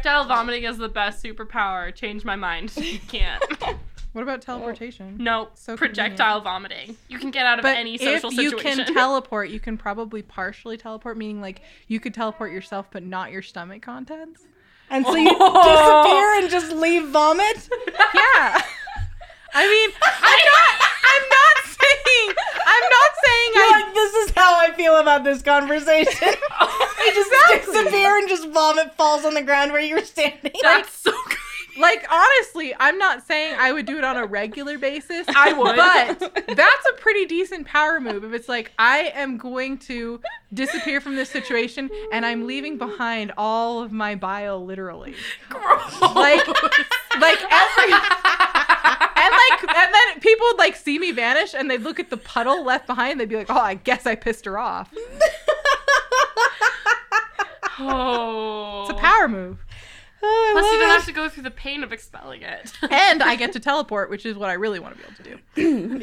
projectile vomiting is the best superpower. Change my mind. You can't. What about teleportation? No, So projectile vomiting. You can get out of But any if social you situation. can teleport, you can probably partially teleport, meaning like you could teleport yourself, but not your stomach contents. And so you Oh. disappear and just leave vomit. Yeah. I mean, I'm not. I'm not saying. I'm not saying You're I. like, this is how I feel about this conversation. you just Exactly. disappear and just vomit falls on the ground where you were standing. That's so good. Like honestly, I'm not saying I would do it on a regular basis. I would. But that's a pretty decent power move. If it's like I am going to disappear from this situation and I'm leaving behind all of my bile literally. Gross. Like like every and like and then people would like see me vanish and they'd look at the puddle left behind they'd be like, "Oh, I guess I pissed her off." oh. It's a power move. Oh, I Plus, you don't it. have to go through the pain of expelling it. And I get to teleport, which is what I really want to be able to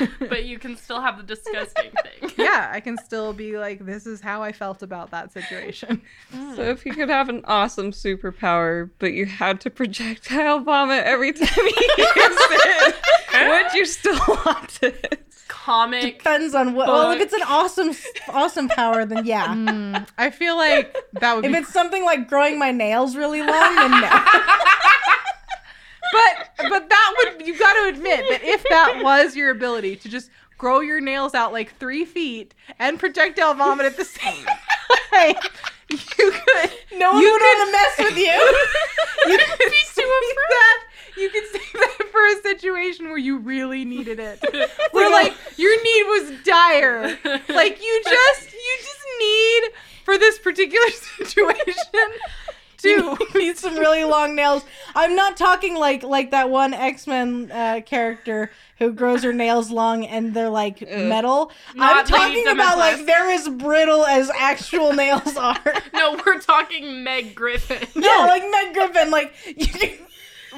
do. but you can still have the disgusting thing. Yeah, I can still be like, this is how I felt about that situation. Mm. So if you could have an awesome superpower, but you had to projectile vomit every time you used it, would you still want it? Comic. Depends on what. Well, if it's an awesome, awesome power, then yeah. Mm, I feel like that would If be. it's something like growing my nails really long, then no. But but that would you got to admit that if that was your ability to just grow your nails out like three feet and projectile vomit at the same time, you could. No one You would could- want to mess with you. You could save that. You could save that for a situation where you really needed it. Where like your need was dire. Like you just you just need for this particular situation to need some really long nails. I'm not talking like like that one X Men uh, character who grows her nails long and they're like metal. I'm talking about like they're as brittle as actual nails are. No, we're talking Meg Griffin. Yeah, like Meg Griffin. Like you can,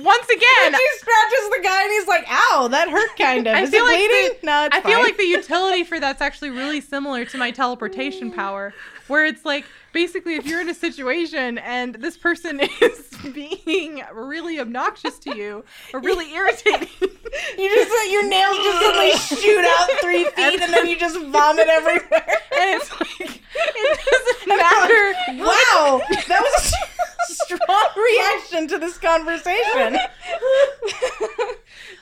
once again she scratches the guy and he's like, "Ow, that hurt kind of." I Is feel it like bleeding? the- no, it's I feel like the utility for that's actually really similar to my teleportation power, where it's like basically if you're in a situation and this person is being really obnoxious to you or really irritating, you just let your nails just suddenly shoot out three feet and then you just vomit everywhere. and it's like it doesn't matter. Wow, that was a strong reaction to this conversation.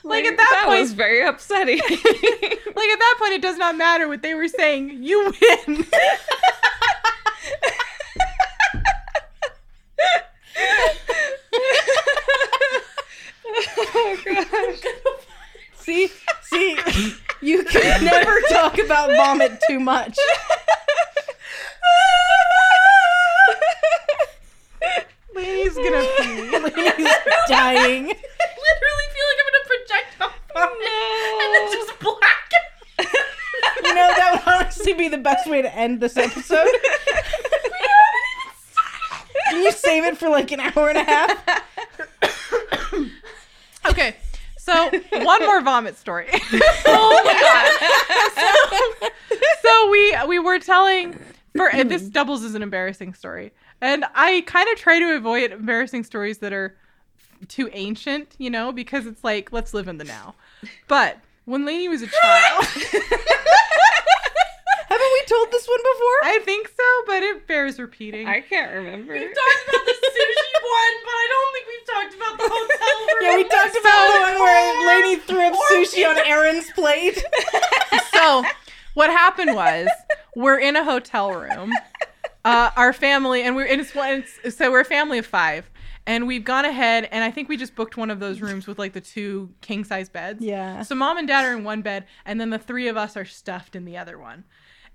Like, at that point- was very upsetting. Like at that point, it does not matter what they were saying. You win. Oh gosh. See, see, you can never talk about vomit too much. Lady's gonna pee. He's dying. literally feel like I'm gonna projectile vomit and then just black. You know, that would honestly be the best way to end this episode. Can you save it for like an hour and a half? Okay, so one more vomit story. oh my god. so we we were telling for and this doubles as an embarrassing story and i kind of try to avoid embarrassing stories that are too ancient you know because it's like let's live in the now but when Lainey was a child Haven't we told this one before? i think so but it bears repeating I can't remember. We've talked about the sushi one, but I don't think we've talked about the hotel room. yeah, we talked about the one where Lady threw up sushi on Erin's plate. so what happened was we're in a hotel room uh, our family and we're and it's, it's so we're a family of five and we've gone ahead and i think we just booked one of those rooms with like the two king size beds Yeah. so mom and dad are in one bed and then the three of us are stuffed in the other one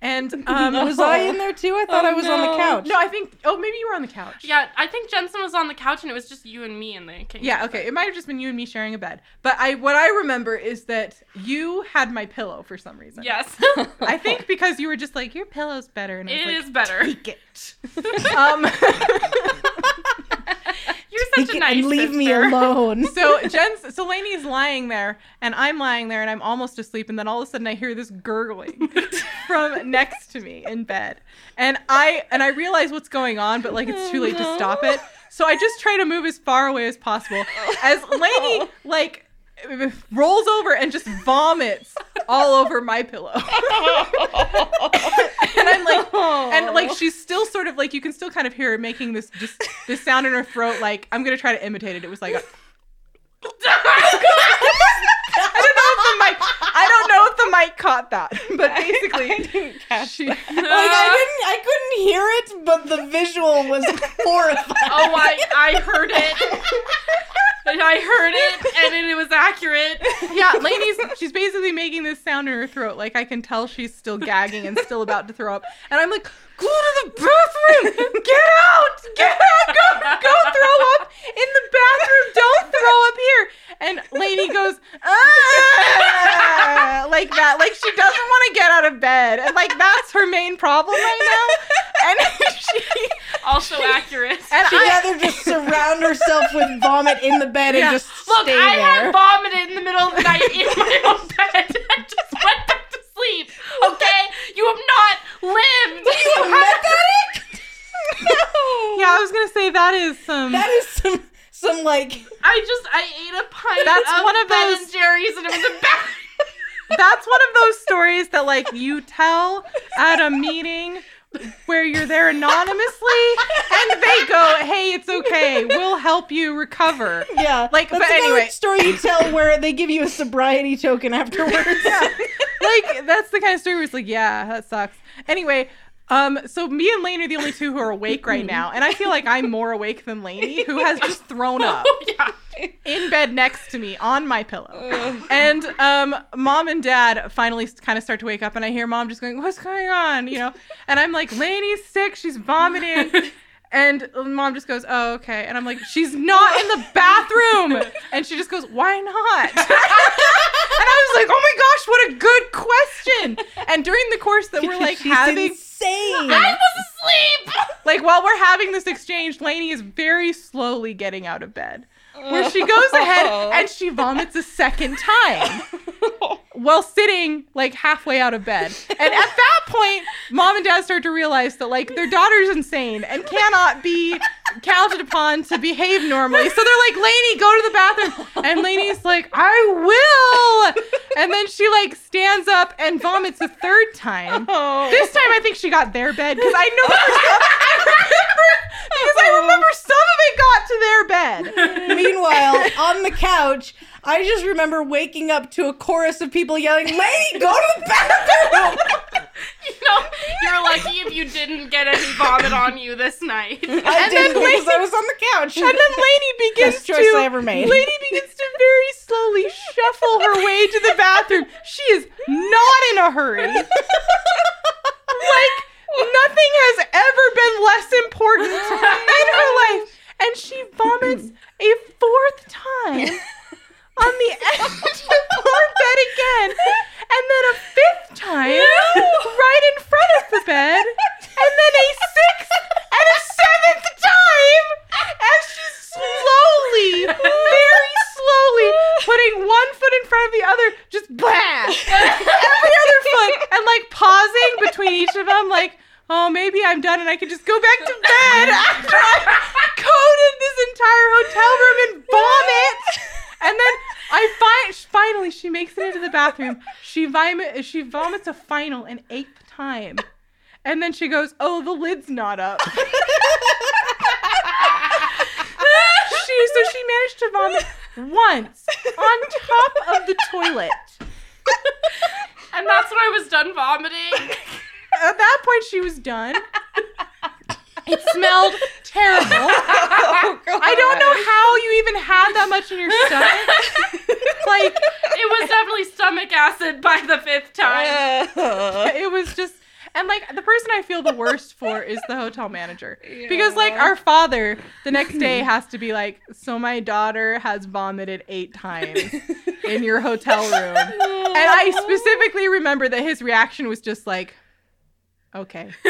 and um Was I in there too? I thought Oh, I was on the couch. no i think oh maybe you were on the couch Yeah, I think Jensen was on the couch and it was just you and me in the king. Yeah, okay. It might have just been you and me sharing a bed. But I what I remember is that you had my pillow for some reason. Yes. I think because you were just like, your pillow's better. And I was it like, is better. Take it. um, You're such a nice and leave me alone. so Jen's so Lainey's lying there and I'm lying there and I'm almost asleep and then all of a sudden I hear this gurgling from next to me in bed. And I and I realize what's going on, but like it's too late to stop it. So I just try to move as far away as possible. As Lainey oh. like rolls over and just vomits all over my pillow. and I'm like and like she's still sort of like you can still kind of hear her making this just this sound in her throat like I'm going to try to imitate it. It was like a, I don't know if the mic I don't know if the mic caught that. But basically I didn't catch she that. Like I didn't, I couldn't hear it, but the visual was horrifying. Oh, I I heard it. And I heard it, and then it was accurate. yeah, Lainey's she's basically making this sound in her throat. Like I can tell she's still gagging and still about to throw up. And I'm like, go to the bathroom! Get out! Get out! Go, go throw up in the bathroom! Don't throw up here! And Lainey goes, ah! like that. Like she doesn't want to get out of bed. And like that's her main problem right now. And she Also accurate. and She'd I, rather just surround herself with vomit in the bed Yeah. and just Look, stay I there. had vomited in the middle of the night in my own bed. I just went to sleep. Okay, you have not lived. You have yeah, I was gonna say that is some that is some some like I just I ate a pint That's of one of Ben those- and Jerry's, and it was a bad. That's one of those stories that like you tell at a meeting where you're there anonymously and they go, "Hey, it's okay. We'll help you recover." yeah. Like, that's but the kind of anyway. story you tell where they give you a sobriety token afterwards. yeah. Like that's the kind of story where it's like, "Yeah, that sucks." Anyway, um so me and Lane are the only two who are awake right now, and I feel like I'm more awake than Lainey, who has just thrown up yeah. in bed next to me on my pillow. And um, mom and dad finally kind of start to wake up, and I hear mom just going, "What's going on?" You know, and I'm like, "Lainey's sick. She's vomiting." And mom just goes, "Oh, okay." And I'm like, "She's not in the bathroom." And she just goes, "Why not?" and I was like, "Oh my gosh, what a good question!" And during the course that we're like She's having, insane. I was asleep. like while we're having this exchange, Lainey is very slowly getting out of bed. Where she goes ahead uh-huh. and she vomits a second time while sitting like halfway out of bed. And at that point, mom and dad start to realize that like their daughter's insane and cannot be counted upon to behave normally. So they're like, Lainey, go to the bathroom. And Lainey's like, I will. And then she like stands up and vomits a third time. Oh. This time I think she got their bed because I know I remember because I remember some of it got to their bed. Meanwhile, on the couch, I just remember waking up to a chorus of people yelling, "Lady, go to the bathroom!" You know, you're lucky if you didn't get any vomit on you this night. I And didn't then because I was on the couch. And then Lady begins Best choice to I ever made. Lady begins to very slowly shuffle her way to the bathroom. She is not in a hurry. like nothing has ever been less important in her life. And she vomits a fourth time on the edge of our bed again. And then a fifth time right in front of the bed. And then a sixth and a seventh time as she's slowly, very slowly putting one foot in front of the other, just blah, every other foot, and like pausing between each of them, like, oh, maybe I'm done and I can just go back to bed after I coated this entire hotel room in vomit. And then I find finally she makes it into the bathroom. She vomit she vomits a final an eighth time. And then she goes, "Oh, the lid's not up." she so she managed to vomit once on top of the toilet. And that's when I was done vomiting. At that point, she was done. It smelled terrible. Oh, I don't know how you even had that much in your stomach. Like It was definitely stomach acid by the fifth time. it was just and like the person I feel the worst for is the hotel manager. Because like our father the next day has to be like, so my daughter has vomited eight times in your hotel room. And I specifically remember that his reaction was just like, Okay.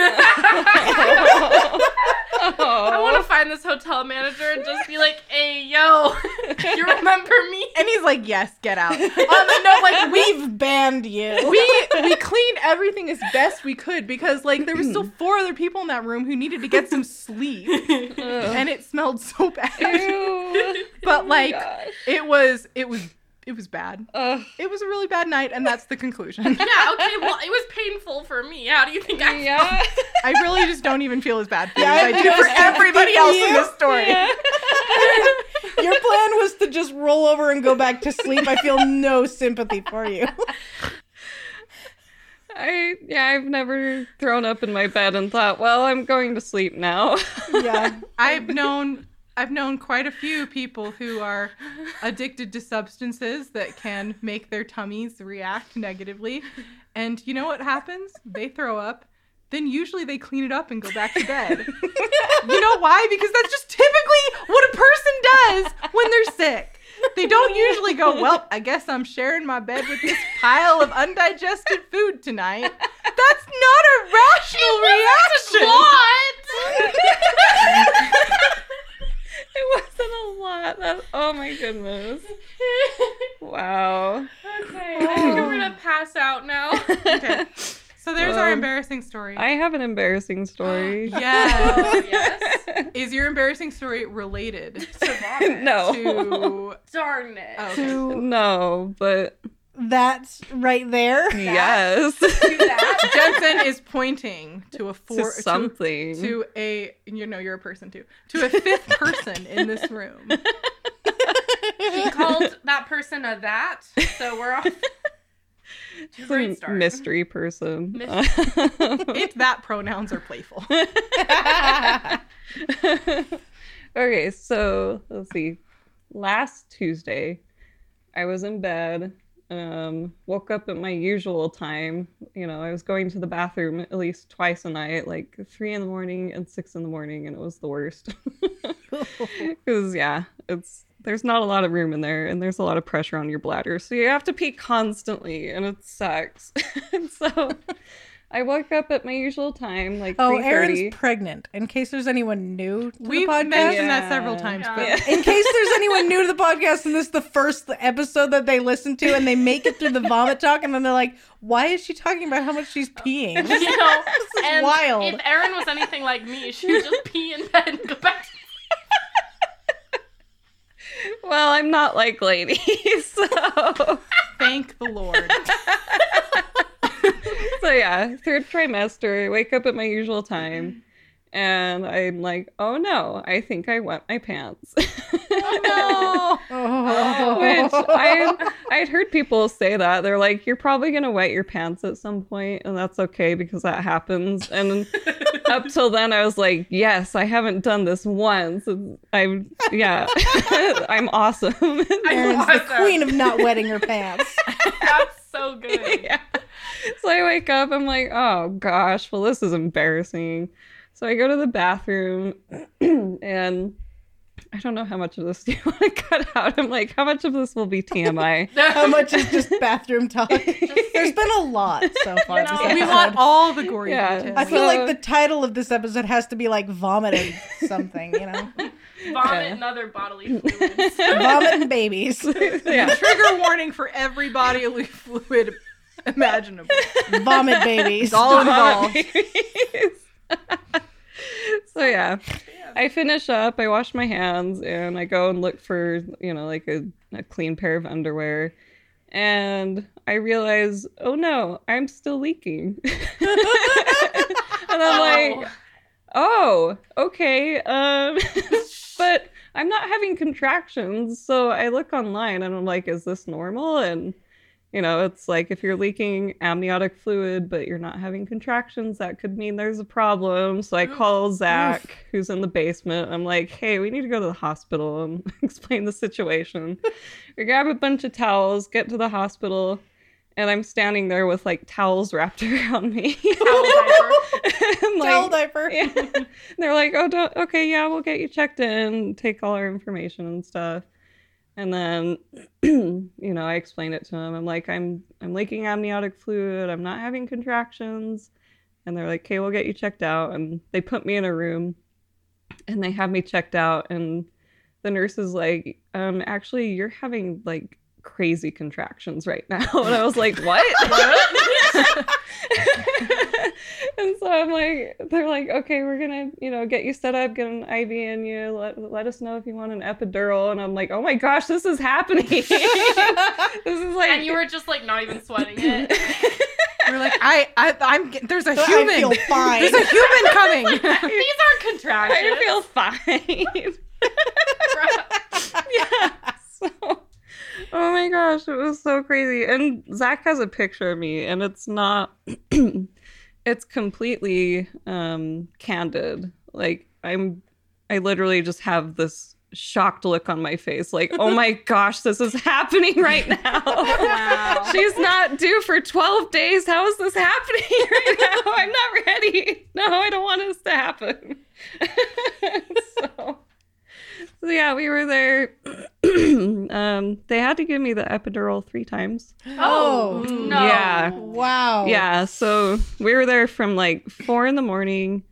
I want to oh. find this hotel manager and just be like, "Hey, yo, you remember me?" And he's like, "Yes, get out." On the note, like we've banned you. we we cleaned everything as best we could because like there were still four other people in that room who needed to get some sleep, and it smelled so bad. Ew. But oh like gosh. it was it was it was bad. Ugh. It was a really bad night, and that's the conclusion. Yeah, okay, well, it was painful for me. How do you think I yeah. I really just don't even feel as bad for you Yeah, as I I do for everybody else you. in this story. Yeah. Your plan was to just roll over and go back to sleep. I feel no sympathy for you. I yeah, I've never thrown up in my bed and thought, well, I'm going to sleep now. Yeah. I've known I've known quite a few people who are addicted to substances that can make their tummies react negatively. And you know what happens? They throw up. Then usually they clean it up and go back to bed. you know why? Because that's just typically what a person does when they're sick. They don't usually go, Well, I guess I'm sharing my bed with this pile of undigested food tonight. That's not a rational reaction. it wasn't a lot. That, oh my goodness. Wow. Okay, I think I'm gonna pass out now. Okay. So there's our Um, embarrassing story. I have an embarrassing story. yes. Oh, yes. Is your embarrassing story related To vomit. no. to Darn it. Oh, okay. No, but that's right there. yes. That. Jensen is pointing to a to four to, something. to a you know you're a person too to a fifth person in this room. he called that person a that, so we're off. great start. mystery person. Mystery. If that pronouns are playful. okay, so let's see. Last Tuesday, I was in bed. Um, woke up at my usual time. You know, I was going to the bathroom at least twice a night, like three in the morning and six in the morning, and it was the worst. Because yeah, it's there's not a lot of room in there, and there's a lot of pressure on your bladder, so you have to pee constantly, and it sucks. and so, I woke up at my usual time, like Oh, Erin's pregnant. In case there's anyone new to We've the podcast. mentioned Yeah. that several times, but Yeah. In case there's anyone new to the podcast and this is the first episode that they listen to and they make it through the vomit talk and then they're like, why is she talking about how much she's peeing? You know, is and wild. if Erin was anything like me, she would just pee in bed and go back to Well, I'm not like lady, so thank the Lord. so yeah, third trimester. I wake up at my usual time, and I'm like, oh no, I think I wet my pants. Oh, no. Oh. Which I I'd heard people say that they're like, you're probably gonna wet your pants at some point, and that's okay because that happens. And up till then, I was like, yes, I haven't done this once. I'm yeah, I'm awesome. I'm Erin's the queen of not wetting her pants. That's so good. yeah. So I wake up, I'm like, oh gosh, well, this is embarrassing. So I go to the bathroom and I don't know how much of this do you want to cut out. I'm like, how much of this will be TMI? How much is just bathroom talk? There's been a lot so far. You this We episode. want all the gory Yeah. details. I feel So- like the title of this episode has to be like vomiting something, you know? Vomit Yeah. and other bodily fluids. Vomit and babies. yeah. Trigger warning for every bodily fluid imaginable. Vomit babies. It's all involved. so yeah. I finish up, I wash my hands, and I go and look for, you know, like a, a clean pair of underwear. And I realize, oh no, I'm still leaking. and I'm like, oh, okay. Um, but I'm not having contractions. So I look online and I'm like, is this normal? And, you know, it's like if you're leaking amniotic fluid, but you're not having contractions, that could mean there's a problem. So I call Zach, who's in the basement. I'm like, hey, we need to go to the hospital and explain the situation. we grab a bunch of towels, get to the hospital. And I'm standing there with like towels wrapped around me. Towel diaper. And, like, Towel diaper. yeah. They're like, oh, don't, okay, yeah, we'll get you checked in, take all our information and stuff. And then, you know, I explained it to him. I'm like, I'm, I'm leaking amniotic fluid. I'm not having contractions. and they're like, "Okay, we'll get you checked out." And they put me in a room, and they have me checked out, and the nurse is like, "Um, actually, you're having like crazy contractions right now," and I was like, "What?" and so I'm like, they're like, okay, we're gonna, you know, get you set up, get an IV in you, let, let us know if you want an epidural. And I'm like, oh my gosh, this is happening. this is like, and you were just like not even sweating it. You're like, I, I, I'm. get- There's a I human. feel fine. There's a human coming. These aren't contractions. I feel fine. yeah. So, oh my gosh, it was so crazy. And Zach has a picture of me, and it's not. it's completely um candid. Like I'm, I literally just have this shocked look on my face, like, oh my gosh, this is happening right now. Wow. She's not due for 12 days. How is this happening right now? I'm not ready. No, I don't want this to happen. so, so yeah, we were there. um, they had to give me the epidural three times. Oh, Oh. no. Yeah. Wow. Yeah, so we were there from like four in the morning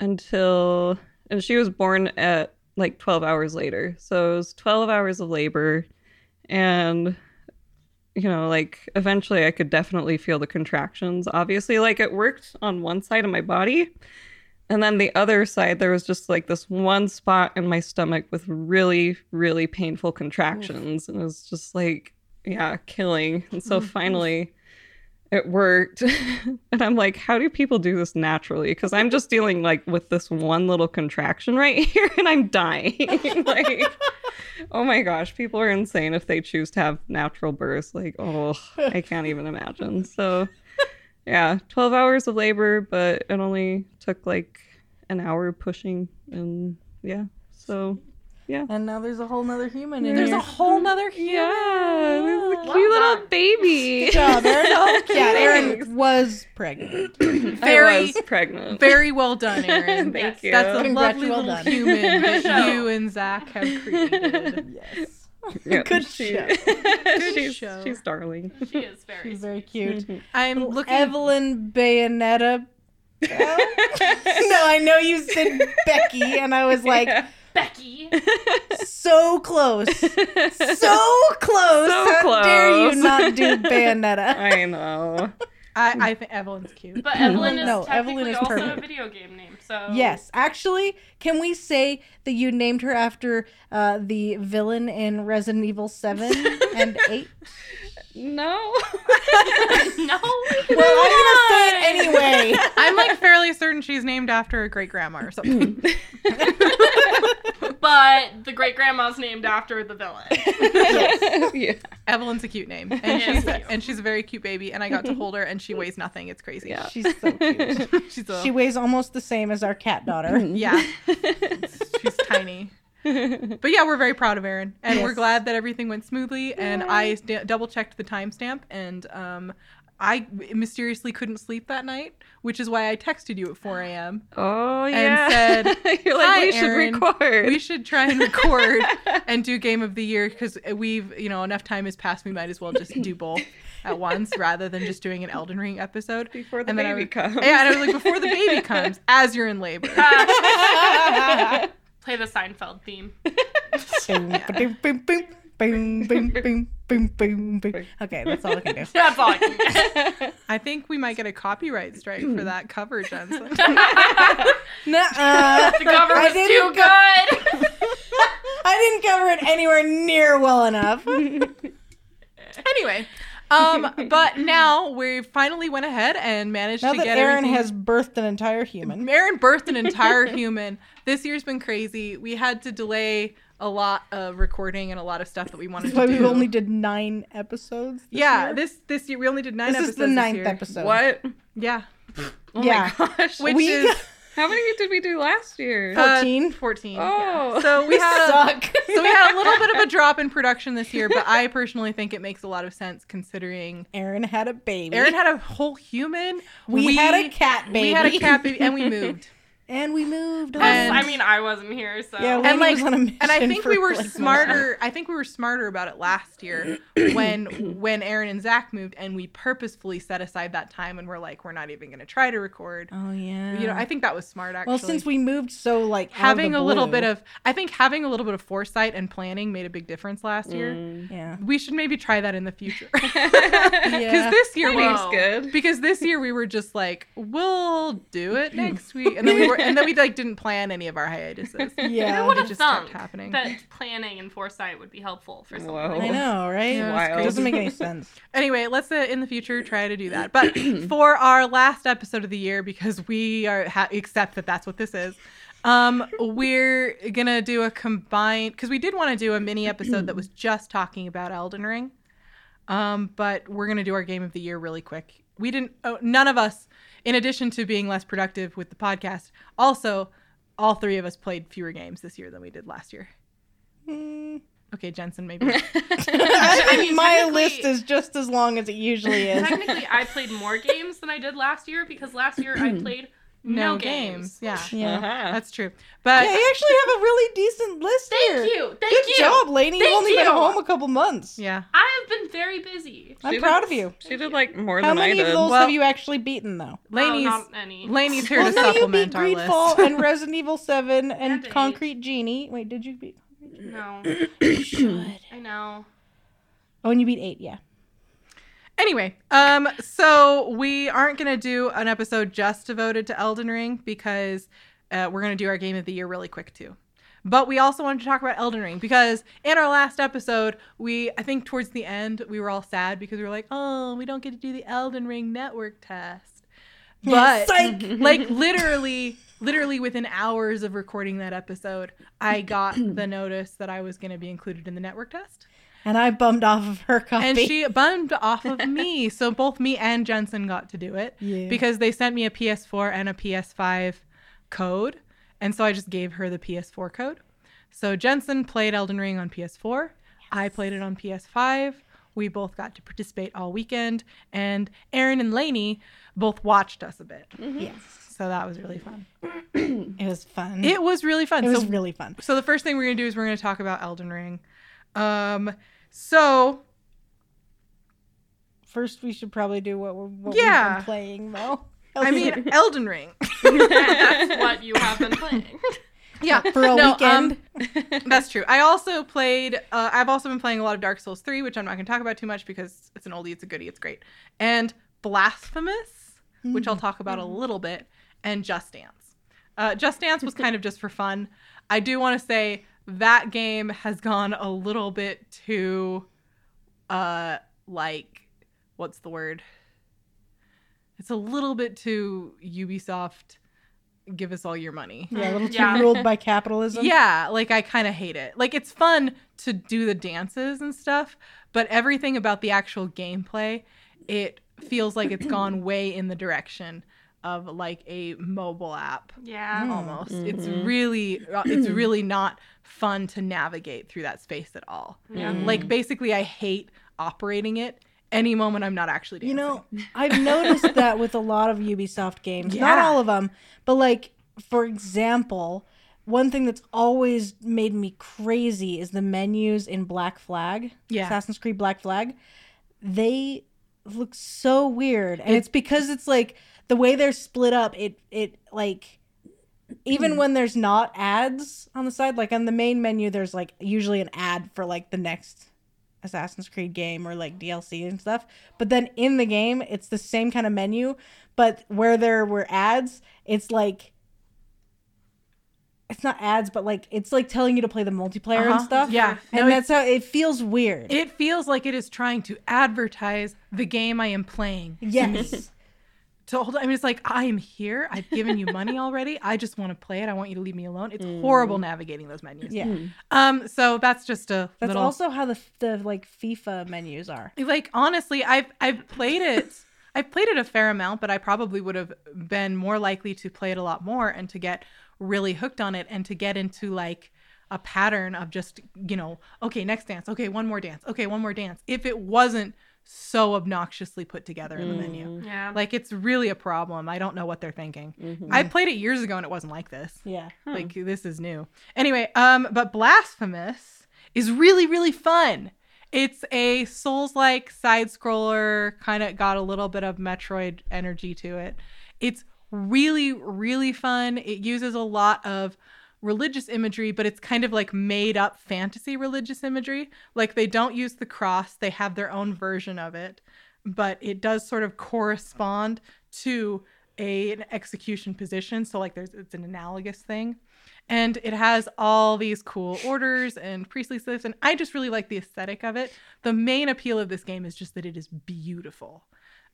until, and she was born at like 12 hours later. So it was 12 hours of labor. And, you know, like eventually I could definitely feel the contractions. Obviously, like it worked on one side of my body. And then the other side, there was just like this one spot in my stomach with really, really painful contractions. And it was just like, yeah, killing. And so mm-hmm. finally, it worked. and I'm like, how do people do this naturally? Because I'm just dealing like with this one little contraction right here and I'm dying. like, oh my gosh, people are insane if they choose to have natural births. Like, oh, I can't even imagine. So, yeah, 12 hours of labor, but it only took like an hour pushing. And yeah, so yeah. And now there's a whole nother human in There's here. a whole nother human. yeah, this is a Well cute little done. baby. Good job, Erin. yeah, Thanks. Erin was pregnant. Very, I was pregnant. very well done, Erin. Thank Yes. you. That's a Congrats, lovely well little done. human that you and Zach have created. yes. Yeah, Good she- show. she's, show. she's darling. She is very. She's very cute. Mm-hmm. I'm Little looking. Evelyn Bayonetta. no, I know you said Becky, and I was like, Becky. so close. So close. So How dare you close. not do Bayonetta? I know. I, I think Evelyn's cute. But Evelyn is No, technically Evelyn is also perfect. a video game name. So Yes, actually, can we say that you named her after uh, the villain in Resident Evil 7 and 8? No. no. Well, I'm going to say it anyway. I'm like fairly certain she's named after a great grandma or something. But the great grandma's named after the villain. yeah. Evelyn's a cute name, and she's cute. and she's a very cute baby. And I got to hold her, and she weighs nothing. It's crazy. Yeah. She's so cute. she's a She weighs almost the same as our cat daughter. yeah. she's tiny. But yeah, we're very proud of Erin, and we're glad that everything went smoothly. And I st- double checked the timestamp, and um, I mysteriously couldn't sleep that night, which is why I texted you at 4 a.m. Oh yeah, And said, You're like "Hi, we should Erin. record. We should try and record and do game of the year because we've you know enough time has passed. We might as well just do both at once rather than just doing an Elden Ring episode. before the And then I baby was- comes. Yeah, and I was like, before the baby comes, as you're in labor. Play the Seinfeld theme. Boom, ba-doom, boom, boom, boom, boom, boom. Okay, that's all I can do. That's all I can get. I think we might get a copyright strike for that cover, Jensen. Nuh-uh. The cover was too go- good. I didn't cover it anywhere near well enough. anyway, um, but now we finally went ahead and managed Now to that get Erin everything- has birthed an entire human. Erin birthed an entire human. This year's been crazy. We had to delay a lot of recording and a lot of stuff that we wanted That's why to we only did nine episodes. This yeah, year. this this year we only did nine this episodes. is the ninth year. episode. what? Yeah, Oh Yeah. my gosh. which We is How many did we do last year? uh, 14? Fourteen. Oh. yeah. so we We had a, suck. so we had a little bit of a drop in production this year, but I personally think it makes a lot of sense considering Erin had a baby. Erin had a whole human. we, had a cat baby. We had a cat baby, and we moved. and we moved. On. And- I mean, I wasn't here, so Yeah, and like was on a and I think we were like, smarter. I think we were smarter about it last year when when Erin and Zach moved, and we purposefully set aside that time, and we're like, we're not even going to try to record. Oh yeah. You know, I think that was smart. Actually, well, since we moved so like out of having the a little bit of, I think having a little bit of foresight and planning made a big difference last year. Mm. yeah. We should maybe try that in the future. Because Yeah. this year we Planning's good. because this year we were just like, we'll do it next week, and then we were, and then we like didn't plan any of our hiatuses. Yeah. Who would it have just kept thunk happening. that planning and foresight would be helpful for something Whoa. I know, right? Yeah, It doesn't make any sense. Anyway, let's uh, in the future try to do that. But for our last episode of the year, because we are ha- accept that that's what this is, um, we're gonna do a combined because we did want to do a mini episode that was just talking about Elden Ring. Um, but we're gonna do our game of the year really quick. We didn't. Oh, none of us, in addition to being less productive with the podcast, also all three of us played fewer games this year than we did last year. Mm. Okay, Jensen, maybe. I mean, mean, my list is just as long as it usually is. Technically, I played more games than I did last year because last year I played no, no games. games. Yeah, Yeah. Uh-huh. that's true. But yeah, you actually have a really decent list Thank here. you. Thank you. Good you. job, Lainey. You've Thank only been home a couple months. yeah. I have been very busy. I'm She proud did- of you. She did like more How than many I of did. those Well- have you actually beaten, though? Lainey's oh, not any. Lainey's here Well, to no, you supplement beat our Greedfall list. and Resident Evil 7 and And eight. Concrete Genie. Wait, did you beat? No, You should. I know. Oh, and you beat 8, yeah. Anyway, um, so we aren't gonna do an episode just devoted to Elden Ring because uh, we're gonna do our game of the year really quick too. But we also wanted to talk about Elden Ring because in our last episode, we I think towards the end we were all sad because we were like, oh, we don't get to do the Elden Ring network test. But Psych! like literally literally within hours of recording that episode i got the notice that i was going to be included in the network test And I bummed off of her copy. and she bummed off of me so both me and jensen got to do it Yeah. because they sent me a ps4 and a ps5 code and so i just gave her the ps4 code so jensen played elden ring on ps4 i played it on ps5 we both got to participate all weekend and aaron and laney both watched us a bit yes. so that was really fun It was fun. it was really fun It was so really fun. so the first thing we're gonna do is we're gonna talk about Elden Ring. Um, so First, we should probably do what, we're, what Yeah. we've been playing, though. I mean Elden Ring. That's what you have been playing. yeah, for a no, weekend. um, that's true. I also played. Uh, I've also been playing a lot of Dark Souls three, which I'm not gonna talk about too much because it's an oldie, it's a goodie, it's great. And Blasphemous, which I'll talk about a little bit, and Just Dance. Uh, Just Dance was kind of just for fun. I do want to say that game has gone a little bit too, uh, like, what's the word? It's a little bit too Ubisoft. Give us all your money. yeah, a little too Yeah. ruled by capitalism. Yeah, like I kind of hate it. Like it's fun to do the dances and stuff, but everything about the actual gameplay, it feels like it's gone way in the direction of like a mobile app Yeah. almost. It's Mhm. really uh, it's really not fun to navigate through that space at all. Yeah. Like basically I hate operating it any moment I'm not actually dancing. You know, I've noticed that with a lot of Ubisoft games. Not all of them, but like for example, one thing that's always made me crazy is the menus in Black Flag. Yeah. Assassin's Creed Black Flag. They look so weird. And it's because it's like the way they're split up, it it like even when there's not ads on the side, like on the main menu, there's like usually an ad for like the next Assassin's Creed game or like DLC and stuff. But then in the game, it's the same kind of menu, but where there were ads, it's like it's not ads, but like it's like telling you to play the multiplayer and Uh-huh. stuff. Yeah. and No, that's how it feels weird. it feels like it is trying to advertise the game I am playing. yes, to hold I mean it's like I am here. I've given you money already. I just want to play it. I want you to leave me alone. It's horrible navigating those menus. yeah. Um so that's just a That's little also how the the like FIFA menus are. like honestly, I've I've played it I've played it a fair amount, but I probably would have been more likely to play it a lot more and to get really hooked on it and to get into like a pattern of just, you know, okay, next dance. Okay, one more dance. Okay, one more dance. If it wasn't so obnoxiously put together in the menu. Mm. Yeah. Like it's really a problem. I don't know what they're thinking. Mhm. I played it years ago and it wasn't like this. Yeah. Huh. Like this is new. Anyway, um, but Blasphemous is really really fun. It's a Souls-like side scroller, kind of got a little bit of Metroid energy to it. It's really really fun. It uses a lot of religious imagery, but it's kind of like made up fantasy religious imagery. Like they don't use the cross, they have their own version of it, but it does sort of correspond to a, an execution position. So like there's it's an analogous thing. And it has all these cool orders and priestly slips, and I just really like the aesthetic of it. The main appeal of this game is just that it is beautiful.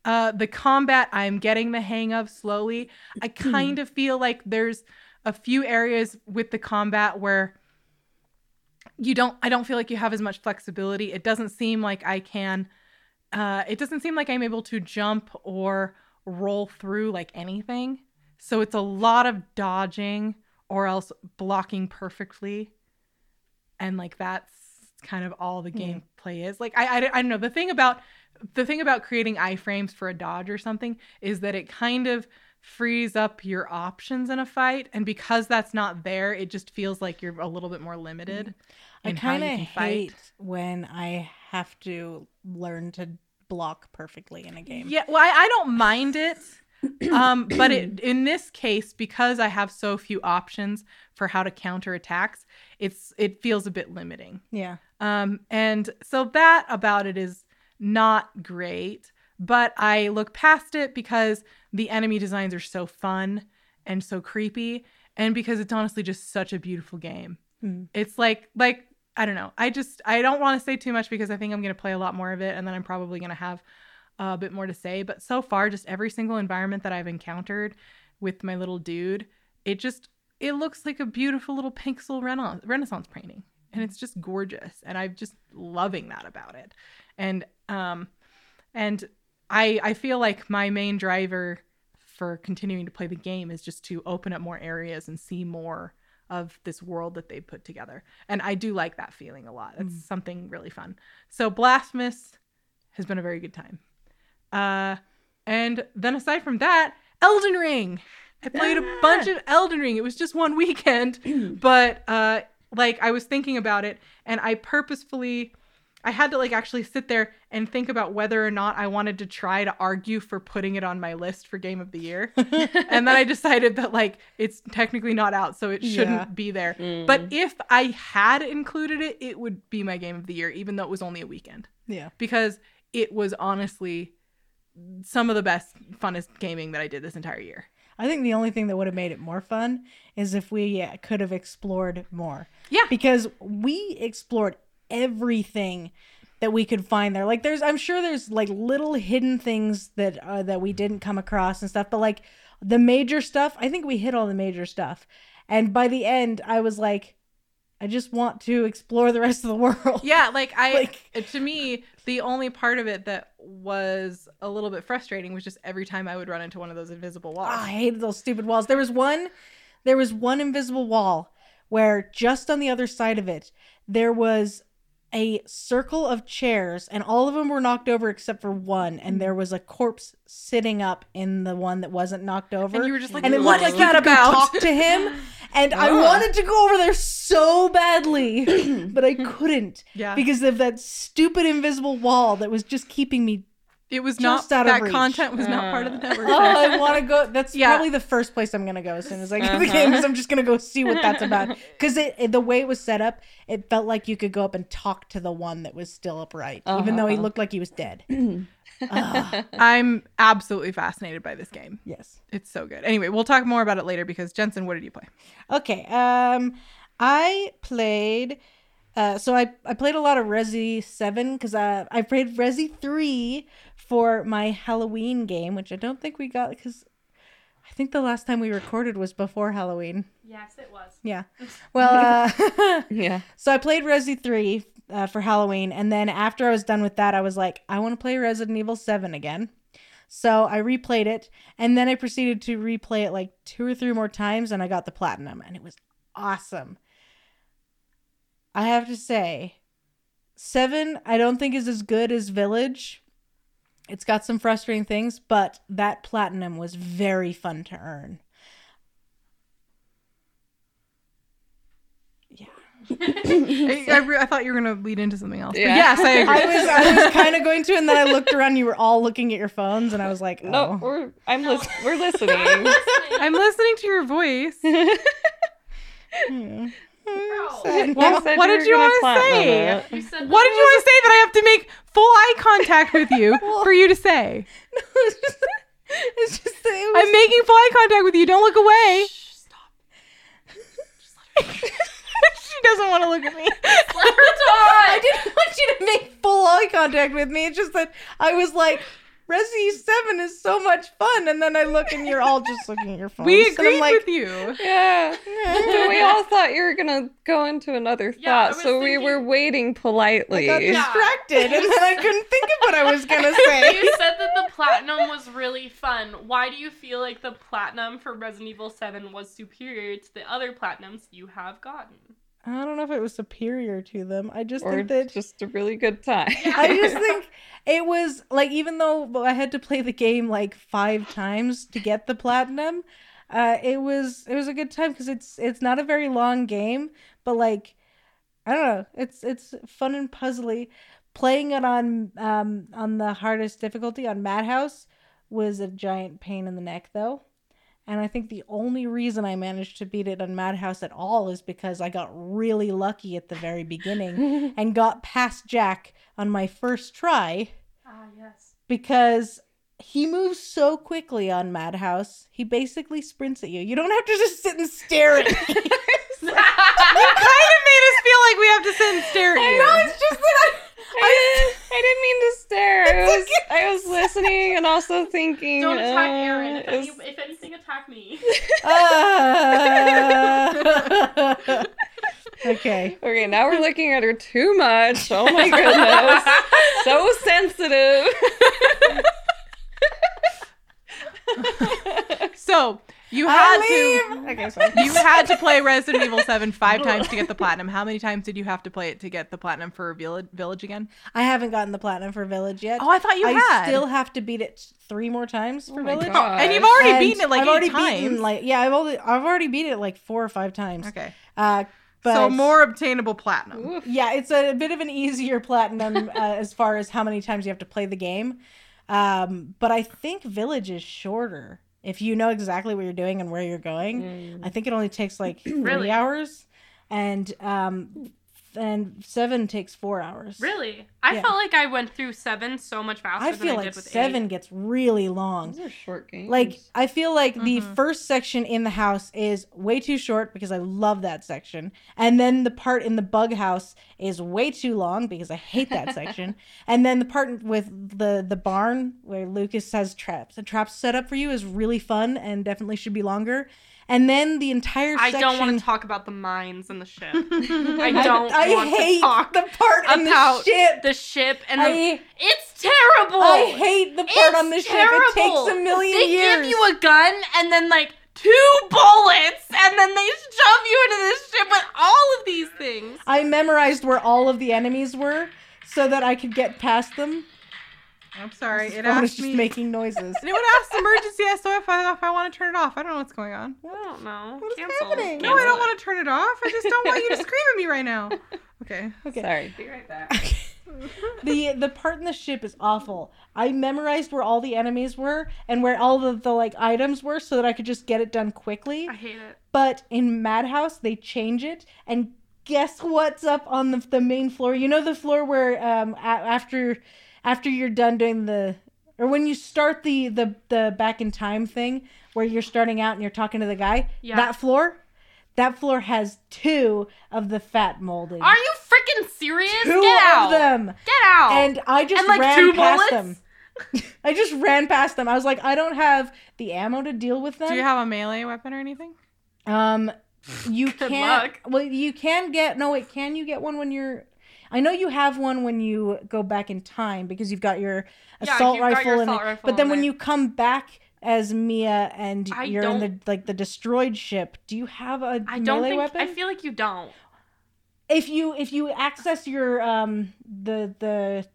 Uh, the combat I'm getting the hang of slowly. I kind of feel like there's a few areas with the combat where you don't I don't feel like you have as much flexibility. It doesn't seem like I can uh it doesn't seem like I'm able to jump or roll through like anything. So it's a lot of dodging or else blocking perfectly. And like that's kind of all the Mm. gameplay is. Like I, I I don't know. The thing about the thing about creating iframes for a dodge or something is that it kind of frees up your options in a fight and because that's not there it just feels like you're a little bit more limited I kind of fight. hate when I have to learn to block perfectly in a game. Yeah, well, I, I don't mind it. um, but it, in this case, because I have so few options for how to counter attacks, it's it feels a bit limiting. Yeah. Um, and so that about it is not great, but I look past it because the enemy designs are so fun and so creepy, and because it's honestly just such a beautiful game. Mm. It's like like I don't know. I just I don't want to say too much because I think I'm gonna play a lot more of it, and then I'm probably gonna have a bit more to say. But so far, just every single environment that I've encountered with my little dude, it just it looks like a beautiful little pixel rena- Renaissance painting, and it's just gorgeous, and I'm just loving that about it. And um, and I I feel like my main driver for continuing to play the game is just to open up more areas and see more of this world that they put together. And I do like that feeling a lot. It's something really fun. So Blasphemous has been a very good time. Uh and then aside from that, Elden Ring. I played a bunch of Elden Ring. It was just one weekend, but uh like I was thinking about it and I purposefully I had to like actually sit there and think about whether or not I wanted to try to argue for putting it on my list for game of the year. and then I decided that like it's technically not out, so it shouldn't Yeah. be there. Mm. But if I had included it, it would be my game of the year, even though it was only a weekend. Yeah. Because it was honestly some of the best, funnest gaming that I did this entire year. I think the only thing that would have made it more fun is if we uh, could have explored more. Yeah. Because we explored everything that we could find there. Like there's I'm sure there's like little hidden things that uh, that we didn't come across and stuff, but like the major stuff, I think we hit all the major stuff. And by the end, I was like I just want to explore the rest of the world. Yeah, like I Like- to me, the only part of it that was a little bit frustrating was just every time I would run into one of those invisible walls. Ah, I hated those stupid walls. There was one there was one invisible wall where just on the other side of it there was a circle of chairs and all of them were knocked over except for one and mm. there was a corpse sitting up in the one that wasn't knocked over. and you were just like, and it "What looked is like you that about?" talk to him and I wanted to go over there so badly but I couldn't Yeah, because of that stupid invisible wall that was just keeping me it was just not out that reach. content was not part of the Uh. network. Oh, I want to go. That's Yeah. probably the first place I'm gonna go as soon as I get the Uh-huh. game. Is I'm just gonna go see what that's about. Because it, it- the way it was set up, it felt like you could go up and talk to the one that was still upright, even though he Uh-huh. looked like he was dead. Ah, I'm absolutely fascinated by this game. yes. It's so good. Anyway, we'll talk more about it later because Jensen, what did you play? Okay. Um, I played. Uh, so I, I played a lot of Resi 7 because uh, I played Resi 3 for my Halloween game, which I don't think we got because I think the last time we recorded was before Halloween. Yes, it was. Yeah. Well, uh, yeah. so I played Resi 3 uh, for Halloween, and then after I was done with that, I was like, I want to play Resident Evil 7 again. So I replayed it, and then I proceeded to replay it like two or three more times, and I got the platinum, and it was awesome. I have to say, 7 I don't think is as good as Village, It's got some frustrating things, but that platinum was very fun to earn. I, I re- I thought you were gonna lead into something else. But Yeah. yes, I agree. I was I was kind of going to, and then I looked around. You were all looking at your phones, and I was like, No, oh. we're I'm lis- we're listening. I'm listening to your voice. Hmm. Bro. Sad. Well, You said what did you want to say? it. You said What did you want to say that I have to make full eye contact with you Well- for you to say? it's just, it's just it was, I'm making full eye contact with you. Don't look away. Shh, stop. she doesn't want to look at me. Let her I didn't want you to make full eye contact with me. It's just that I was like, Resi Seven is so much fun, and then I look and you're all just looking at your phones. We and I'm agreed like, with you. Yeah. But we all thought you were gonna go into another Yeah, thought, was so we were waiting I politely. got Yeah. distracted, and then I couldn't think of what I was gonna say. You said that the platinum was really fun. Why do you feel like the platinum for Resident Evil 7 was superior to the other platinums you have gotten? I don't know if it was superior to them. I just or think that just a really good time. I just think it was like even though I had to play the game like five times to get the platinum, uh, it was it was a good time because it's it's not a very long game, but like I don't know, it's it's fun and puzzly. Playing it on um on the hardest difficulty on Madhouse was a giant pain in the neck though. And I think the only reason I managed to beat it on Madhouse at all is because I got really lucky at the very beginning and got past Jack on my first try Ah, yes. because he moves so quickly on Madhouse. He basically sprints at you. You don't have to just sit and stare at me. You kind of made us feel like we have to sit and stare at I you. know it's just that I. I, I didn't mean to stare. I was okay. I was listening and also thinking. Don't attack uh, Erin. If, any, if anything, attack me. Uh, okay. Okay, now we're looking at her too much. Oh my goodness. so sensitive. So you I had leave. to. Okay, sorry. You had to play Resident Evil 7 five times to get the platinum. How many times did you have to play it to get the platinum for Village, Village again? I haven't gotten the platinum for Village yet. Oh, I thought you had. I had. still have to beat it three more times for Oh Village. God. and you've already And beaten it like I've eight already times. beaten like yeah, I've already I've already beat it like four or five times. okay. Uh, but so more obtainable platinum. Oof. yeah, it's a bit of an easier platinum uh, as far as how many times you have to play the game. Um, but I think Village is shorter if you know exactly what you're doing and where you're going. Mm. I think it only takes like three Really? hours, and um, and seven takes four hours. Really? I Yeah. felt like I went through 7 so much faster I than feel I like did with seven 8. gets really long. Those are short games. Like I feel like the Mhm. first section in the house is way too short because I love that section, and then the part in the bug house is way too long because I hate that section, and then the part with the the barn where Lucas has traps, the traps set up for you is really fun and definitely should be longer, and then the entire I don't want to talk about the mines and the ship. I don't I, want hate to talk the part in the about ship. the ship and the I It's terrible. I hate the part It's on the ship. terrible. It takes a million they years. give you a gun and then like two bullets and then they shove you into this ship with all of these things. I memorized where all of the enemies were so that I could get past them. I'm sorry. This It phone is asked just me. making noises. And it would ask emergency SOS if I, if I want to turn it off. I don't know what's going on. I don't know. What's Cancel. happening? No, I Cancel don't it. want to turn it off. I just don't want you to scream at me right now. Okay. Okay. Sorry. Be right back. the the part in the ship is awful. I memorized where all the enemies were and where all the, the like items were so that I could just get it done quickly. I hate it. But in Madhouse they change it and guess what's up on the, the main floor? You know the floor where um a- after after you're done doing the or when you start the the the back in time thing where you're starting out and you're talking to the guy, Yeah. that floor that floor has two of the fat molding. Are you freaking serious? two Get out. of them. Get out. And I just And, like, ran two past bullets? them. I just ran past them. I was like, I don't have the ammo to deal with them. Do you have a melee weapon or anything? um, you can't. Well, you can get. No, wait. Can you get one when you're? I know you have one when you go back in time because you've got your Yeah, assault got rifle, your and assault rifle but then when I- you come back as Mia and I you're in the like the destroyed ship, do you have a I don't melee think weapon? I feel like you don't. if you if you access your um the the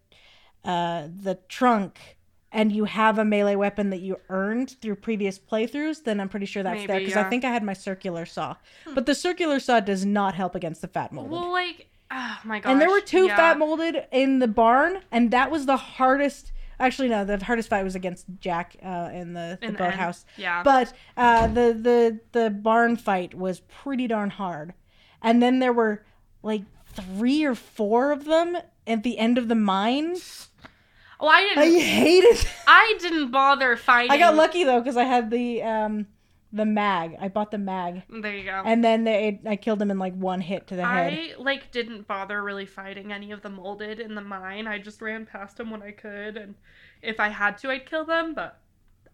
uh the trunk and you have a melee weapon that you earned through previous playthroughs, then I'm pretty sure that's there Maybe, because I think I had my circular saw. But the circular saw does not help against the fat molded. Well, like, oh my gosh. and there were two yeah. fat molded in the barn, and that was the hardest. Actually, no, the hardest fight was against Jack uh, in the, the In the boathouse. yeah. But uh, the the the barn fight was pretty darn hard, and then there were like three or four of them at the end of the mine. Well, I I didn't. I hated. I didn't bother fighting. I got lucky though because I had the um the mag. I bought the mag, There you go. and then they I killed him in like one hit to the head. I like didn't bother really fighting any of the molded in the mine. I just ran past them when I could, and if I had to, I'd kill them. But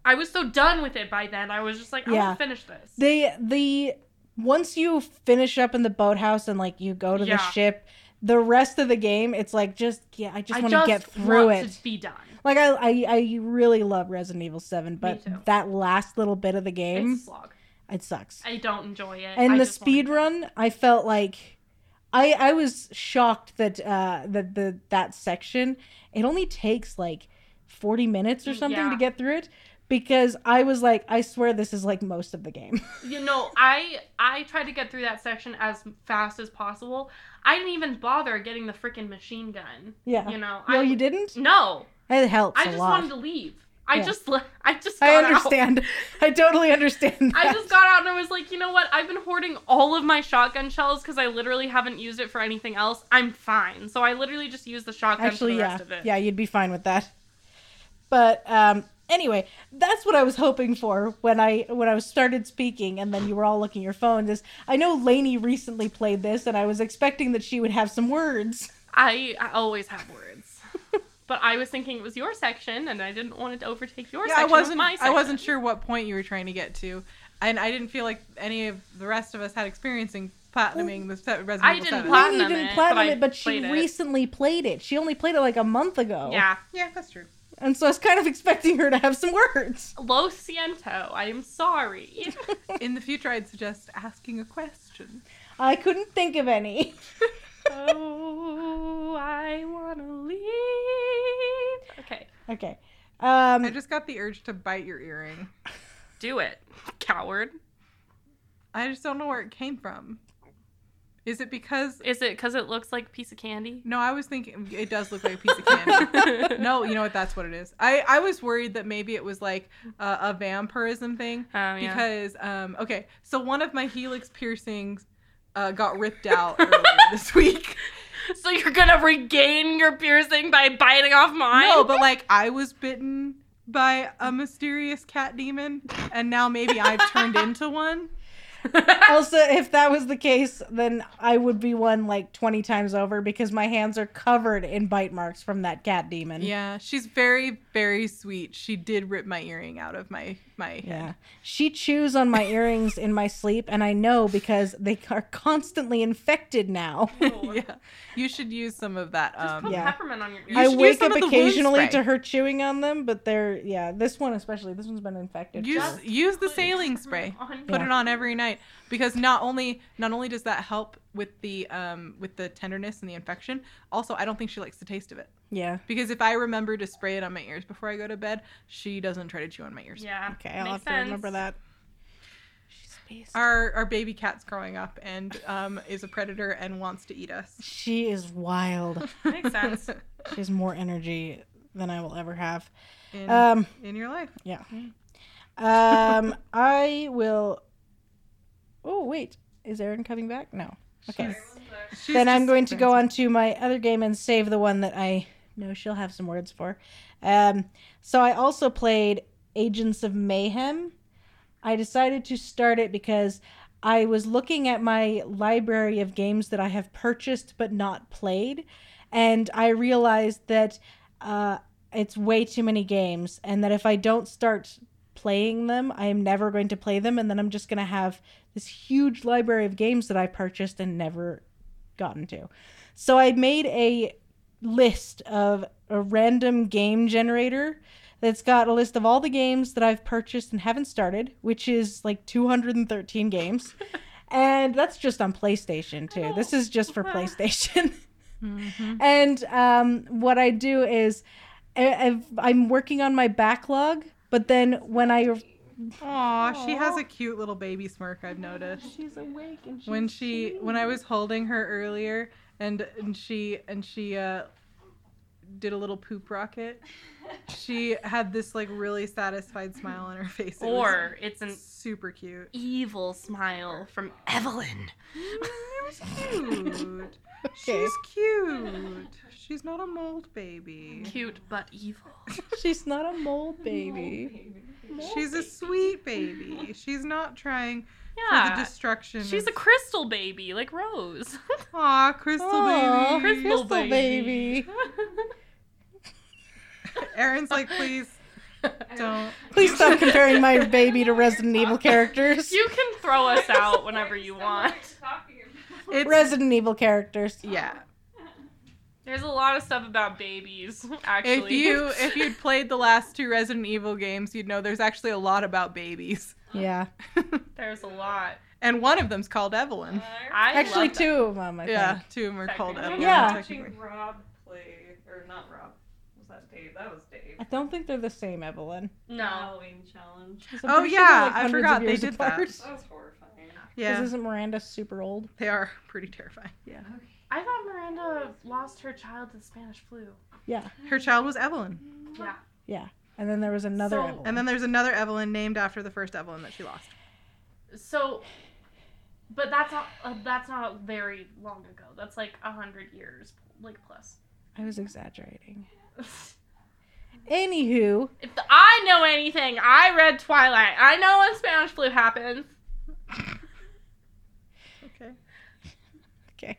I was so done with it by then. I was just like, I Yeah. want to finish this. They the once you finish up in the boathouse and like you go to Yeah. the ship the rest of the game it's like just yeah i just want to get through it to be done. Like I, I i really love resident evil 7 but that last little bit of the game it sucks. I don't enjoy it. and I the speed run i felt like i i was shocked that uh that the that section it only takes like 40 minutes or something to get through it because i was like i swear this is like most of the game. You know, I I tried to get through that section as fast as possible. I didn't even bother getting the freaking machine gun. yeah. You know, no I you didn't? No, it helps I a just lot wanted to leave. I Yeah. just I just I out. understand. I totally understand. I just got out and I was like, you know what? I've been hoarding all of my shotgun shells because I literally haven't used it for anything else. I'm fine. So I literally just used the shotgun actually, for the yeah, rest of it. yeah, you'd be fine with that. But um, anyway, that's what I was hoping for when I when I was started speaking, and then you were all looking at your phones. Is I know Lainey recently played this, and I was expecting that she would have some words. I, I always have words. But I was thinking it was your section and I didn't want it to overtake your Yeah, I section. with wasn't. my I wasn't sure what point you were trying to get to, and I didn't feel like any of the rest of us had experiencing platinuming the se- Resident I Evil didn't 7. plat- Lainey Platinum didn't it, but platinum I it, but she played it. recently played it. She only played it like a month ago. Yeah. yeah, that's true. and so I was kind of expecting her to have some words. Lo siento. I am sorry. In the future, I'd suggest asking a question. I couldn't think of any. oh, I want to leave. Okay. Okay. Um, I just got the urge to bite your earring. Do it, coward. I just don't know where it came from. Is it because? Is it because it looks like a piece of candy? No, I was thinking it does look like a piece of candy. no, you know what? That's what it is. I I was worried that maybe it was like a, a vampirism thing Oh, yeah. because um okay, so one of my helix piercings uh, got ripped out earlier this week. So you're gonna regain your piercing by biting off mine? No, but like I was bitten by a mysterious cat demon, and now maybe I've turned into one. Also, if that was the case, then I would be one like 20 times over because my hands are covered in bite marks from that cat demon. Yeah, she's very very sweet. She did rip my earring out of my my Yeah. She chews on my earrings in my sleep, and I know because they are constantly infected now. yeah, you should use some of that. Just Um, put Yeah. peppermint on your ears. You I should wake up of the wound occasionally to her chewing on them, but they're, yeah, this one especially. This one's been infected. use use the Put saline spray. Put Yeah. it on every night because not only not only does that help with the um with the tenderness and the infection, also I don't think she likes the taste of it. Yeah. Because if I remember to spray it on my ears before I go to bed, she doesn't try to chew on my ears. Yeah. Okay, I'll makes have to remember that. She's. Our our baby cat's growing up and um is a predator and wants to eat us. She is wild. Makes sense. she has more energy than I will ever have. in, Um, in your life. Yeah. Um, I will. Oh wait, is Erin coming back? No. Okay. She's then I'm going to go on to my other game and save the one that I know she'll have some words for. Um, so I also played Agents of Mayhem. I decided to start it because I was looking at my library of games that I have purchased but not played, and I realized that uh, it's way too many games, and that if I don't start playing them, I am never going to play them, and then I'm just going to have this huge library of games that I purchased and never gotten to. So I made a list of a random game generator that's got a list of all the games that I've purchased and haven't started, which is like 213 games. and that's just on PlayStation too. This is just for PlayStation. Mhm. And um, what I do is I, I'm working on my backlog, but then when I Aw, she has a cute little baby smirk. I've noticed. she's awake and she's when she when I was holding her earlier and and she and she uh did a little poop rocket. She had this like really satisfied smile on her face. It was Or it's an super cute. evil smile from Evelyn. Mm, it was cute. She's cute. She's not a mold baby. Cute but evil. she's not a mold baby. She's a sweet baby. She's not trying for the destruction. She's a crystal baby, like Rose. Aw, crystal Aw, baby. Crystal baby. Erin's like, please don't. Please stop comparing my baby to Resident Evil characters. you can throw us out whenever you want. It's Resident Evil characters. yeah. There's a lot of stuff about babies, actually. If you if you'd played the last two Resident Evil games, you'd know there's actually a lot about babies. Yeah. There's a lot. and one of them's called Evelyn. Uh, I Actually, two of them, I Yeah, think. two of them are called Evelyn. Yeah. technically. Rob play, or not Rob. Was that Dave? That was Dave. I don't think they're the same Evelyn. No. Halloween challenge. 'Cause I'm Oh, yeah, they're, I forgot they did apart. that. That was horrifying. Yeah, Because isn't Miranda super old? they are pretty terrifying. I thought Miranda lost her child to the Spanish flu. Yeah. Her child was Evelyn. Yeah. Yeah. And then there was another So- Evelyn. And then there's another Evelyn named after the first Evelyn that she lost. So, but that's not uh, that's not very long ago. That's like a hundred years, like plus. I was exaggerating. Anywho, If I know anything, I read Twilight. I know when Spanish flu happens. Okay. okay.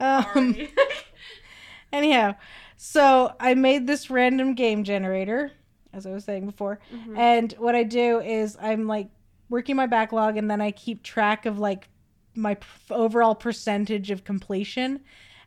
Um, anyhow, so I made this random game generator, as I was saying before. Mhm. And what I do is I'm like working my backlog and then I keep track of like my p- overall percentage of completion.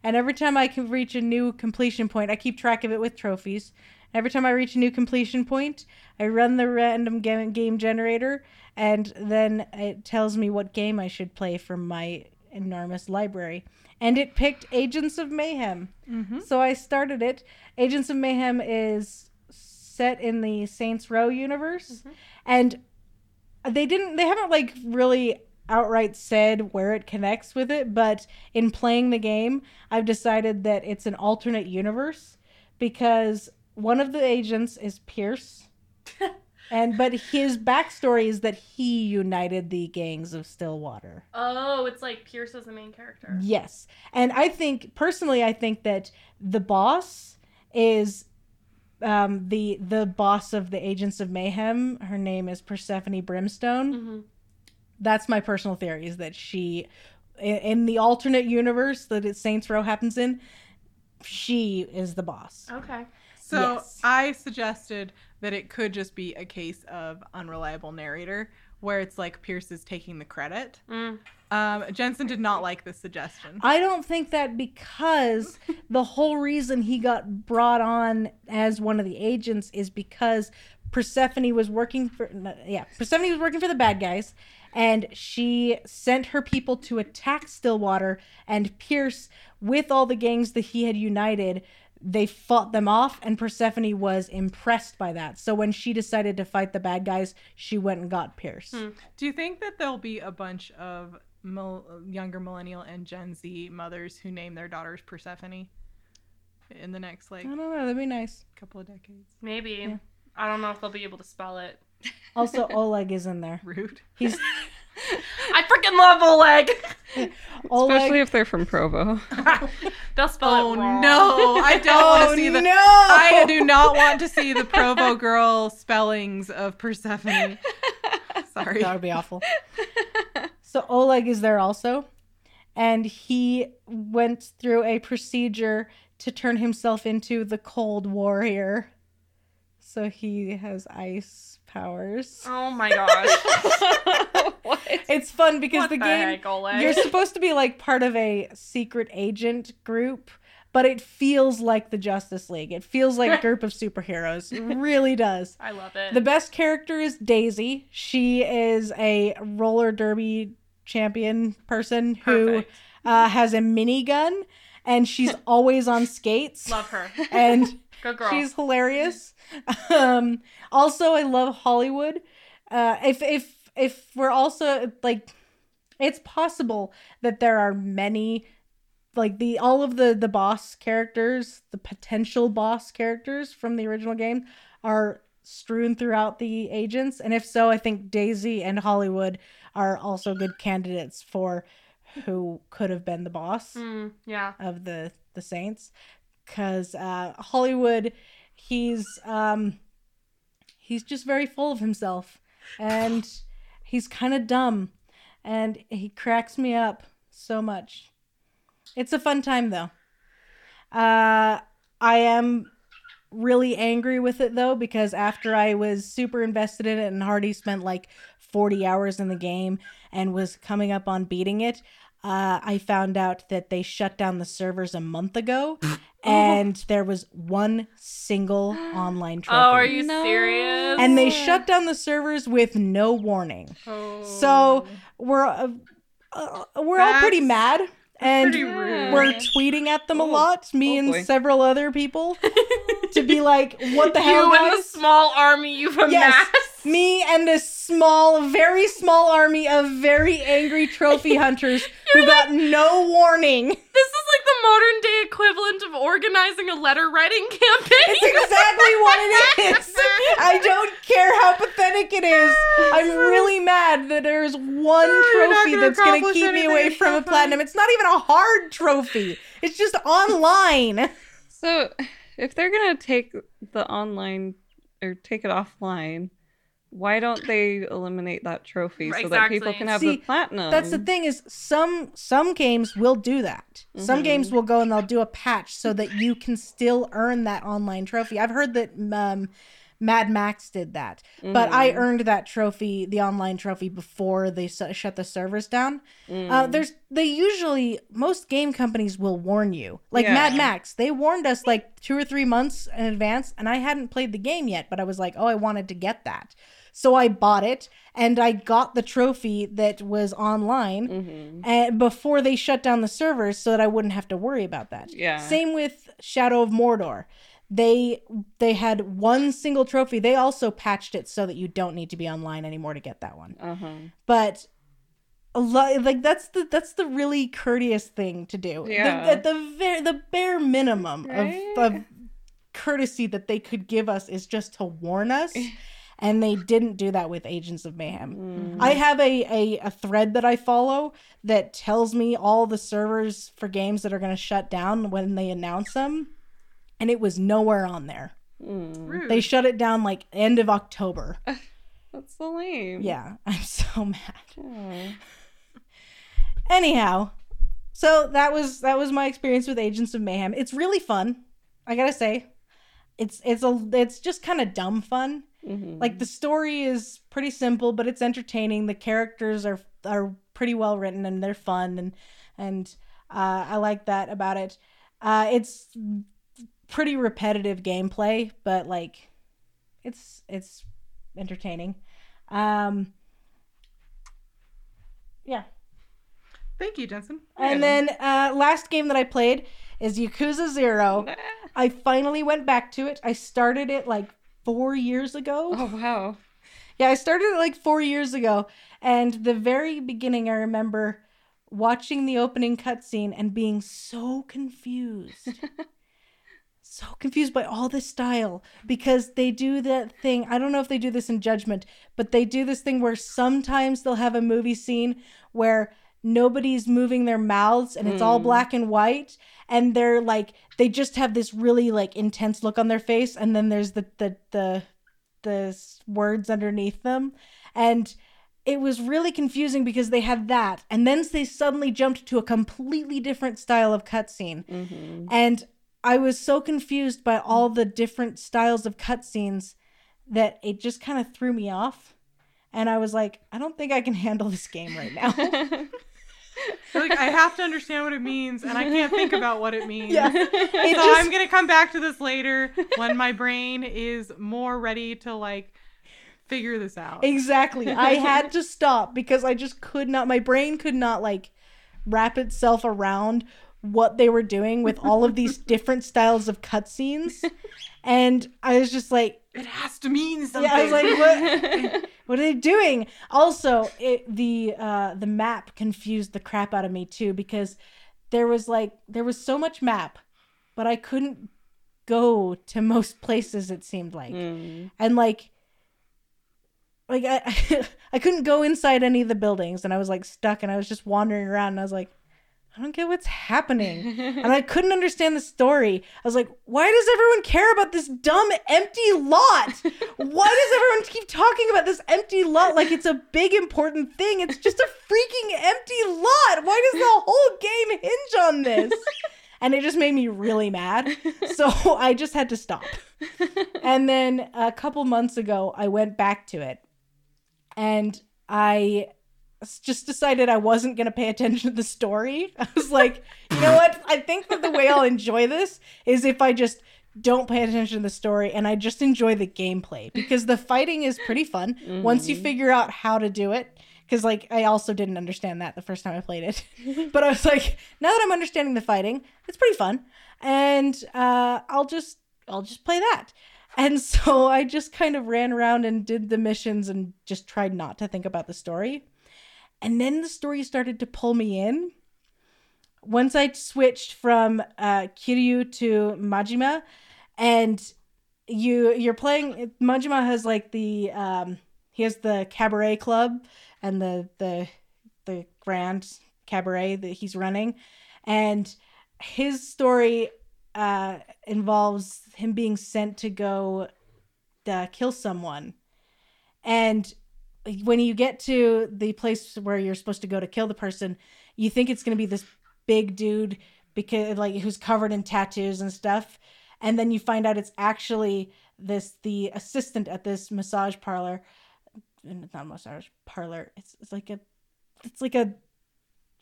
And every time I can reach a new completion point, I keep track of it with trophies. Every time I reach a new completion point, I run the random game, game generator and then it tells me what game I should play from my enormous library. And it picked Agents of Mayhem. Mm-hmm. So I started it. Agents of Mayhem is set in the Saints Row universe, Mhm. and they didn't. They haven't like really outright said where it connects with it, but in playing the game, I've decided that it's an alternate universe because one of the agents is Pierce. And but his backstory is that he united the gangs of Stillwater. oh, it's like Pierce is the main character. Yes. And I think personally I think that the boss is um the the boss of the Agents of Mayhem. Her name is Persephone Brimstone. hmm That's my personal theory is that she in, in the alternate universe that it Saints Row happens in, she is the boss. Okay. So Yes. I suggested that it could just be a case of unreliable narrator, where it's like Pierce is taking the credit. Mm. Um, Jensen did not like this suggestion. I don't think that because the whole reason he got brought on as one of the agents is because Persephone was working for yeah, Persephone was working for the bad guys and she sent her people to attack Stillwater and Pierce with all the gangs that he had united they fought them off and Persephone was impressed by that. So when she decided to fight the bad guys, she went and got Pierce. Hmm. Do you think that there'll be a bunch of mil- younger millennial and Gen Z mothers who name their daughters Persephone in the next like I don't know, that'd be nice. couple of decades? Maybe. Yeah. I don't know if they'll be able to spell it. Also Oleg is in there. Rude. He's I freaking love Oleg. Oleg Especially if they're from Provo. They'll spell Oh it wrong. no! I don't want Oh to see the. no! I do not want to see the Provo girl spellings of Persephone. Sorry. That would be awful. So Oleg is there also, and he went through a procedure to turn himself into the Cold Warrior. So he has ice powers. Oh my gosh. It's fun because what the the game heck, Oleg? you're supposed to be like part of a secret agent group, but it feels like the Justice League. It feels like a group of superheroes. It really does. I love it. The best character is Daisy. She is a roller derby champion person who uh, has a minigun and she's always on skates. Love her. And Good girl. She's hilarious. Um, also, I love Hollywood. Uh, if if if we're also like, it's possible that there are many, like the all of the the boss characters, the potential boss characters from the original game, are strewn throughout the agents. And if so, I think Daisy and Hollywood are also good candidates for who could have been the boss Mm, yeah. of the the Saints because uh, Hollywood, he's um, he's just very full of himself, and he's kind of dumb, and he cracks me up so much. It's a fun time though. Uh, I am really angry with it though because after I was super invested in it and Hardy spent like 40 hours in the game and was coming up on beating it, uh, I found out that they shut down the servers a month ago and there was one single online trophy. Oh, are you No. serious? and they shut down the servers with no warning. Oh. So we're uh, uh, we're all pretty mad and we're tweeting at them a Oh. lot, me Oh, and several other people, to be like, "What the hell, you and the small army you've amassed. Yes, me and a small, very small army of very angry trophy hunters who got no warning. This is like the modern day equivalent of organizing a letter writing campaign. It's exactly what it is. I don't care how pathetic it is. I'm really mad that there's one you're trophy gonna that's going to keep me away from a platinum. It's not even a hard trophy. It's just online. So, if they're gonna take the online or take it offline, why don't they eliminate that trophy so that people can have See, the platinum? That's the thing is some some games will do that. Some Mhm. games will go and they'll do a patch so that you can still earn that online trophy. I've heard that um, Mad Max did that, but I Mhm. earned that trophy, the online trophy, before they s- shut the servers down. Mm. Uh, there's they usually most game companies will warn you. Like Yeah. Mad Max, they warned us like two or three months in advance, and I hadn't played the game yet, but I was like, oh, I wanted to get that, so I bought it, and I got the trophy that was online Mhm. and before they shut down the servers, so that I wouldn't have to worry about that. Yeah. Same with Shadow of Mordor. They they had one single trophy. They also patched it so that you don't need to be online anymore to get that one Uh-huh. but a lot like that's the that's the really courteous thing to do. Yeah. The, the, the, ver- the bare minimum Right? of, of courtesy that they could give us is just to warn us, and they didn't do that with Agents of Mayhem. Mm. I have a, a, a thread that I follow that tells me all the servers for games that are going to shut down when they announce them, and it was nowhere on there. Mm. Rude. They shut it down like end of October. That's so lame. Yeah, I'm so mad. Anyhow so that was that was my experience with agents of mayhem it's really fun i gotta say it's it's a it's just kind of dumb fun Mhm. like the story is pretty simple but it's entertaining the characters are are pretty well written and they're fun and and uh, i like that about it uh, it's pretty repetitive gameplay but like it's it's entertaining um yeah Thank you, Jensen. and then uh, last game that I played is Yakuza Zero. I finally went back to it. I started it like four years ago. Oh wow. Yeah, I started it like four years ago. And the very beginning, I remember watching the opening cutscene and being so confused. so confused by all this style because they do that thing. I don't know if they do this in Judgment, but they do this thing where sometimes they'll have a movie scene where nobody's moving their mouths and it's all Hmm. black and white and they're like they just have this really like intense look on their face and then there's the the the the words underneath them and it was really confusing because they had that and then they suddenly jumped to a completely different style of cutscene Mhm. and I was so confused by all the different styles of cutscenes that it just kind of threw me off. And I was like, I don't think I can handle this game right now. Like I have to understand what it means, and I can't think about what it means. yeah. It so just, I'm gonna come back to this later when my brain is more ready to like figure this out. exactly. I had to stop because I just could not, my brain could not like wrap itself around what they were doing with all of these different styles of cutscenes. And I was just like, It has to mean something. yeah, I was like, what? what are they doing? Also, it, the uh, the map confused the crap out of me too because there was like there was so much map, but I couldn't go to most places. It seemed like, Mm. and like like I I couldn't go inside any of the buildings, and I was like stuck, and I was just wandering around, and I was like. I don't get what's happening. And I couldn't understand the story. I was like, why does everyone care about this dumb empty lot? Why does everyone keep talking about this empty lot like it's a big important thing? It's just a freaking empty lot. Why does the whole game hinge on this? And it just made me really mad. So I just had to stop. And then a couple months ago, I went back to it. And I just decided I wasn't going to pay attention to the story. I was like, you know what? I think that the way I'll enjoy this is if I just don't pay attention to the story and I just enjoy the gameplay because the fighting is pretty fun once you Mhm. figure out how to do it. Because like I also didn't understand that the first time I played it, but I was like, now that I'm understanding the fighting, it's pretty fun, and uh, I'll just I'll just play that. And so I just kind of ran around and did the missions and just tried not to think about the story. And then the story started to pull me in. Once I switched from uh, Kiryu to Majima, and you you're playing Majima has like the um, he has the cabaret club and the the the grand cabaret that he's running, and his story uh, involves him being sent to go uh, kill someone, and when you get to the place where you're supposed to go to kill the person, you think it's going to be this big dude because like who's covered in tattoos and stuff, and then you find out it's actually this the assistant at this massage parlor, and not massage parlor. It's it's like a it's like a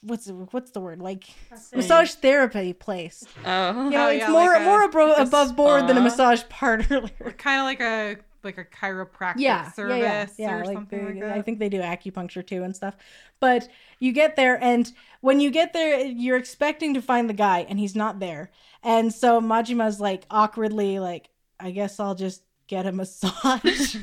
what's what's the word like massage therapy place. Oh. You know, Oh, it's yeah, more like a- more abro- above board than a massage parlor. kind of like a like a chiropractic yeah, service yeah, yeah, yeah. or like something they- like that. I think they do acupuncture too and stuff. But you get there, and when you get there, you're expecting to find the guy, and he's not there. And so Majima's like awkwardly like, I guess I'll just get a massage.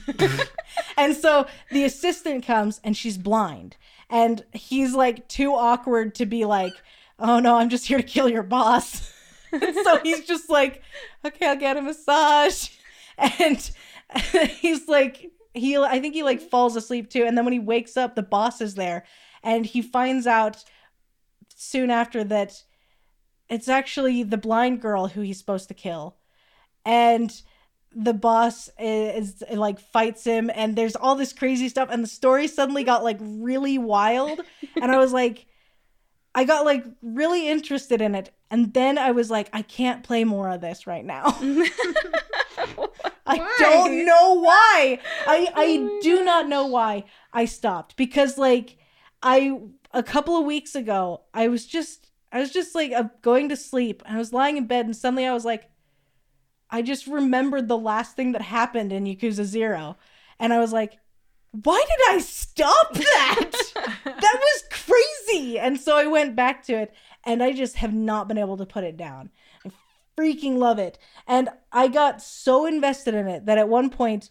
and so the assistant comes, and she's blind, and he's like too awkward to be like, oh no, I'm just here to kill your boss. so he's just like, okay, I'll get a massage. And he's like, he, I think he like falls asleep too. And then when he wakes up, the boss is there. And he finds out soon after that it's actually the blind girl who he's supposed to kill. And the boss is, is like fights him and there's all this crazy stuff and the story suddenly got like really wild and I was like I got like really interested in it and then I was like I can't play more of this right now. I don't know why. I I do not know why I stopped because like I a couple of weeks ago I was just I was just like uh, going to sleep. I was lying in bed and suddenly I was like I just remembered the last thing that happened in Yakuza 0 and I was like why did I stop that? that was crazy. And so I went back to it and I just have not been able to put it down. I freaking love it. And I got so invested in it that at one point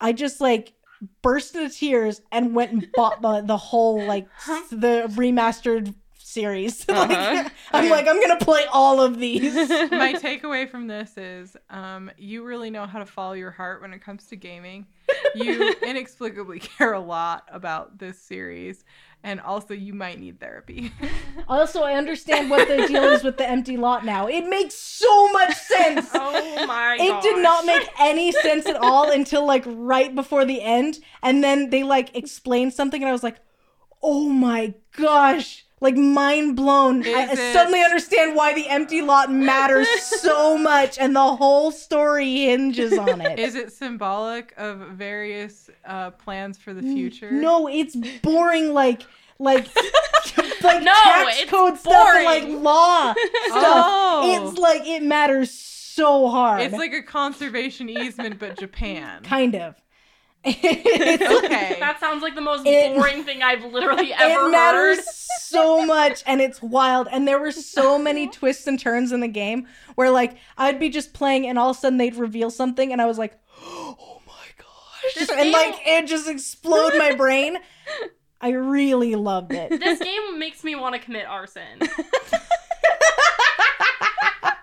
I just like burst into tears and went and bought the, the whole like s- the remastered series. like, Uh-huh. I'm Okay. like I'm going to play all of these. My takeaway from this is um, you really know how to follow your heart when it comes to gaming. You inexplicably care a lot about this series, and also you might need therapy. also, I understand what the deal is with the empty lot now. It makes so much sense. Oh my it did not make any sense at all until like right before the end and then they like explained something and i was like oh my gosh like mind blown. I, I it- suddenly understand why the empty lot matters so much and the whole story hinges on it. Is it symbolic of various uh, plans for the future? no it's boring like like like No, tax it's code stuff and like law stuff. Oh. it's like it matters so hard. It's like a conservation easement, but Japan. kind of Okay. That sounds like the most It- boring thing I've literally ever it matters heard. so much and it's wild. And there were so many twists and turns in the game where like I'd be just playing and all of a sudden they'd reveal something and I was like, oh my gosh. This and game- like it just explode my brain. I really loved it. This game makes me want to commit arson.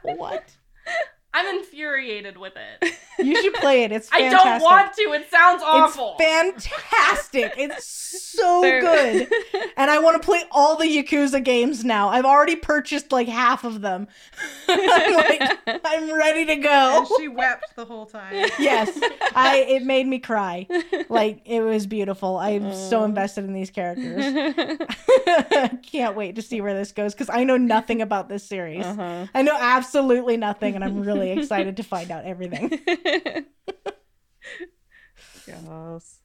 what? I'm infuriated with it. You should play it. It's fantastic. I don't want to. It sounds awful. It's fantastic. It's so They're- good. And I want to play all the Yakuza games now. I've already purchased like half of them. I'm like, I'm ready to go. And she wept the whole time. yes. I it made me cry. Like it was beautiful. I'm so invested in these characters. Can't wait to see where this goes because I know nothing about this series. uh-huh. I know absolutely nothing and I'm really excited to find out everything. Yes.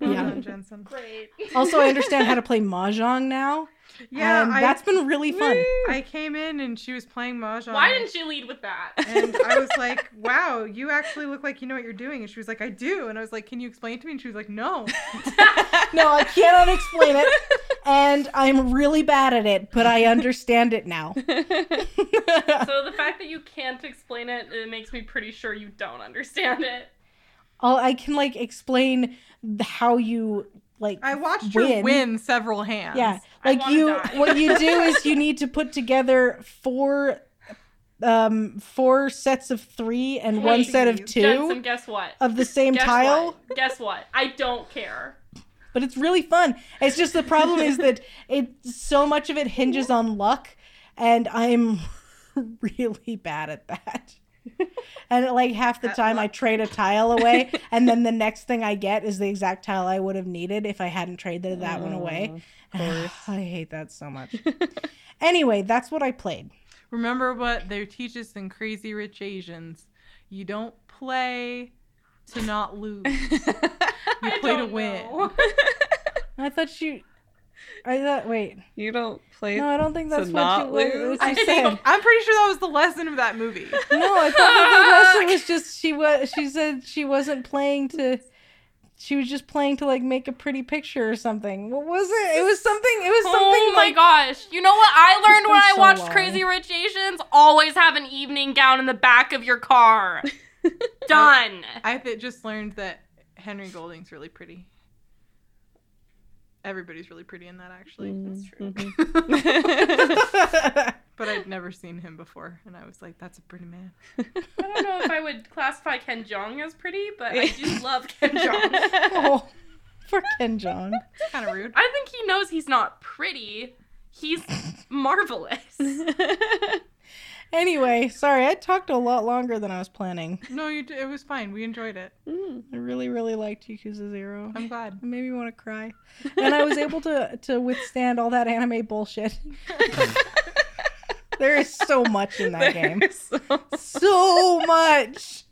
Yeah. Jensen. Great. Also, I understand how to play mahjong now. Yeah, and I, that's been really fun. I came in and she was playing mahjong. Why didn't you lead with that? And I was like, "Wow, you actually look like you know what you're doing." And she was like, "I do." And I was like, "Can you explain to me?" And she was like, "No." No, I cannot explain it, and I'm really bad at it, but I understand it now. so the fact that you can't explain it, it makes me pretty sure you don't understand it. I'll, I can like explain how you like. I watched win. her win several hands. Yeah, like you. die. What you do is you need to put together four, um, four sets of three and one set of two Jensen, guess what? of the same Guess tile. what? Guess what? I don't care. But it's really fun. It's just the problem is that it so much of it hinges on luck, and I'm really bad at that. And like half the time, I trade a tile away, and then the next thing I get is the exact tile I would have needed if I hadn't traded that one away. Oh, of. I hate that so much. anyway, that's what I played. Remember what they teach us in Crazy Rich Asians? You don't play to not lose. You play to don't win. know. I thought you. I thought. Wait. you don't play. No, I don't think that's To what not you, what, lose? what you I- said. I'm pretty sure that was the lesson of that movie. No, I thought that the lesson was just she was. She said she wasn't playing to. She was just playing to like make a pretty picture or something. What was it? It was something. It was something Oh my like. gosh. You know what I learned when I so watched long. Crazy Rich Asians? Always have an evening gown in the back of your car. Done. I th- just learned that Henry Golding's really pretty. Everybody's really pretty in that, actually. That's true. Mhm. But I'd never seen him before, and I was like, "That's a pretty man." I don't know if I would classify Ken Jeong as pretty, but I do love Ken Jeong. oh, for Ken Jeong. It's kind of rude. I think he knows he's not pretty. He's marvelous. Anyway, sorry, I talked a lot longer than I was planning. No, you. D- it was fine. We enjoyed it. Mm. I really, really liked Yakuza Zero. I'm glad. It made me want to cry, and I was able to to withstand all that anime bullshit. there is so much in that game. There's So, So much.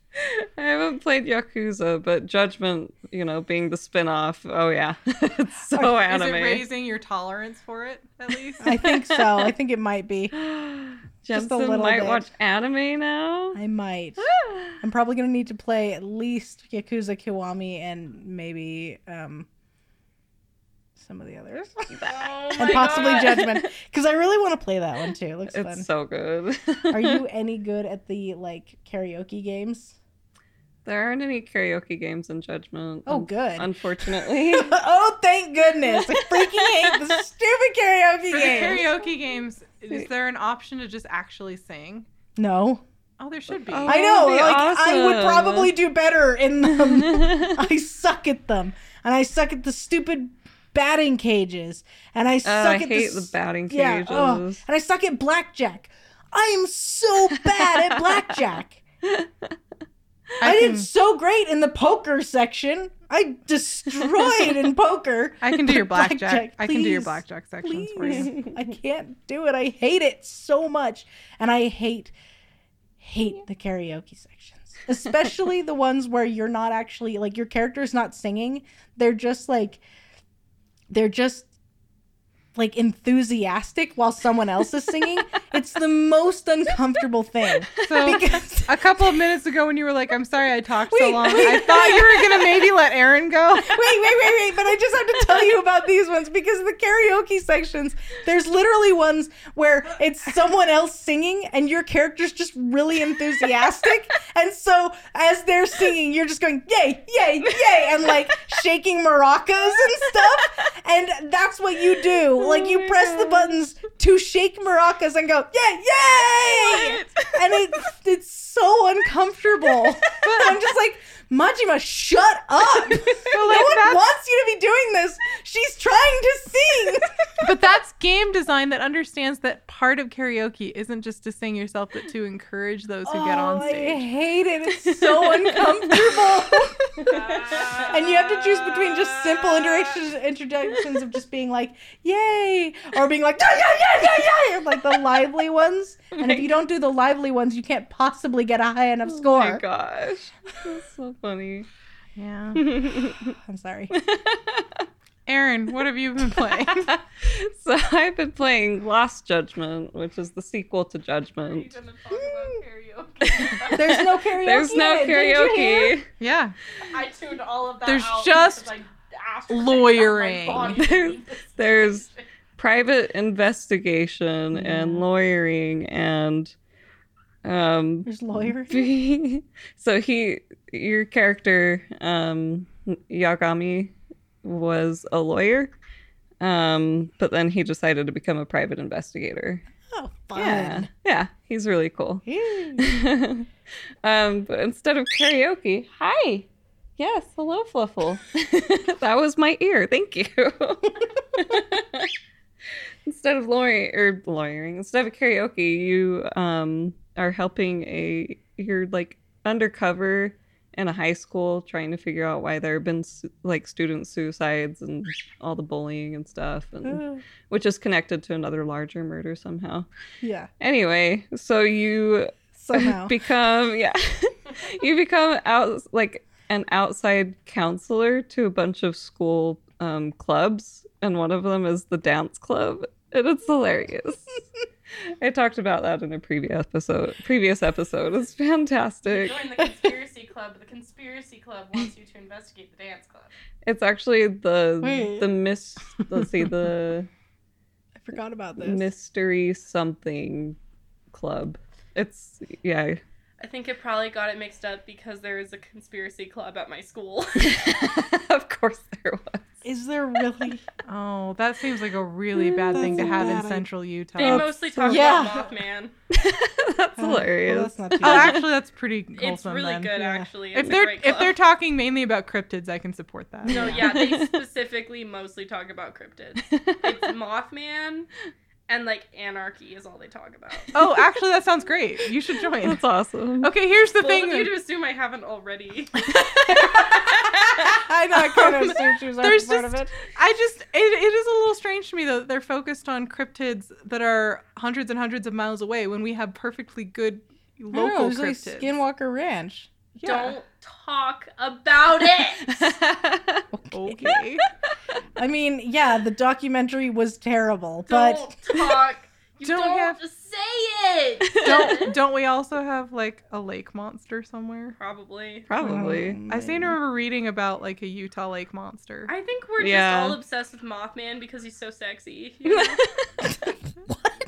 I haven't played Yakuza, but Judgment, you know, being the spin-off, oh yeah. it's so Is anime. it raising your tolerance for it at least? I think so. I think it might be. Jensen Just a little might bit. watch anime now. I might. I'm probably gonna need to play at least Yakuza Kiwami and maybe um some of the others. Oh and possibly God. Judgment. Because I really want to play that one too. It looks It's fun. so good. Are you any good at the like karaoke games? There aren't any karaoke games in Judgment. Oh un- good. Unfortunately. oh thank goodness. I freaking hate the stupid karaoke For the games. karaoke games, is there an option to just actually sing? No. Oh, there should be. Oh. I know. that'd be Like I would probably do better in them. I suck at them, and I suck at the stupid batting cages, and I Oh, suck I at hate s- the batting Yeah, oh, cages. oh, and I suck at blackjack. I am so bad at blackjack. I, can, did so great in the poker section. I destroyed in poker. I can do your But blackjack. I can do your blackjack sections for you. Please. I can't do it. I hate it so much. And I hate hate the karaoke sections. Especially the ones where you're not actually like your character's not singing. They're just like they're just like enthusiastic while someone else is singing. it's the most uncomfortable thing. So Because a couple of minutes ago, when you were like, "I'm sorry, I talked so long," wait. I thought you were gonna maybe let Erin go. wait, wait, wait, wait, but I just have to tell you about these ones because the karaoke sections, there's literally ones where it's someone else singing and your character's just really enthusiastic. And so as they're singing, you're just going, yay, yay, yay, and like shaking maracas and stuff. And that's what you do. Like you press the buttons to shake maracas and go, yay, yay! And it, it's so uncomfortable. But I'm just like, Majima, shut up! no one wants you to be doing this. She's trying to sing. But that's game design that understands that part of karaoke isn't just to sing yourself, but to encourage those who get on oh, stage. I hate it. It's so uncomfortable. and you have to choose between just simple introductions, introductions of just being like, yay, or being like, yeah, yeah, yeah, yeah, yeah, like the lively ones. And if you don't do the lively ones, you can't possibly get a high enough score. Oh my gosh. That's so funny. Yeah. I'm sorry. Erin, what have you been playing? so I've been playing Lost Judgment, which is the sequel to Judgment. Hmm. There's no karaoke. There's no in. Did you hear? karaoke. yeah. I tuned all of that There's out just I lawyering. out my body. There's, there's private investigation mm-hmm. and Yeah. lawyering and um There's lawyer. so he your character um Yagami was a lawyer um but then he decided to become a private investigator. Oh, fun. yeah yeah he's really cool. Um but instead of karaoke hi. Yes hello fluffle. That was my ear thank you. Instead of lawyering or lawyering instead of karaoke you um are helping a you're like undercover in a high school trying to figure out why there have been like student suicides and all the bullying and stuff and Uh, which is connected to another larger murder somehow yeah. anyway so you Somehow. become yeah you become out like an outside counselor to a bunch of school um, clubs and one of them is the dance club and it's hilarious i talked about that in a previous episode previous episode it's fantastic Join the conspiracy club. The conspiracy club wants you to investigate the dance club. it's actually the Wait. the miss let's see the I forgot about this. mystery something club it's yeah I think it probably got it mixed up because there is a conspiracy club at my school. of course there was Is there really? Oh, that seems like a really mm, bad thing to have in idea. Central Utah. They mostly talk Yeah. about Mothman. that's Oh, well, hilarious that's not oh, actually, that's pretty wholesome. It's really then. good, Yeah. actually. It's If they're if they're talking mainly about cryptids, I can support that. No, yeah, they specifically mostly talk about cryptids. It's Mothman and like anarchy is all they talk about. Oh, actually, that sounds great. You should join. That's awesome. Okay, here's the Bold thing. of you then. to assume I haven't already. I know. I kind of um, assumed she was already There's part of it. I just, it, it is a little strange to me though that they're focused on cryptids that are hundreds and hundreds of miles away when we have perfectly good local Local like cryptids. Skinwalker Ranch. Yeah. Don't talk about it. Okay. I mean, yeah, the documentary was terrible, but Don't talk. You Don't don't, we have- say it. don't don't we also have like a lake monster somewhere? Probably. Probably. Um, I seem to remember reading about like a Utah lake monster. I think we're Yeah. just all obsessed with Mothman because he's so sexy. you know? what?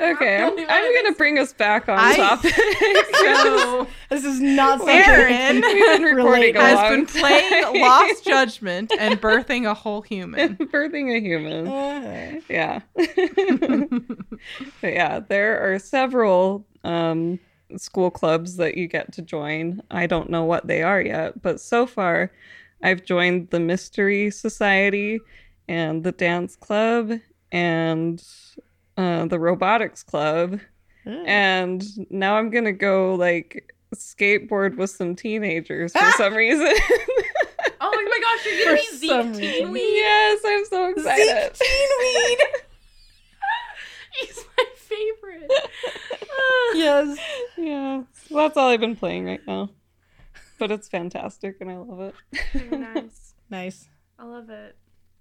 Okay, I'm, I'm gonna bring us back on I- topic. so This is not something Erin We've been recording a Relate. has long been time. playing Lost Judgment and birthing a whole human. birthing a human. Uh, Yeah. but yeah, there are several um, school clubs that you get to join. I don't know what they are yet, but so far I've joined the Mystery Society and the Dance Club and uh, the Robotics Club. And now I'm going to go like skateboard with some teenagers for some reason. oh my gosh, you're gonna For be Zeke some Teen reason. Weed. yes, I'm so excited. Zeke Teenweed. He's my favorite. yes. Yeah, so that's all I've been playing right now. But it's fantastic and I love it. Very nice. Nice. I love it.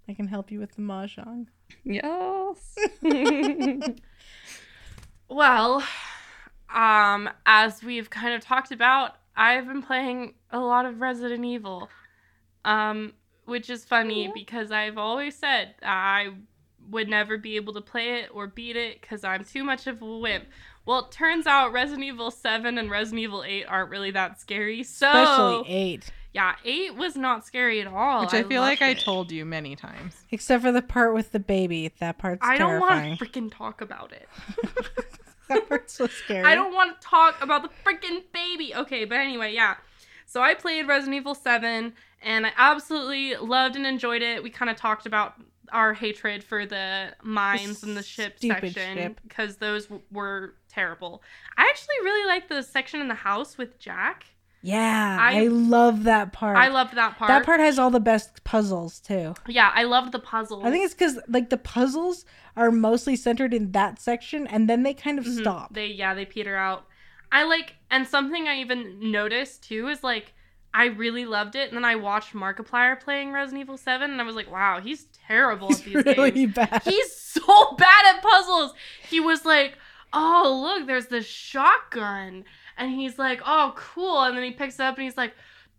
I can help you with the mahjong. Yes. Well, um, as we've kind of talked about, I've been playing a lot of Resident Evil. Um, which is funny because I've always said I would never be able to play it or beat it because I'm too much of a wimp. Well, it turns out Resident Evil 7 and Resident Evil 8 aren't really that scary. So, Especially eight. Yeah, 8 was not scary at all. Which I, feel like loved I it. told you many times. Except for the part with the baby. That part's I don't want to freaking talk about it. that part's so scary. I don't want to talk about the freaking baby. Okay, but anyway, yeah. So I played Resident Evil 7 and I absolutely loved and enjoyed it. We kind of talked about our hatred for the mines and the ship section because those w- were terrible. I actually really like the section in the house with Jack. Yeah, I- I, love that part. I loved that part. that part has all the best puzzles too. Yeah, I loved the puzzles. I think it's because like the puzzles are mostly centered in that section, and then they kind of Mhm. stop. They yeah, they peter out. I like and something I even noticed too is like I really loved it, and then I watched Markiplier playing Resident Evil Seven, and I was like, wow, he's terrible He's at these really games. bad. He's so bad at puzzles. He was like, oh look, there's the shotgun, and he's like, oh cool, and then he picks it up and he's like,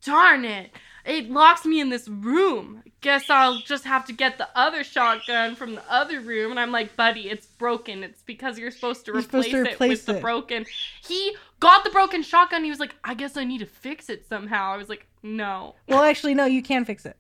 darn it. It locks me in this room. Guess I'll just have to get the other shotgun from the other room. And I'm like, buddy, it's broken. It's because you're supposed to You're replace, supposed to it replace with the broken. He got the broken shotgun. He was like, I guess I need to fix it somehow. I was like, no. well, actually, no, you can fix it.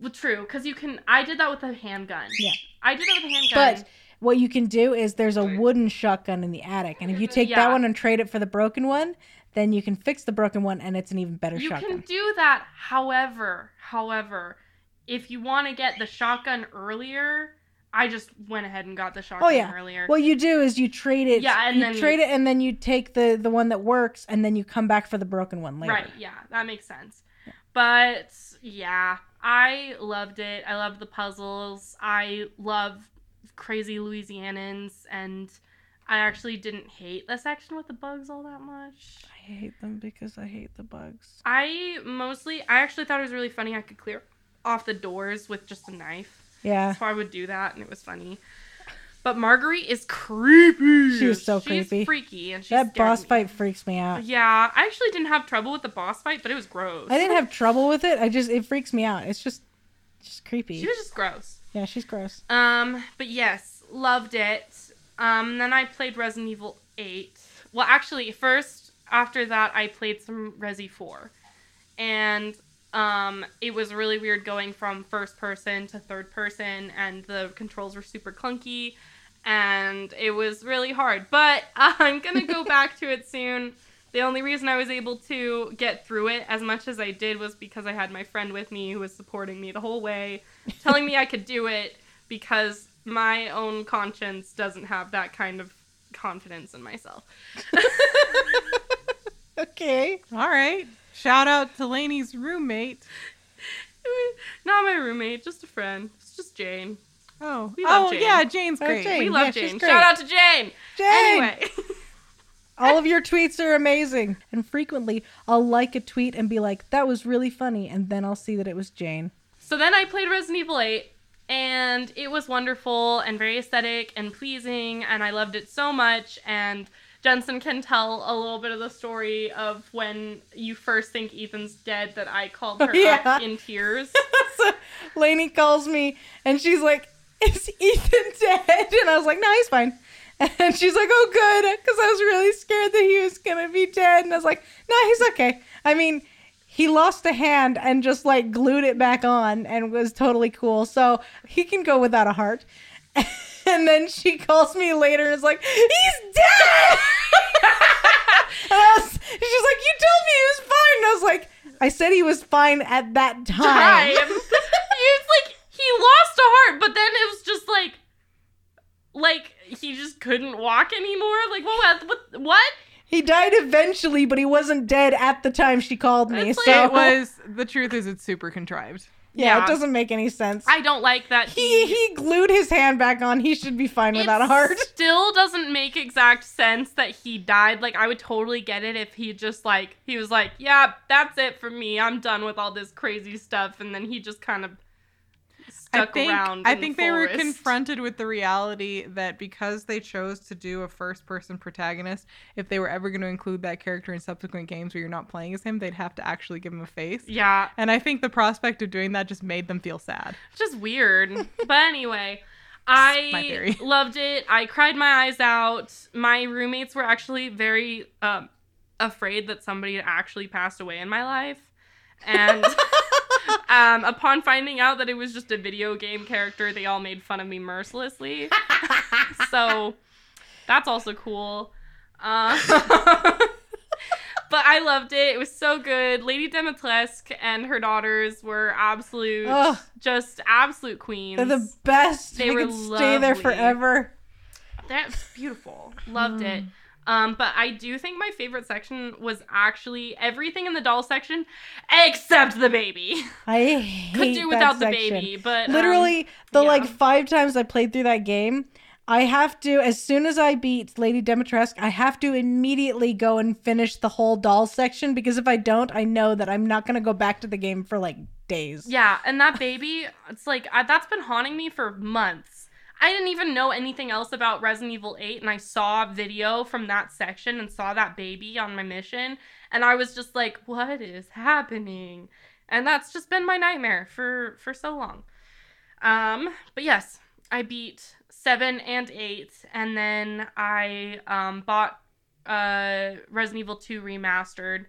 Well, true, because you can. I did that with a handgun. Yeah. I did that with a handgun. But what you can do is there's a wooden shotgun in the attic, and if you take Yeah. that one and trade it for the broken one, then you can fix the broken one, and it's an even better you shotgun. can do that. However, however, if you want to get the shotgun earlier, I just went ahead and got the oh, shotgun Oh, yeah. earlier. What you do is you trade it. Yeah, and you then- trade it, and then you take the the one that works, and then you come back for the broken one later. Right, yeah, that makes sense. But yeah, I loved it. I loved the puzzles. I love crazy Louisianans and I actually didn't hate the section with the bugs all that much. I hate them because I hate the bugs. I mostly I actually thought it was really funny I could clear off the doors with just a knife. Yeah. So I would do that and it was funny. But Marguerite is creepy. She was so She's creepy. freaky and she That boss me. fight freaks me out. Yeah, I actually didn't have trouble with the boss fight, but it was gross. I didn't have trouble with it. I just it freaks me out. It's just just creepy. She was just gross. Yeah, she's gross. Um, but yes, loved it. Um, then I played Resident Evil 8. Well, actually, first after that, I played some Resi 4, and um, it was really weird going from first person to third person, and the controls were super clunky, and it was really hard. But I'm gonna go back to it soon. The only reason I was able to get through it as much as I did was because I had my friend with me who was supporting me the whole way, telling me I could do it because my own conscience doesn't have that kind of confidence in myself. Okay. All right. Shout out to Lainey's roommate. Not my roommate, just a friend. It's just Jane. Oh, We love oh Jane. yeah, Jane's Oh, great. Jane. We love she's Jane. Shout out to Jane. Jane. Anyway. All of your tweets are amazing. And frequently I'll like a tweet and be like, that was really funny, and then I'll see that it was Jane. So then I played Resident Evil 8, and it was wonderful and very aesthetic and pleasing, and I loved it so much. And Jensen can tell a little bit of the story of when you first think Ethan's dead that I called her Yeah. up in tears. so Lainey calls me and she's like, Is Ethan dead? And I was like, No, he's fine. And she's like, Oh, good. Because I was really scared that he was to be dead. And I was like, No, he's okay. I mean, he lost a hand and just like glued it back on and was totally cool. So he can go without a heart. And then she calls me later and is like, He's dead! and I was, she's like, You told me he was fine. And I was like, I said he was fine at that time. time. like he lost a heart, but then it was just like, like he just couldn't walk anymore. Like what? What? What? He died eventually, but he wasn't dead at the time she called me. It's so like- It was the truth is it's super contrived. yeah, Yeah. it doesn't make any sense. I don't like that. he he glued his hand back on. He should be fine without a heart. Still doesn't make exact sense that he died. Like I would totally get it if he just like he was like, yeah, that's it for me. I'm done with all this crazy stuff, and then he just kind of stuck I think, around. I in the think they were confronted with the reality that because they chose to do a first person protagonist, if they were ever going to include that character in subsequent games where you're not playing as him, they'd have to actually give him a face. Yeah, And I think the prospect of doing that just made them feel sad. just weird. but anyway, I loved it. I cried my eyes out. My roommates were actually very um, afraid that somebody had actually passed away in my life. And um, upon finding out that it was just a video game character, they all made fun of me mercilessly. so that's also cool. Uh, but I loved it. It was so good. Lady Dimitrescu and her daughters were absolute, Ugh. just absolute queens. They're the best. They I were could stay there forever. That's beautiful. Loved it. Um, but I do think my favorite section was actually everything in the doll section except the baby. I hate Could do without the section. baby, but um, Literally, the yeah. like five times I played through that game, I have to as soon as I beat Lady Dimitrescu, I have to immediately go and finish the whole doll section because if I don't, I know that I'm not gonna go back to the game for like days. Yeah, and that baby, it's like I, that's been haunting me for months. I didn't even know anything else about Resident Evil 8, and I saw a video from that section and saw that baby on my mission, and I was just like, "What is happening?" And that's just been my nightmare for for so long. Um, but yes, I beat seven and eight, and then I um bought uh Resident Evil 2 remastered,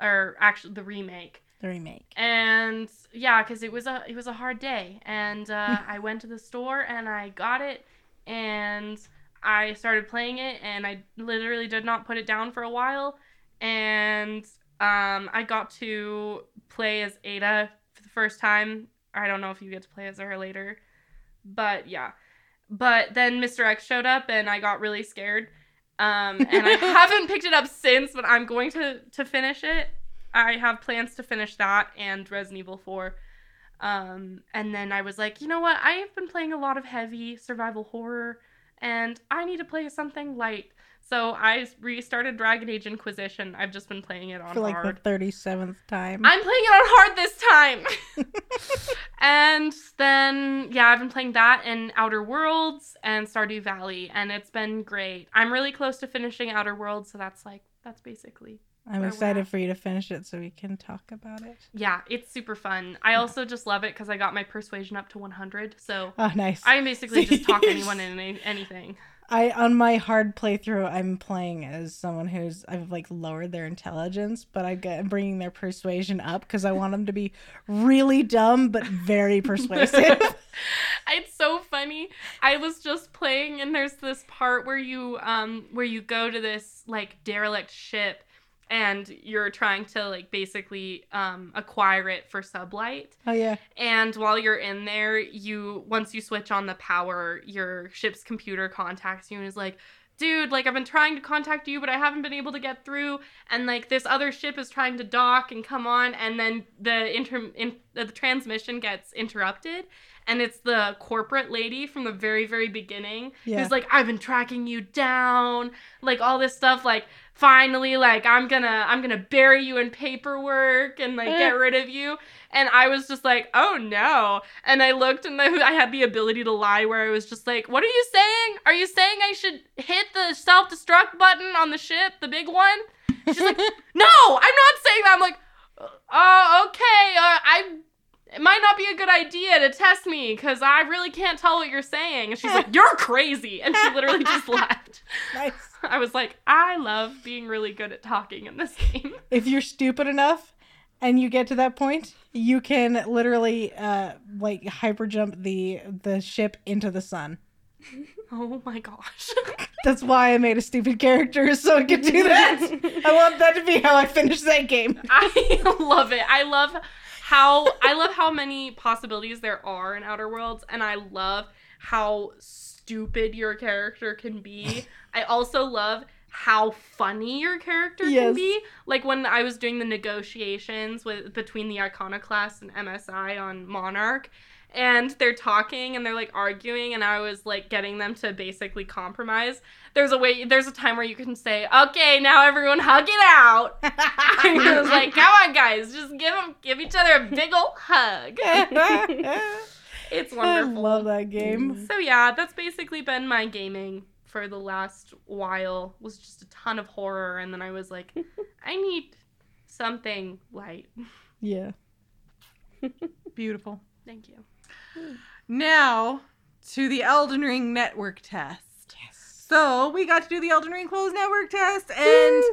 or actually the remake The remake. and yeah because it was a it was a hard day. And uh, i went to the store and i got it and i started playing it and i literally did not put it down for a while. And um, i got to play as ada for the first time. I don't know if you get to play as her later but yeah. But then mr x showed up and i got really scared um, and i haven't picked it up since but i'm going to to finish it I have plans to finish that and Resident Evil 4. Um, and then I was like, you know what? I have been playing a lot of heavy survival horror, and I need to play something light. So I restarted Dragon Age Inquisition. I've just been playing it on For like hard. the thirty seventh time. I'm playing it on hard this time. and then yeah, I've been playing that and Outer Worlds and Stardew Valley, and it's been great. I'm really close to finishing Outer Worlds, so that's like that's basically I'm excited for you to finish it so we can talk about it. Yeah, it's super fun. I also just love it because I got my persuasion up to 100. So Oh, nice. I basically just talk anyone in any, anything. I on my hard playthrough, I'm playing as someone who's I've like lowered their intelligence, but I get I'm bringing their persuasion up because I want them to be really dumb but very persuasive. it's so funny. I was just playing and there's this part where you um where you go to this like derelict ship and you're trying to like basically um acquire it for sublight. oh yeah, And while you're in there, you once you switch on the power, your ship's computer contacts you and is like, "Dude, like I've been trying to contact you, but I haven't been able to get through." And like this other ship is trying to dock and come on, and then the inter in, the transmission gets interrupted, and it's the corporate lady from the very very beginning Yeah. who's like, "I've been tracking you down," like all this stuff, like finally like i'm gonna i'm gonna bury you in paperwork and like get rid of you. And i was just like oh no. And i looked and i had the ability to lie where i was just like what are you saying? Are you saying i should hit the self-destruct button on the ship the big one? She's like no i'm not saying that. I'm like oh okay uh, i it might not be a good idea to test me because i really can't tell what you're saying and she's like you're crazy and she literally just left nice. I was like, I love being really good at talking in this game. If you're stupid enough and you get to that point, you can literally uh like hyper jump the the ship into the sun. Oh my gosh. That's why I made a stupid character so I could do that. I want that to be how I finish that game. I love it. I love how I love how many possibilities there are in Outer Worlds and I love how stupid your character can be. I also love how funny your character can be. Like when I was doing the negotiations with between the Iconoclast and MSI on Monarch and they're talking and they're like arguing and I was like getting them to basically compromise. There's a way there's a time where you can say, "Okay, now everyone hug it out." I was like, "Come on guys, just give them give each other a big old hug." it's I wonderful. love that game. Mm-hmm. So yeah, that's basically been my gaming for the last while. Was just a ton of horror, and then I was like, I need something light. Yeah. Beautiful. Thank you. Now to the Elden Ring network test. Yes. So we got to do the Elden Ring closed network test, and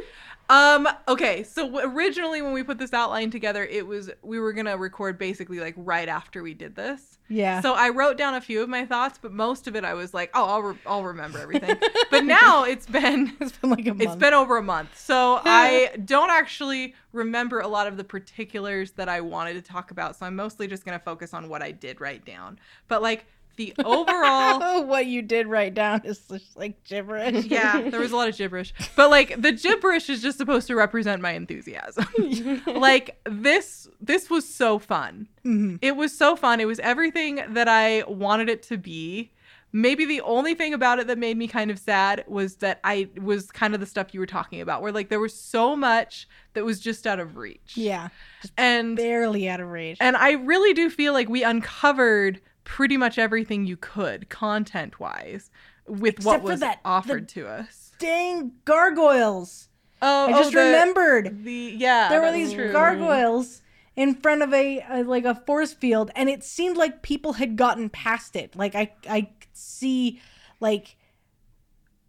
um, okay. So w- originally, when we put this outline together, it was we were gonna record basically like right after we did this. Yeah. So I wrote down a few of my thoughts, but most of it I was like, oh, I'll re- I'll remember everything. but now it's been it's been like a month. it's been over a month, so I don't actually remember a lot of the particulars that I wanted to talk about. So I'm mostly just gonna focus on what I did write down. But like the overall what you did write down is just like gibberish. yeah, there was a lot of gibberish. But like the gibberish is just supposed to represent my enthusiasm. like this this was so fun. Mhm. It was so fun. It was everything that I wanted it to be. Maybe the only thing about it that made me kind of sad was that I was kind of the stuff you were talking about where like there was so much that was just out of reach. Yeah. And Barely out of range. and I really do feel like we uncovered pretty much everything you could content wise with what Except for was that- offered to us. Dang gargoyles. Oh, I oh, just the- remembered. The yeah, there were these true. gargoyles in front of a, a like a force field and it seemed like people had gotten past it like i i see like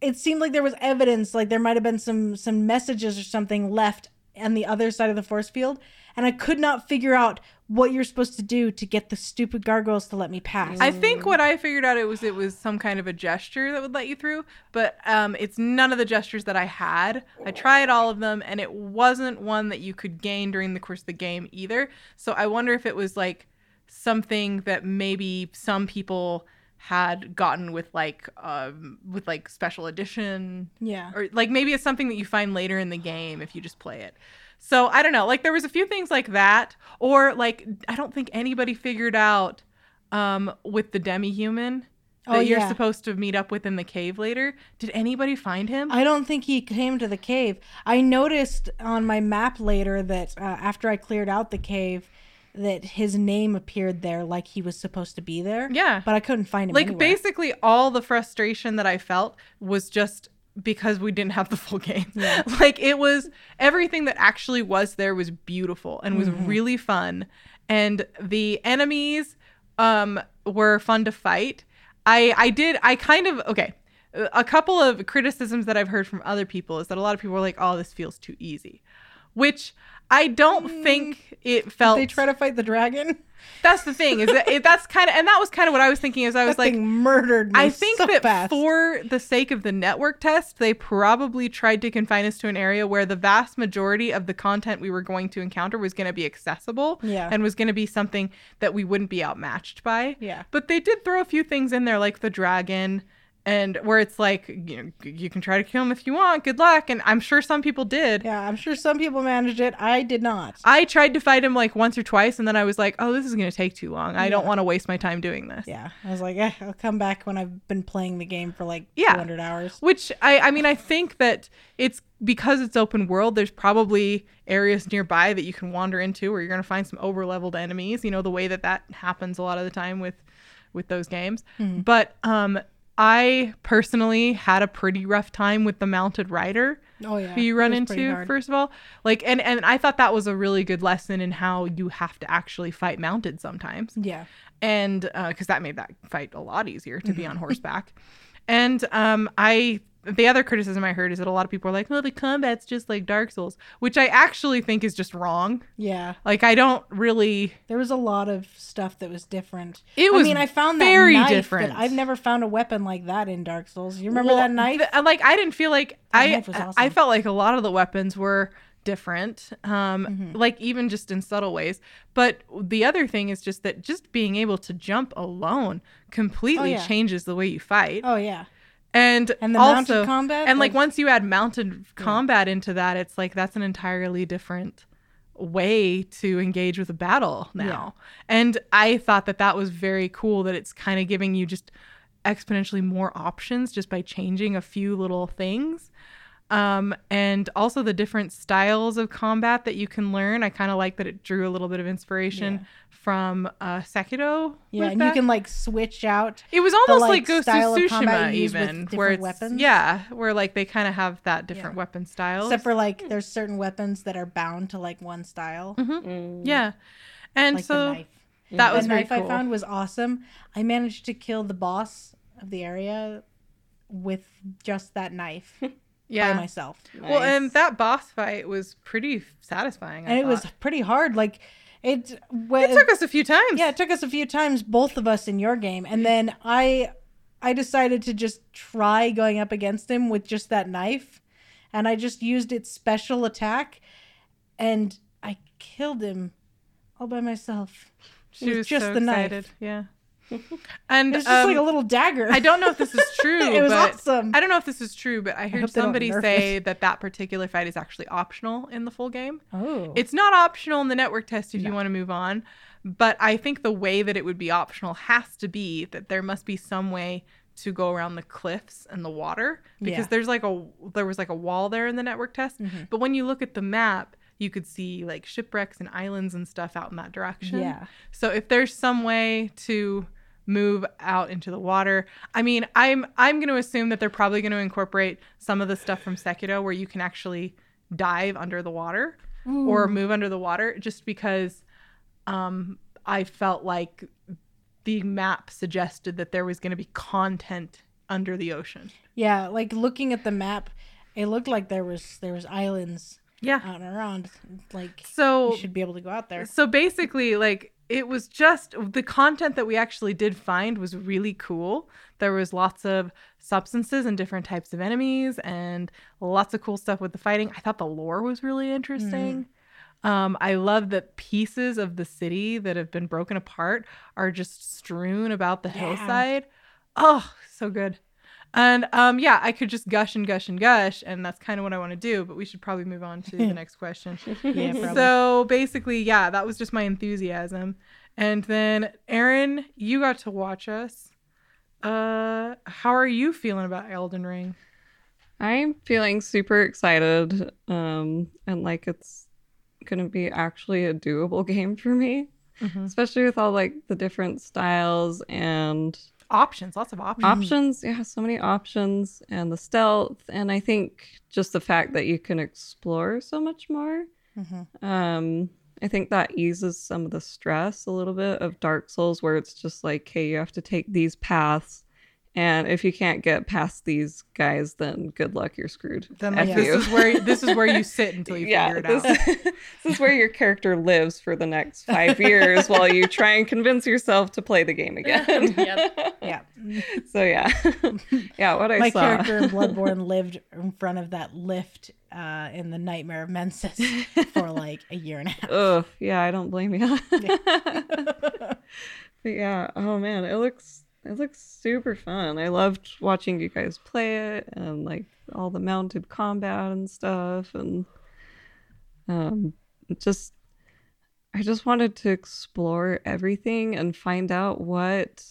it seemed like there was evidence like there might have been some some messages or something left on the other side of the force field and i could not figure out what you're supposed to do to get the stupid gargoyles to let me pass I think what I figured out it was it was some kind of a gesture that would let you through, but um, it's none of the gestures that I had. I tried all of them, and it wasn't one that you could gain during the course of the game either. So I wonder if it was like something that maybe some people had gotten with like um, with like special edition yeah or like maybe it's something that you find later in the game if you just play it. So I don't know. Like there was a few things like that, or like I don't think anybody figured out um, with the demi-human that Oh, you're yeah. supposed to meet up with in the cave later. Did anybody find him? I don't think he came to the cave. I noticed on my map later that uh, after I cleared out the cave, that his name appeared there like he was supposed to be there. yeah. But I couldn't find him. like anywhere. basically all the frustration that I felt was just because we didn't have the full game. Yeah. like it was everything that actually was there was beautiful and was Mhm. really fun. And the enemies um were fun to fight. I I did I kind of okay. A couple of criticisms that I've heard from other people is that a lot of people were like, "Oh, this feels too easy," which I don't think it felt. Mm. Did they try to fight the dragon. that's the thing is that it, that's kind of and that was kind of what I was thinking. Is I was That like, murdered. I think so that fast. for the sake of the network test, they probably tried to confine us to an area where the vast majority of the content we were going to encounter was going to be accessible Yeah. and was going to be something that we wouldn't be outmatched by. Yeah. But they did throw a few things in there, like the dragon, and where it's like, you know, you can try to kill him if you want. Good luck. And I'm sure some people did. Yeah, I'm sure some people managed it. I did not. I tried to fight him like once or twice, and then I was like, oh, this is going to take too long. I don't want to waste my time doing this. Yeah, I was like, eh, I'll come back when I've been playing the game for like Yeah. 200 hours. Which I, I mean, I think that it's because it's open world. There's probably areas nearby that you can wander into where you're going to find some over leveled enemies. You know, the way that that happens a lot of the time with with those games. Mhm. But um, I personally had a pretty rough time with the mounted rider Oh yeah, who you run into first of all. Like, and and I thought that was a really good lesson in how you have to actually fight mounted sometimes Yeah, and because that made that fight a lot easier to Mm-hmm. be on horseback. And um, I the other criticism I heard is that a lot of people are like, "Well, the combat's just like Dark Souls," which I actually think is just wrong. yeah. Like, I don't really. There was a lot of stuff that was different. It I was mean, I found that very knife, but different. I've never found a weapon like that in Dark Souls. You remember Well, that knife? the- like, I didn't feel like That I. knife awesome. I felt like a lot of the weapons were different um Mhm. like even just in subtle ways but the other thing is just that just being able to jump alone completely yeah. changes the way you fight oh yeah, and and also mounted combat. and like was- once you add mounted combat into that it's like that's an entirely different way to engage with a battle now. And i thought that that was very cool that it's kind of giving you just exponentially more options just by changing a few little things Um, and also the different styles of combat that you can learn. I kind of like that it drew a little bit of inspiration Yeah. from uh, Sekiro. Yeah, with and you can like switch out. It was almost like, like, Ghost style of of Tsushima, you use with even where it's weapons. yeah, where like they kind of have that different Yeah. weapon styles. Except for like there's certain weapons that are bound to like one style. Mm. yeah, and Like so the knife. that The was very knife cool. I found was awesome. I managed to kill the boss of the area with just that knife by yeah. myself. Well, and that boss fight was pretty satisfying. I And it was pretty hard. Like it It took us a few times. Yeah, it took us a few times, both of us in your game, and then I, I decided to just try going up against him with just that knife, and I just used its special attack, and I killed him, all by myself. she was just so the knife. Yeah. And It's just like a um, little dagger. I don't know if this is true. it was but awesome. I don't know if this is true, but I heard hope somebody say that that particular fight is actually optional in the full game. oh, It's not optional in the network test if you want to move on, but I think the way that it would be optional has to be that there must be some way to go around the cliffs and the water because Yeah. there's like a there was like a wall there in the network test, Mhm. but when you look at the map, you could see like shipwrecks and islands and stuff out in that direction. yeah. So if there's some way to move out into the water, I mean, I'm I'm going to assume that they're probably going to incorporate some of the stuff from Sekiro where you can actually dive under the water or move under the water just because um I felt like the map suggested that there was going to be content under the ocean. Yeah, like looking at the map, it looked like there was there was islands Yeah. out and around. Like So you should be able to go out there. So basically, like it was just the content that we actually did find was really cool. There was lots of substances and different types of enemies and lots of cool stuff with the fighting. I thought the lore was really interesting. Um, I love that pieces of the city that have been broken apart are just strewn about the Yeah. hillside. Oh, so good. And um, yeah, I could just gush and gush and gush, and that's kind of what I want to do. But we should probably move on to the next question. Yeah, probably. So basically, yeah, that was just my enthusiasm. And then Erin, you got to watch us. Uh how are you feeling about Elden Ring? I'm feeling super excited, um, and like it's gonna be actually a doable game for me, Mhm. especially with all like the different styles and Options, lots of options. options. Yeah, so many options, and the stealth, and I think just the fact that you can explore so much more. Mhm. Um, I think that eases some of the stress a little bit of Dark Souls, where it's just like, hey, you have to take these paths, and if you can't get past these guys, then good luck, you're screwed. Then F like, you. this is where this is where you sit until you figure it this, out. this is where your character lives for the next five years while you try and convince yourself to play the game again. Yep. Yeah. So yeah, yeah. What I My saw. character in Bloodborne lived in front of that lift uh, in the Nightmare of Mensis for like a year and a half. Ugh, yeah, I don't blame you. but yeah, oh man, it looks it looks super fun. I loved watching you guys play it and like all the mounted combat and stuff and um just I just wanted to explore everything and find out what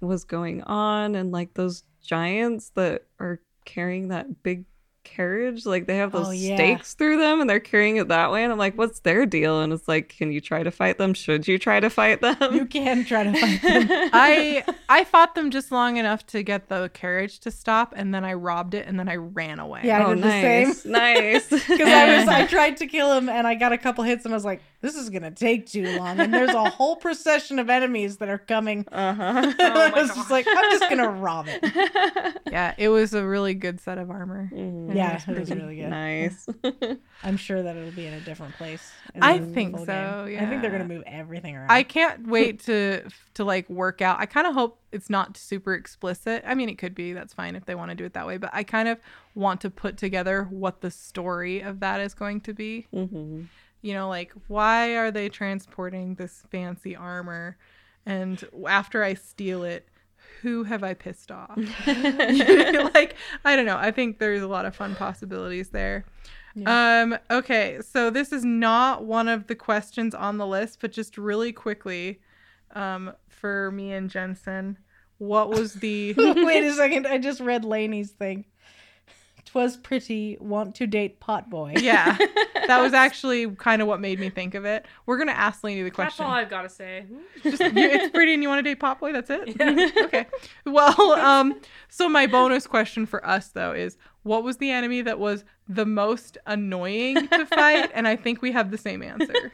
was going on and like those giants that are carrying that big carriage like they have oh, those Oh, yeah. stakes through them and they're carrying it that way and I'm like what's their deal and it's like can you try to fight them should you try to fight them You can try to fight them. I I fought them just long enough to get the carriage to stop, and then I robbed it, and then I ran away. Yeah, I oh did the same. nice nice Because I was, I tried to kill him and I got a couple hits and I was like, this is gonna take too long. And there's a whole procession of enemies that are coming. uh-huh I was just like, I'm just gonna rob it. yeah, it was a really good set of armor. Mhm. Yeah, it was really good. nice I'm sure that it'll be in a different place. I think so, game. I think they're gonna move everything around. I can't wait to to like work out. I kind of hope it's not super explicit. I mean, it could be. That's fine if they want to do it that way. But I kind of want to put together what the story of that is going to be. hmm You know, like why are they transporting this fancy armor? And after I steal it, who have I pissed off? like I don't know. I think there's a lot of fun possibilities there. Um okay, so this is not one of the questions on the list, but just really quickly um for me and Jensen, what was the Wait a second, I just read Lainey's thing. 'Twas pretty, want to date pot boy. Yeah, that was actually kind of what made me think of it. We're gonna ask Lainey the question. That's question. all I've got to say. Just, you, it's pretty, and you want to date Pop Boy. That's it. okay. Well, um, so my bonus question for us though is, what was the enemy that was the most annoying to fight? and I think we have the same answer.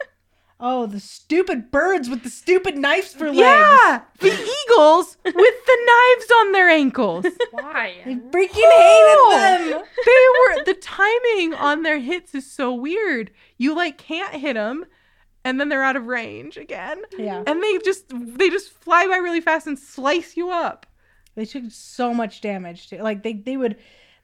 Oh, the stupid birds with the stupid knives for legs. Yeah, the eagles with the knives on their ankles. I Why? freaking Oh! hated them. they were the timing on their hits is so weird. You like can't hit them, and then they're out of range again. Yeah. and they just they just fly by really fast and slice you up. They took so much damage too. Like they they would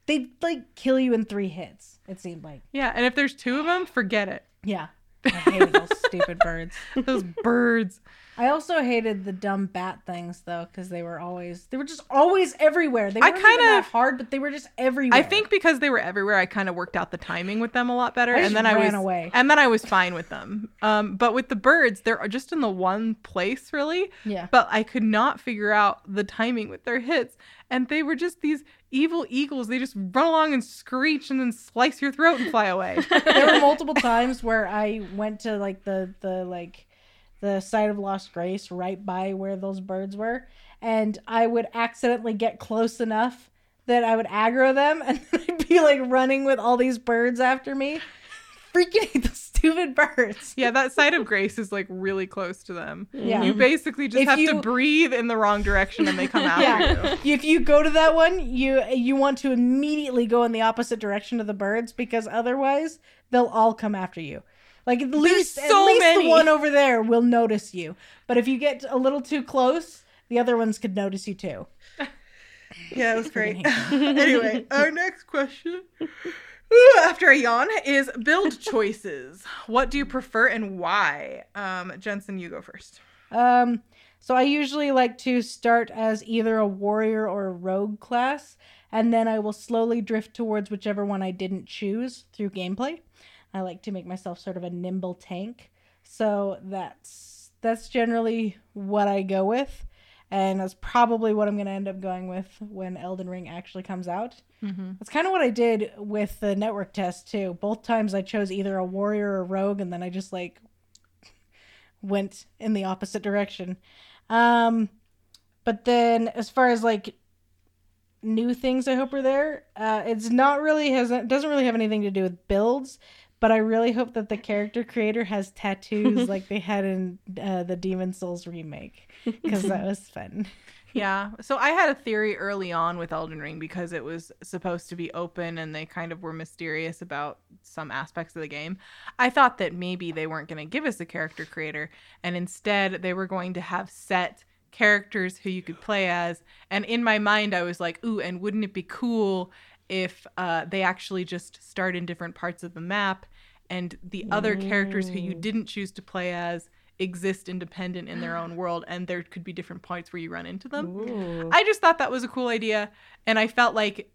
they'd like kill you in three hits, it seemed like. Yeah, and if there's two of them, forget it. Yeah. I hated those stupid birds. Those birds. I also hated the dumb bat things though, because they were always they were just always everywhere. They even kinda- that hard, but they were just everywhere. I think because they were everywhere, I kind of worked out the timing with them a lot better, I and then I ran was away. and then I was fine with them. Um, but with the birds, they're just in the one place really. Yeah. But I could not figure out the timing with their hits, and they were just these evil eagles. They just run along and screech and then slice your throat and fly away. there were multiple times where I went to like the the like the site of Lost Grace right by where those birds were, and I would accidentally get close enough that I would aggro them, and then I'd be like running with all these birds after me. Freaking hate those stupid birds. yeah, that site of grace is like really close to them. Yeah. You basically just If have to breathe in the wrong direction and they come after Yeah. you. If you go to that one, you you want to immediately go in the opposite direction of the birds because otherwise they'll all come after you. Like at least at least many. the one over there will notice you. But if you get a little too close, the other ones could notice you too. Yeah, it was great. Anyway, our next question, Ooh, after a yawn, is build choices. What do you prefer and why? Um, Jensen, you go first. Um, so I usually like to start as either a warrior or a rogue class, and then I will slowly drift towards whichever one I didn't choose through gameplay. I like to make myself sort of a nimble tank. So that's that's generally what I go with. And that's probably what I'm going to end up going with when Elden Ring actually comes out. Mm-hmm. That's kind of what I did with the network test too. Both times I chose either a warrior or a rogue, and then I just like went in the opposite direction. Um, but then as far as like new things, I hope are there. Uh, it's not really has doesn't really have anything to do with builds. But I really hope that the character creator has tattoos like they had in uh, the Demon Souls remake because that was fun. Yeah. So I had a theory early on with Elden Ring because it was supposed to be open and they kind of were mysterious about some aspects of the game. I thought that maybe they weren't going to give us a character creator and instead they were going to have set characters who you could play as. And in my mind, I was like, ooh, and wouldn't it be cool if uh, they actually just start in different parts of the map and the other characters who you didn't choose to play as exist independent in their own world and there could be different points where you run into them. Ooh. I just thought that was a cool idea, and I felt like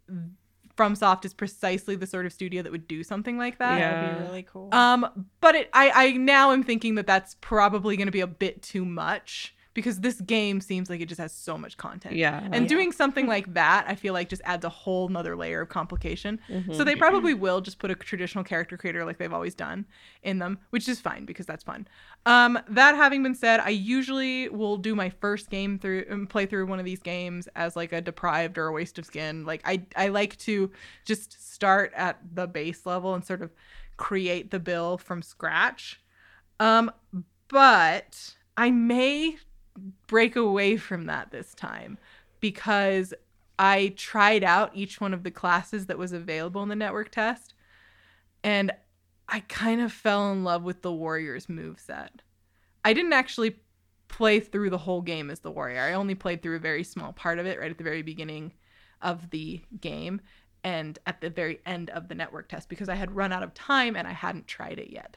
FromSoft is precisely the sort of studio that would do something like that. Yeah. That'd be really cool. Um, but it, I, I now am thinking that that's probably going to be a bit too much because this game seems like it just has so much content. Yeah. And doing something like that, I feel like just adds a whole nother layer of complication. Mhm. So they probably will just put a traditional character creator like they've always done in them, which is fine because that's fun. Um, that having been said, I usually will do my first game through and play through one of these games as like a deprived or a waste of skin. Like I I like to just start at the base level and sort of create the bill from scratch. Um, but I may break away from that this time because I tried out each one of the classes that was available in the network test and I kind of fell in love with the warrior's moveset. I didn't actually play through the whole game as the warrior. I only played through a very small part of it right at the very beginning of the game and at the very end of the network test because I had run out of time and I hadn't tried it yet.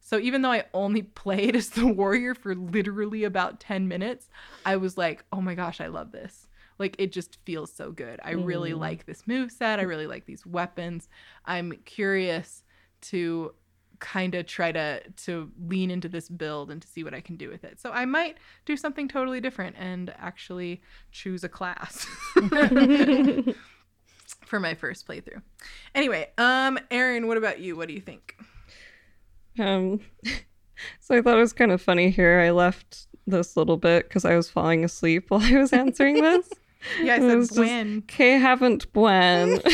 So even though I only played as the warrior for literally about 10 minutes, I was like, "Oh my gosh, I love this." Like it just feels so good. I really Mm. like this move set. I really like these weapons. I'm curious to kind of try to to lean into this build and to see what I can do with it. So I might do something totally different and actually choose a class. for my first playthrough. Anyway, um, Erin, what about you? What do you think? Um, so I thought it was kind of funny here. I left this little bit because I was falling asleep while I was answering this. Yeah, I It said was just. K haven't buen.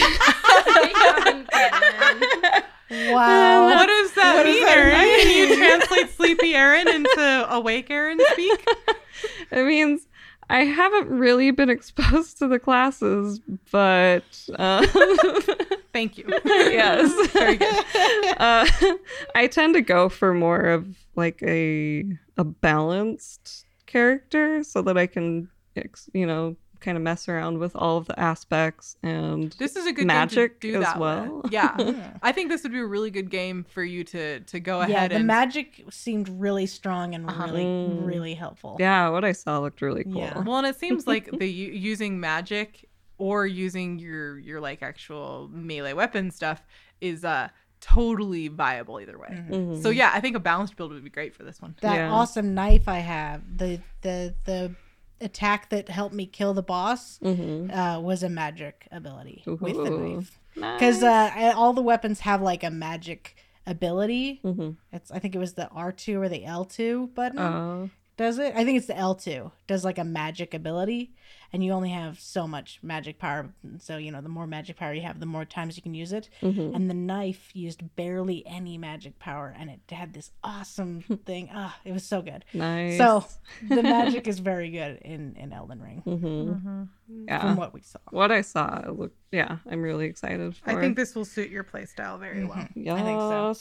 Wow. What does that What does mean, that Erin? mean? Can you translate sleepy Erin into awake Erin speak? it means I haven't really been exposed to the classes, but um, Thank you. yes, Very good. uh, I tend to go for more of like a a balanced character, so that I can, you know, kind of mess around with all of the aspects and This is a good Magic game to do as that well. Yeah. Yeah. I think this would be a really good game for you to to go Yeah, ahead Yeah, the and magic seemed really strong and Uh-huh. really, Mm. really helpful. yeah, what I saw looked really cool. Yeah. Well, and it seems like the using magic or using your your like actual melee weapon stuff is uh totally viable either way. Mhm. Mhm. So yeah, I think a balanced build would be great for this one. That Yeah. awesome knife I have, the the the attack that helped me kill the boss, Mhm. uh, was a magic ability with the knife. Because Nice. uh, all the weapons have like a magic ability. Mhm. It's I think it was the R two or the L two button. Oh. does it? I think it's the L two. Does like a magic ability, and you only have so much magic power. So you know, the more magic power you have, the more times you can use it. Mhm. And the knife used barely any magic power, and it had this awesome thing. Ah, it was so good. Nice. So the magic is very good in in Elden Ring Mhm. Yeah. from what we saw. what I saw, it looked yeah, I'm really excited for. I think this will suit your play style very well. yes. I think so.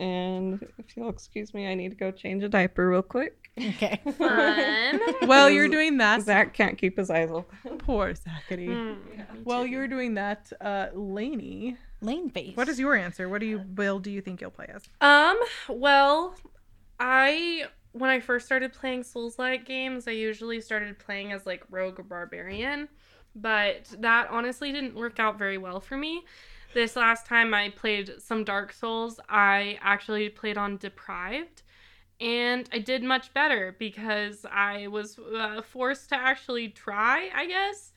And if you'll excuse me, I need to go change a diaper real quick. Okay. Fun. Well, you're doing that. Zach can't keep his eyes open. Poor Zachary. Mm, Well, you're doing that, uh, Lainey. Lane face. What is your answer? What do you build? Do you think you'll play as? Um, well, I when I first started playing Souls-like games, I usually started playing as like rogue or barbarian, but that honestly didn't work out very well for me. This last time I played some Dark Souls, I actually played on Deprived, and I did much better because I was uh, forced to actually try, I guess.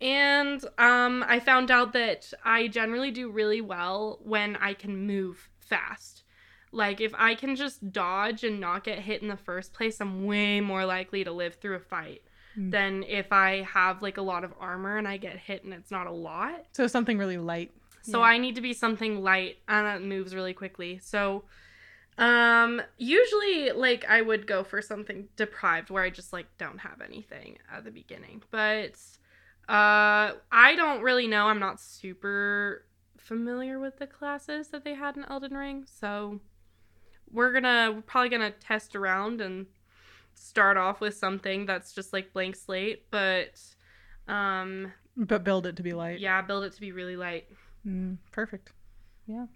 And um, I found out that I generally do really well when I can move fast. Like, if I can just dodge and not get hit in the first place, I'm way more likely to live through a fight Hmm. than if I have like a lot of armor and I get hit and it's not a lot. So something really light. So Yeah. I need to be something light and that moves really quickly. So um usually like I would go for something deprived where I just like don't have anything at the beginning. But uh I don't really know. I'm not super familiar with the classes that they had in Elden Ring. So we're gonna we're probably gonna test around and start off with something that's just like blank slate, but um But build it to be light. yeah, build it to be really light. Mm, perfect. Yeah.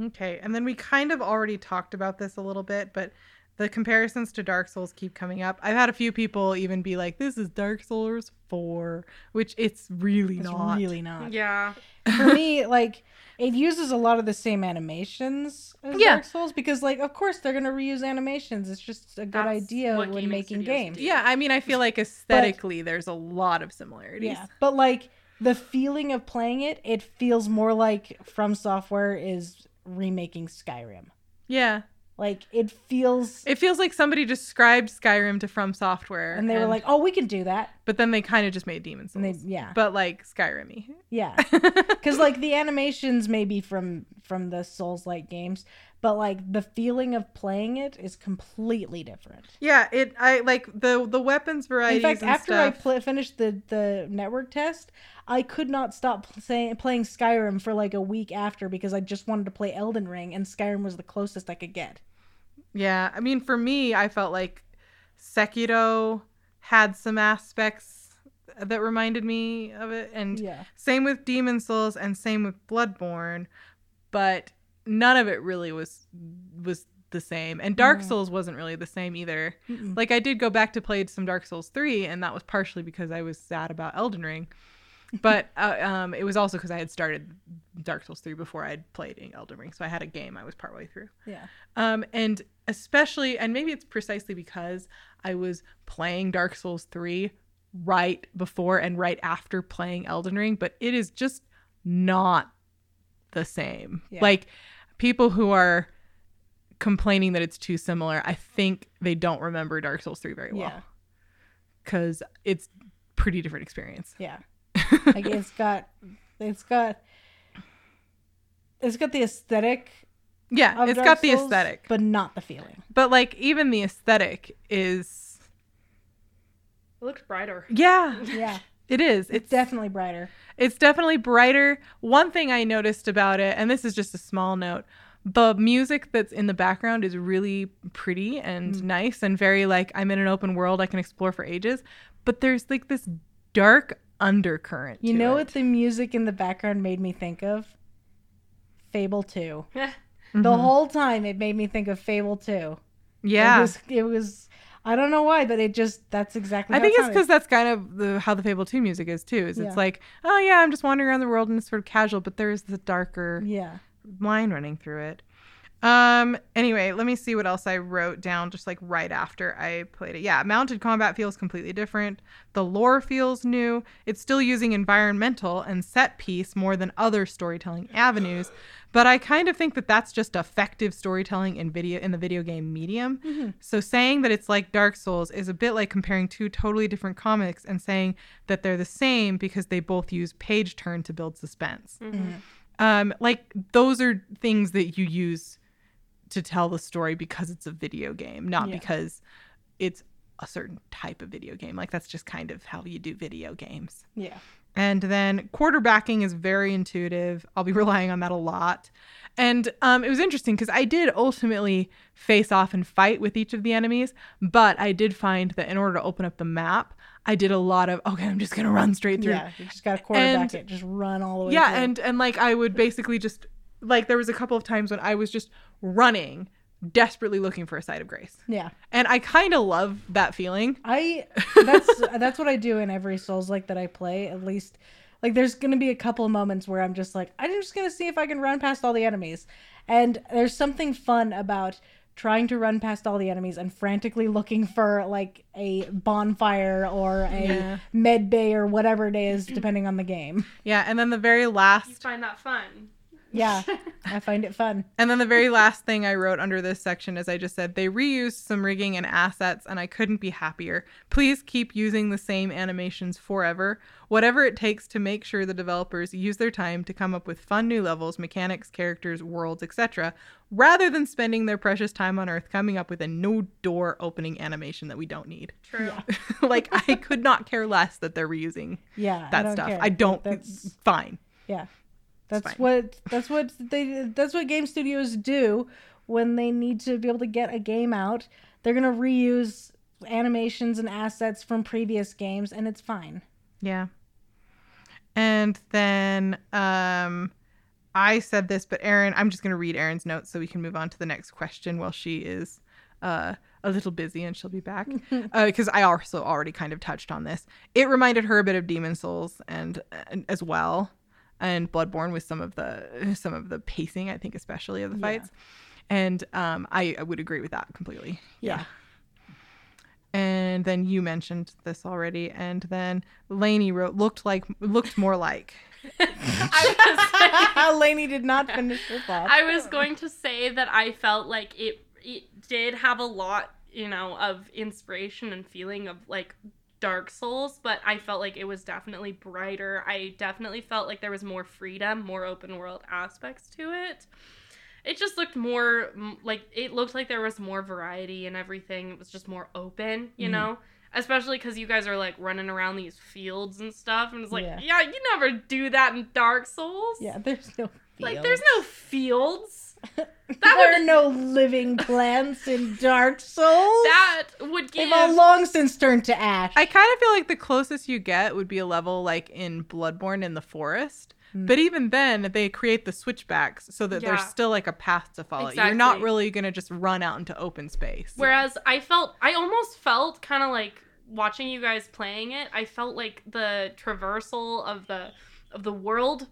Okay. And then we kind of already talked about this a little bit, but the comparisons to Dark Souls keep coming up. I've had a few people even be like, this is Dark Souls 4, which it's really It's not. really not. Yeah. For me, like it uses a lot of the same animations as Yeah. Dark Souls because, like, of course they're gonna reuse animations. It's just a good That's idea when making games. do. Yeah, I mean, I feel like aesthetically there's a lot of similarities. Yeah, but like the feeling of playing it, it feels more like From Software is remaking Skyrim. Yeah. Like it feels, It feels like somebody described Skyrim to From Software. and they were like, "Oh, we can do that." But then they kind of just made Demon And they, yeah, But like Skyrim yeah, because like the animations may be from from the Souls like games, but like the feeling of playing it is completely different. Yeah, it I like the the weapons variety In fact, after I pl- finished the the network test, I could not stop playing playing Skyrim for like a week after because I just wanted to play Elden Ring, and Skyrim was the closest I could get. Yeah, I mean, for me, I felt like Sekiro had some aspects that reminded me of it, and Yeah. same with Demon Souls, and same with Bloodborne, but none of it really was was the same. And Dark Mm. Souls wasn't really the same either. Mm-mm. Like I did go back to play some Dark Souls three, and that was partially because I was sad about Elden Ring. But uh, um, it was also because I had started Dark Souls 3 before I'd played in Elden Ring. So I had a game I was partway through. Yeah. Um, and especially, and maybe it's precisely because I was playing Dark Souls 3 right before and right after playing Elden Ring, but it is just not the same. Yeah. Like people who are complaining that it's too similar, I think they don't remember Dark Souls 3 very well Yeah. cuz it's pretty different experience. Yeah. Like it's got it's got it's got the aesthetic yeah, of it's Dark got the aesthetic. but not the feeling. But like even the aesthetic is It looks brighter. yeah, Yeah. it is. It's It's definitely brighter. It's definitely brighter. One thing I noticed about it, and this is just a small note, the music that's in the background is really pretty and Mm. nice and very like I'm in an open world I can explore for ages. But there's like this dark undercurrent. You know it. what the music in the background made me think of? Fable 2. The Mhm. whole time it made me think of Fable 2. yeah. It was, it was I don't know why, but it just that's exactly I think it's because that's kind of the how the Fable 2 music is too. Is Yeah. it's like, oh yeah, I'm just wandering around the world and it's sort of casual, but there is the darker Yeah. line running through it. Um anyway, let me see what else I wrote down just like right after I played it. Yeah, mounted combat feels completely different. The lore feels new. It's still using environmental and set piece more than other storytelling avenues, but I kind of think that that's just effective storytelling in video in the video game medium. So saying that it's like Dark Souls is a bit like comparing two totally different comics and saying that they're the same because they both use page turn to build suspense um like those are things that you use to tell the story because it's a video game not Yeah. because it's a certain type of video game like that's just kind of how you do video games Yeah. and then quarterbacking is very intuitive i'll be relying on that a lot and um, it was interesting because i did ultimately face off and fight with each of the enemies but i did find that in order to open up the map i did a lot of okay i'm just gonna run straight through Yeah. You just gotta quarterback And- it. Just run all the way. yeah through. and and like i would basically just like there was a couple of times when i was just running desperately looking for a site of grace Yeah. and i kind of love that feeling I that's that's what I do in every Souls like that I play. At least, like there's gonna be a couple of moments where I'm just like, I'm just gonna see if I can run past all the enemies, and there's something fun about trying to run past all the enemies and frantically looking for like a bonfire or a Yeah. med bay or whatever it is, depending on the game. yeah and then the very last You find that fun. Yeah, I find it fun. and then the very last thing i wrote under this section as i just said they reused some rigging and assets and i couldn't be happier please keep using the same animations forever whatever it takes to make sure the developers use their time to come up with fun new levels mechanics characters worlds etc rather than spending their precious time on earth coming up with a no door opening animation that we don't need True. like i could not care less that they're reusing Yeah, that don't stuff care. i don't That's fine Yeah. That's what that's what they that's what game studios do when they need to be able to get a game out. They're going to reuse animations and assets from previous games and it's fine. Yeah. And then um I said this, but Erin, I'm just going to read Erin's notes so we can move on to the next question while she is uh a little busy and she'll be back because I also already kind of touched on this. It reminded her a bit of Demon Souls and, and as well, and Bloodborne with some of the some of the pacing, I think, especially of the Yeah. fights. And um, I, I would agree with that completely. Yeah. And then you mentioned this already, and then Lainey wrote looked like looked more like. I was, Lainey did not finish her thought. I was going to say that I felt like it it did have a lot, you know, of inspiration and feeling of like Dark Souls, but I felt like it was definitely brighter. I definitely felt like there was more freedom, more open world aspects to it. It just looked more like it looked like there was more variety and everything. It was just more open, you Mhm. know? Especially because you guys are like running around these fields and stuff, and it's like, Yeah. yeah, you never do that in Dark Souls. yeah, there's no Like, there's no fields. there are no living plants in Dark Souls. That would give. They've all long since turned to ash. I kind of feel like the closest you get would be a level like in Bloodborne in the forest. Hmm. But even then, they create the switchbacks so that Yeah. there's still like a path to follow. You're not really gonna just run out into open space. Whereas I felt, I almost felt kind of like watching you guys playing it. I felt like the traversal of the of the world.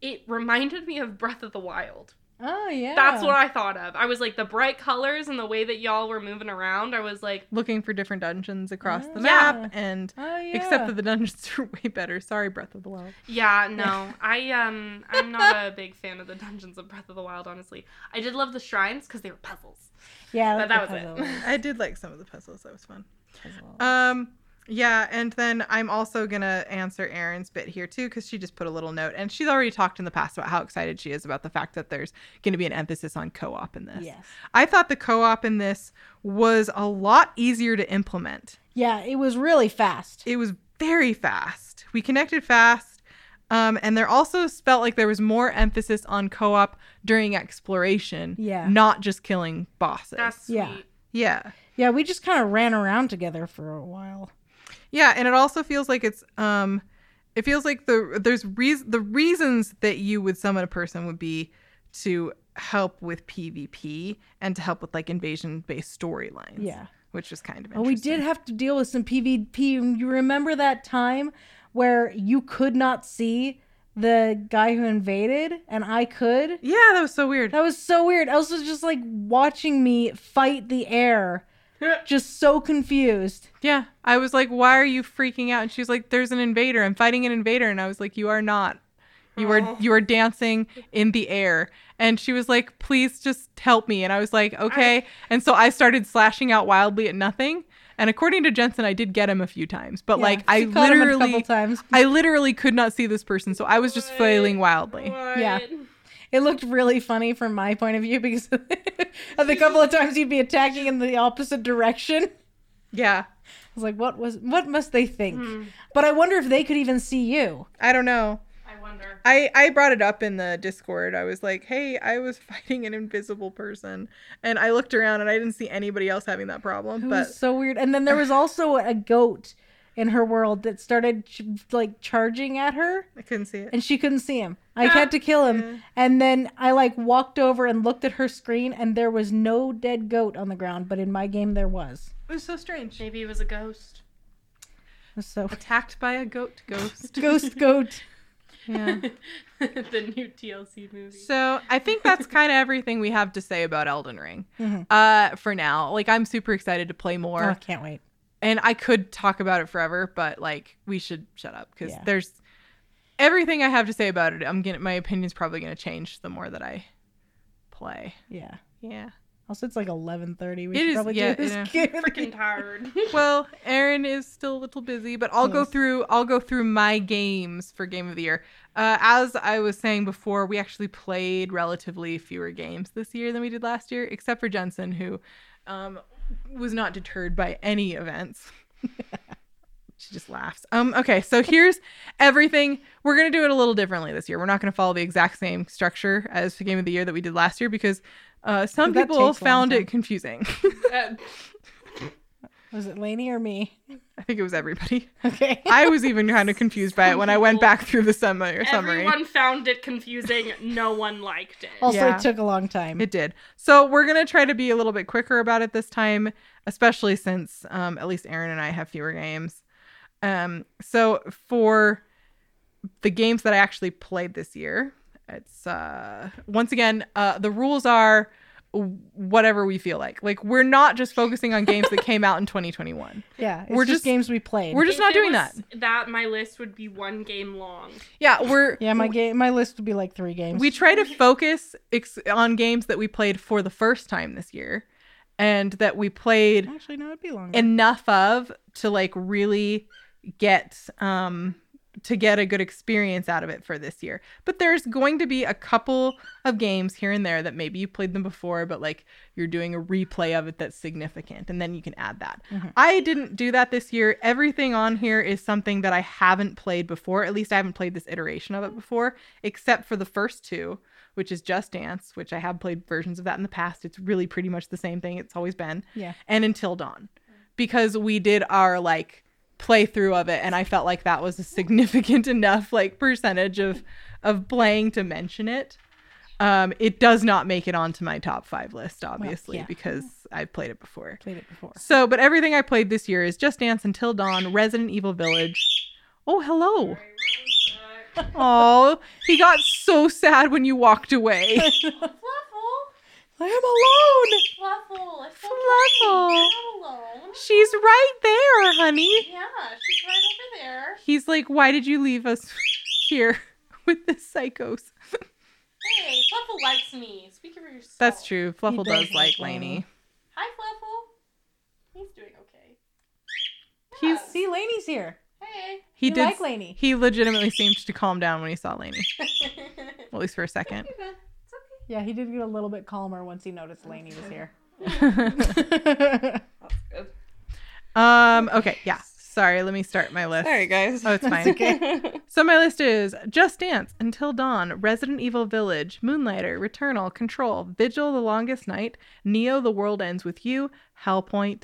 It reminded me of Breath of the Wild. Oh yeah. That's what I thought of. I was like the bright colors and the way that y'all were moving around. I was like, Looking for different dungeons across the Yeah. map, and Oh yeah. except that the dungeons are way better. Sorry, Breath of the Wild. yeah, no, I um, I'm not a big fan of the dungeons of Breath of the Wild. Honestly, I did love the shrines because they were puzzles. yeah, but that the was it. puzzle- I did like some of the puzzles. That was fun. puzzle. Um, yeah, and then I'm also gonna answer Erin's bit here too, because she just put a little note, and she's already talked in the past about how excited she is about the fact that there's gonna be an emphasis on co-op in this. yes. I thought the co-op in this was a lot easier to implement. Yeah, it was really fast. It was very fast. We connected fast. Um, and there also felt like there was more emphasis on co-op during exploration, Yeah. not just killing bosses. That's sweet. Yeah. yeah. Yeah, we just kind of ran around together for a while. Yeah, and it also feels like it's um it feels like the there's reas the reasons that you would summon a person would be to help with PvP and to help with like invasion based storylines. Yeah. Which is kind of Oh, we did have to deal with some PvP. You remember that time where you could not see the guy who invaded and I could? Yeah, that was so weird. That was so weird. Elsa was just like watching me fight the air, just so confused. Yeah. I was like, why are you freaking out? And she was like, there's an invader. I'm fighting an invader. And I was like, you are not. You are Oh. you are dancing in the air. And she was like, please just help me. And I was like, okay. and so I started slashing out wildly at nothing. And according to Jensen, I did get him a few times. But Yeah, like I she a literally couple times. I literally could not see this person, so I was just flailing wildly. Yeah. It looked really funny from my point of view because of the couple of times you'd be attacking in the opposite direction. Yeah. I was like, what was what must they think? Hmm. But I wonder if they could even see you. I don't know. I wonder. I, I brought it up in the Discord. I was like, hey, I was fighting an invisible person. And I looked around and I didn't see anybody else having that problem. It But was so weird. And then there was also a goat in her world that started ch- like charging at her I couldn't see it. and she couldn't see him. I had to kill him. Yeah. And then I like walked over and looked at her screen and there was no dead goat on the ground, but in my game there was. It was so strange. Maybe it was a ghost. Was so Attacked by a goat ghost. ghost goat. Yeah. the new TLC movie. So I think that's kind of everything we have to say about Elden Ring. Mhm. Uh, for now, like I'm super excited to play more. Oh, I can't wait. And I could talk about it forever, but like we should shut up because Yeah. there's everything I have to say about it. I'm gonna my opinion's probably gonna change the more that I play. Yeah. Yeah. Also, it's like eleven thirty. We It should is- probably yeah, do this. yeah. game. Freaking tired. Well, Erin is still a little busy, but I'll go through I'll go through my games for game of the year. Uh, as I was saying before, we actually played relatively fewer games this year than we did last year, except for Jensen, who um, was not deterred by any events. she just laughs. Um, okay, so here's everything. We're gonna do it a little differently this year. We're not gonna follow the exact same structure as the game of the year that we did last year because uh, some people takes a long found it confusing. Uh, Was it Lainey or me? I think it was everybody. Okay. I was even kind of confused by it when I went back through the summary. summary. everyone found it confusing. No one liked it. also, Yeah. it took a long time. It did. So we're gonna try to be a little bit quicker about it this time, especially since um, at least Erin and I have fewer games. Um, so for the games that I actually played this year, it's uh, once again uh, the rules are whatever we feel like. Like we're not just focusing on games that came out in 2021. yeah, it's we're just, just- games we played. We're just If not doing was that. That my list would be one game long. Yeah, we're yeah, my game, my list would be like three games. We try to focus ex- on games that we played for the first time this year and that we played actually no, it'd be longer. enough of to like really get um to get a good experience out of it for this year. But there's going to be a couple of games here and there that maybe you played them before, but like you're doing a replay of it that's significant, and then you can add that. Mhm. I didn't do that this year. Everything on here is something that I haven't played before. At least I haven't played this iteration of it before, except for the first two, which is Just Dance, which I have played versions of that in the past. It's really pretty much the same thing it's always been yeah, and Until Dawn because we did our like playthrough of it and I felt like that was a significant enough like percentage of of playing to mention it. Um it does not make it onto my top 5 list obviously yeah. because I've played it before. played it before. So, but everything I played this year is Just Dance Until Dawn, Resident Evil Village. Oh, hello. Oh, he got so sad when you walked away. I am alone. Fluffle, it's Fluffle. You're not alone. She's right there, honey. Yeah, she's right over there. He's like, why did you leave us here with the psychos? Hey, Fluffle likes me. Speak for yourself. That's true. Fluffle does does like like Lainey. Hi, Fluffle. He's doing okay. He's See, Lainey's here. Hey. he You did. like Lainey. He legitimately seemed to calm down when he saw Lainey, it's at least for a second. okay. Yeah, he did get a little bit calmer once he noticed Lainey was here. That's good. um. Okay. Yeah. Sorry. Let me start my list. Sorry, guys. Oh, it's fine. okay. So my list is Just Dance, Until Dawn, Resident Evil Village, Moonlighter, Returnal, Control, Vigil, The Longest Night, Neo, The World Ends with You, Hellpoint,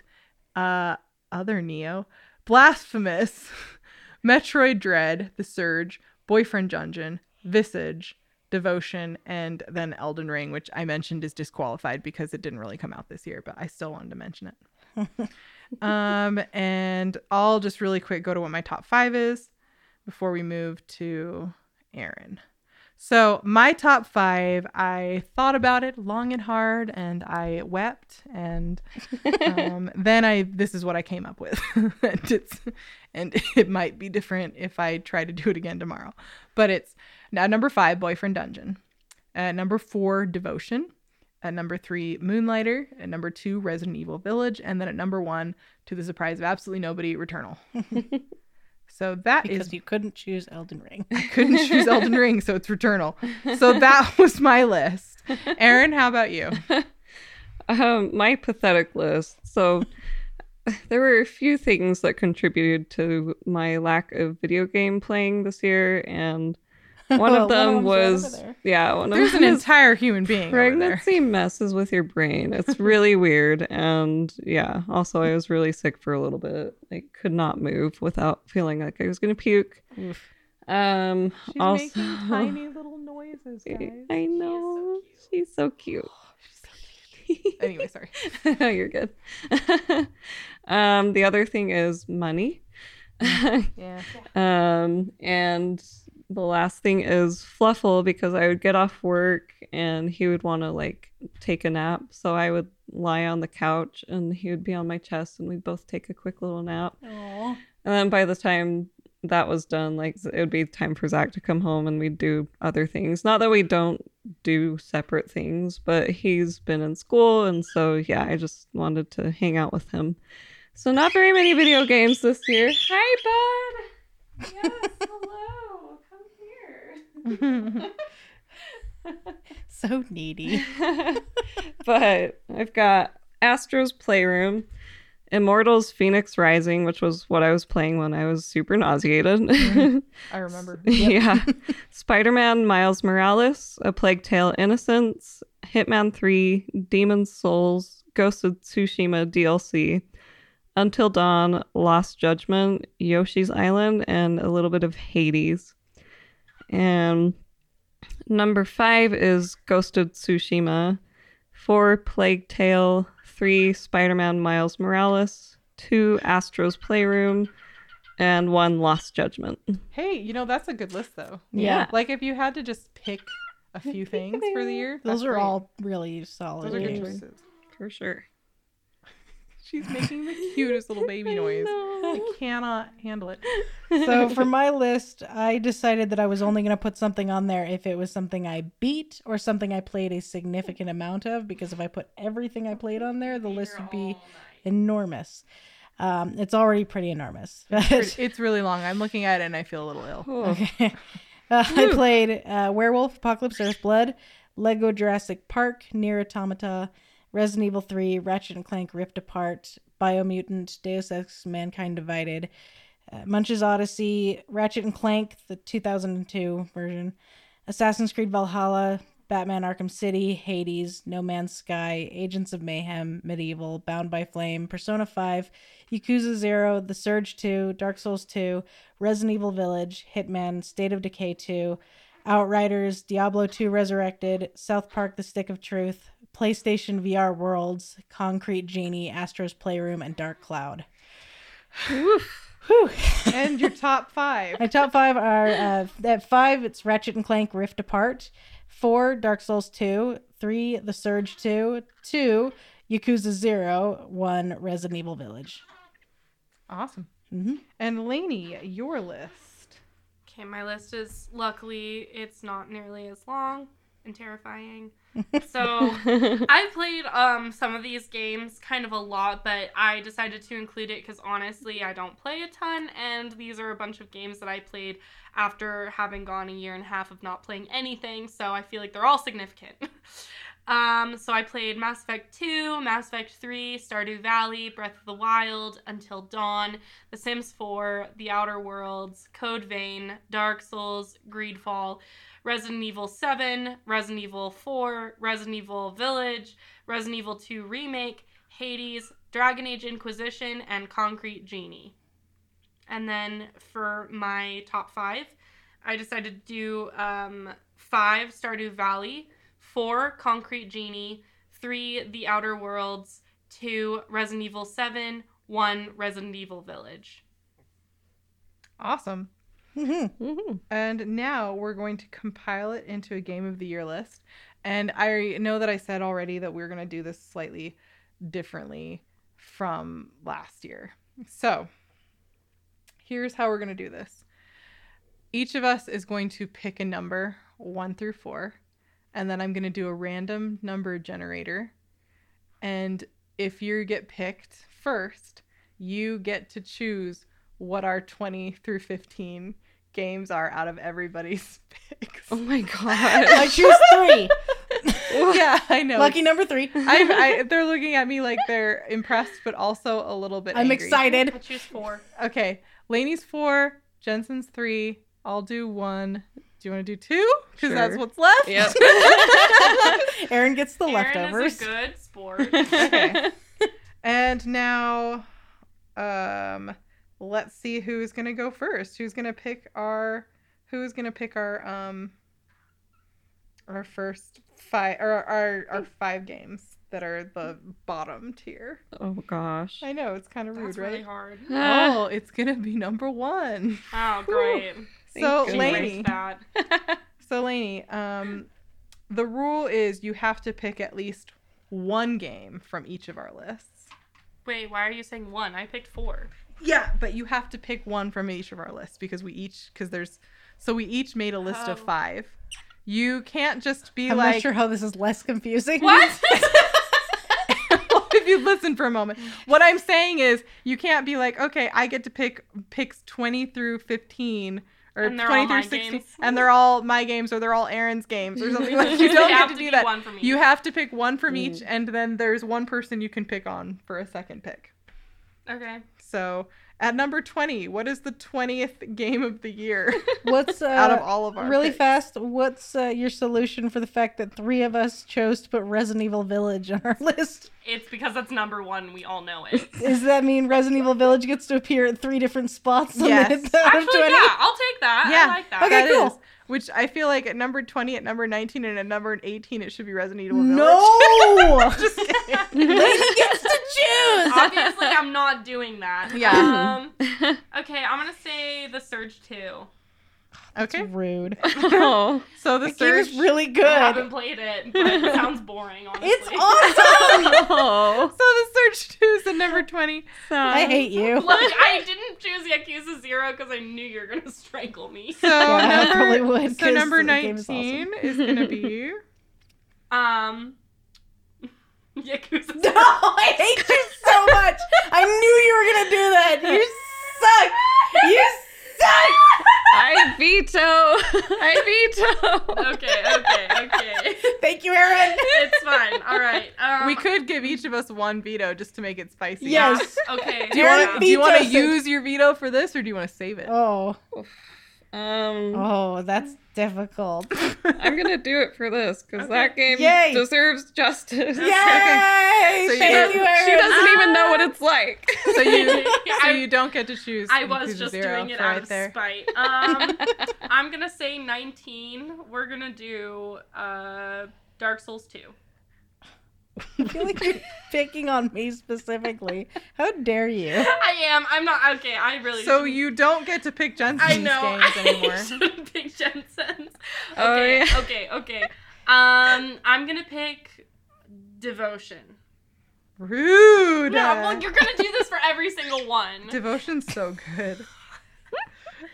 uh, other Neo, Blasphemous, Metroid Dread, The Surge, Boyfriend Dungeon, Visage, Devotion, and then Elden Ring, which I mentioned is disqualified because it didn't really come out this year, but I still wanted to mention it. um, and I'll just really quick go to what my top five is before we move to Erin. So, my top five, I thought about it long and hard and I wept. And um, then I, this is what I came up with. and, it's, and it might be different if I try to do it again tomorrow. But it's now number five, Boyfriend Dungeon. At number four, Devotion. At number three, Moonlighter. At number two, Resident Evil Village. And then at number one, to the surprise of absolutely nobody, Returnal. so that is Because you couldn't choose Elden Ring. I couldn't choose Elden Ring, so it's Returnal. So that was my list. Erin, how about you? Um, my pathetic list. So there were a few things that contributed to my lack of video game playing this year, and one of them them's right over was yeah, one There's of an them is entire human being pregnancy messes with your brain. It's really weird, and yeah. Also, I was really sick for a little bit. I could not move without feeling like I was gonna puke. Oof. Um, She's also, making tiny little noises, guys. I know she's so cute. Anyway, sorry. You're good. um, the other thing is money. Yeah. um, and the last thing is Fluffle because I would get off work and he would want to like take a nap. So I would lie on the couch and he would be on my chest and we'd both take a quick little nap. Aw. And then by the time that was done, like it would be time for Zach to come home and we'd do other things. Not that we don't do separate things, but he's been in school and so yeah, I just wanted to hang out with him. So not very many video games this year. Hi, bud. Yes, hello. So needy. but I've got Astro's Playroom, Immortals Phoenix Rising, which was what I was playing when I was super nauseated. I remember. yeah. Spider Man Miles Morales, A Plague Tale Innocence, Hitman 3, Demon's Souls, Ghost of Tsushima DLC, Until Dawn, Lost Judgment, Yoshi's Island, and a little bit of Hades. And number five is Ghost of Tsushima, four Plague Tale, three Spider Man Miles Morales, two Astro's Playroom, and one Lost Judgment. Hey, you know, that's a good list, though. Yeah. Like, if you had to just pick a few things for the year, Those are great. all really solid. Those are good choices. For sure. She's making the cutest little baby noise. I know. cannot handle it. so for my list, I decided that I was only going to put something on there if it was something I beat or something I played a significant amount of. Because if I put everything I played on there, the list would be enormous. Um, it's already pretty enormous. It's, it's really long. I'm looking at it and I feel a little ill. Oh. Okay. Uh, I played uh, Werewolf Apocalypse Earthblood, Lego Jurassic Park, Nier Automata, Resident Evil 3, Ratchet and Clank Rift Apart, Biomutant, Deus Ex Mankind Divided, uh, Munch's Odyssey, Ratchet and Clank, the 2002 version, Assassin's Creed Valhalla, Batman Arkham City, Hades, No Man's Sky, Agents of Mayhem, Medieval, Bound by Flame, Persona 5, Yakuza 0, The Surge 2, Dark Souls 2, Resident Evil Village, Hitman, State of Decay 2, Outriders, Diablo 2 Resurrected, South Park The Stick of Truth, PlayStation VR Worlds, Concrete Genie, Astro's Playroom, and Dark Cloud. And your top five. My top five are uh, at five, it's Ratchet and Clank Rift Apart. Four, Dark Souls 2. Three, The Surge 2. Two, Yakuza 0. One, Resident Evil Village. Awesome. hmm And Lainey, your list. Okay, my list is luckily it's not nearly as long and terrifying. So I played um some of these games kind of a lot, but I decided to include it because honestly I don't play a ton, and these are a bunch of games that I played after having gone a year and a half of not playing anything. So I feel like they're all significant. um, so I played Mass Effect 2, Mass Effect 3, Stardew Valley, Breath of the Wild, Until Dawn, The Sims 4, The Outer Worlds, Code Vein, Dark Souls, Greedfall. Resident Evil 7, Resident Evil 4, Resident Evil Village, Resident Evil 2 Remake, Hades, Dragon Age Inquisition, and Concrete Genie. And then for my top five, I decided to do um, five Stardew Valley, four Concrete Genie, three The Outer Worlds, two Resident Evil 7, one Resident Evil Village. Awesome. Hmm Mhm. And now we're going to compile it into a game of the year list. And I know that I said already that we're going to do this slightly differently from last year. So here's how we're going to do this each of us is going to pick a number one through four, and then I'm going to do a random number generator. And if you get picked first, you get to choose what our 20 through 15 games are out of everybody's picks. Oh my god! I god. choose three. yeah, I know. Lucky number three. I, I, they're looking at me like they're impressed, but also a little bit. I'm angry. I excited. choose four. Okay, Lainey's four, Jensen's three. I'll do one. Do you want to do two? Because that's what's left. Yep. Erin gets the Erin leftovers. is a good sport. Okay. And now, um, let's see who's gonna go first. Who's gonna pick our? Who's gonna pick our um? Our first five, or our our five games that are the bottom tier. oh gosh. I know it's kind of rude, That's right? really hard. Oh, it's gonna be number one. Oh, great. So, goodness. Lainey, that. so Lainey, um, the rule is you have to pick at least one game from each of our lists. Wait, why are you saying one? I picked four. Yeah, but you have to pick one from each of our lists because we each because there's so we each made a list of Oh. five. You can't just be I'm like not sure how this is less confusing. What? if you listen for a moment. What I'm saying is you can't be like, okay, I get to pick picks 20 through 15 or And 20 through my 16 games? and they're all my games or they're all Erin's games or something like you don't have get to to do that. one from You have to pick one from each Mm. and then there's one person you can pick on for a second pick. okay. So, at number 20, what is the 20th game of the year What's uh, out of all of our really picks? fast? What's uh, your solution for the fact that three of us chose to put Resident Evil Village on our list? It's because that's number one. We all know it. Does that mean Resident Evil Village gets to appear at three different spots on Yes. the out of Actually, 20? yeah, I'll take that. Yeah. I like that. Okay, That cool. is- which I feel like at number 20, at number 19, and at number 18, it should be Resident Evil Village. No! Just kidding. Lady gets to choose! Obviously, I'm not doing that. Yeah. Um, okay, I'm gonna say the Surge Two. Okay. Rude. oh. So the The game is surge. really I good. haven't played it, but it sounds boring. Honestly, It's awesome! oh. So the surge two is at number 20. I hate you. Look, I didn't choose Yakuza Zero because I knew you were gonna strangle me. So Yeah, I probably would, So number the game is 19 is, going to be. Um, Yakuza. No, I hate you so much. I knew you were gonna do that. You suck. You suck. I veto. I veto. Okay, okay, okay. Thank you, Erin. It's fine. All right. Um, we could give each of us one veto just to make it spicy. Yes. Okay. Do you want to do you want to vetoes it. use your veto for this or do you want to save it? Oh, Um, oh, that's difficult. I'm gonna do it for this because Okay. that game Yay. deserves justice. Yay! So you- Thank you, Erin. She doesn't even know what it's like. So you so you don't get to choose. I was just Zero doing it out right of there. spite. Um, I'm gonna say 19. We're gonna do uh, Dark Souls 2. I feel like you're picking on me specifically. How dare you? I am. I'm not okay. I really. So shouldn't- you don't get to pick Jensen's I know. games I anymore. shouldn't pick Jensen's. Oh, Okay. yeah. Okay. Okay. Um, I'm gonna pick Devotion. Rude. No, well, you're gonna do this for every single one. Devotion's so good.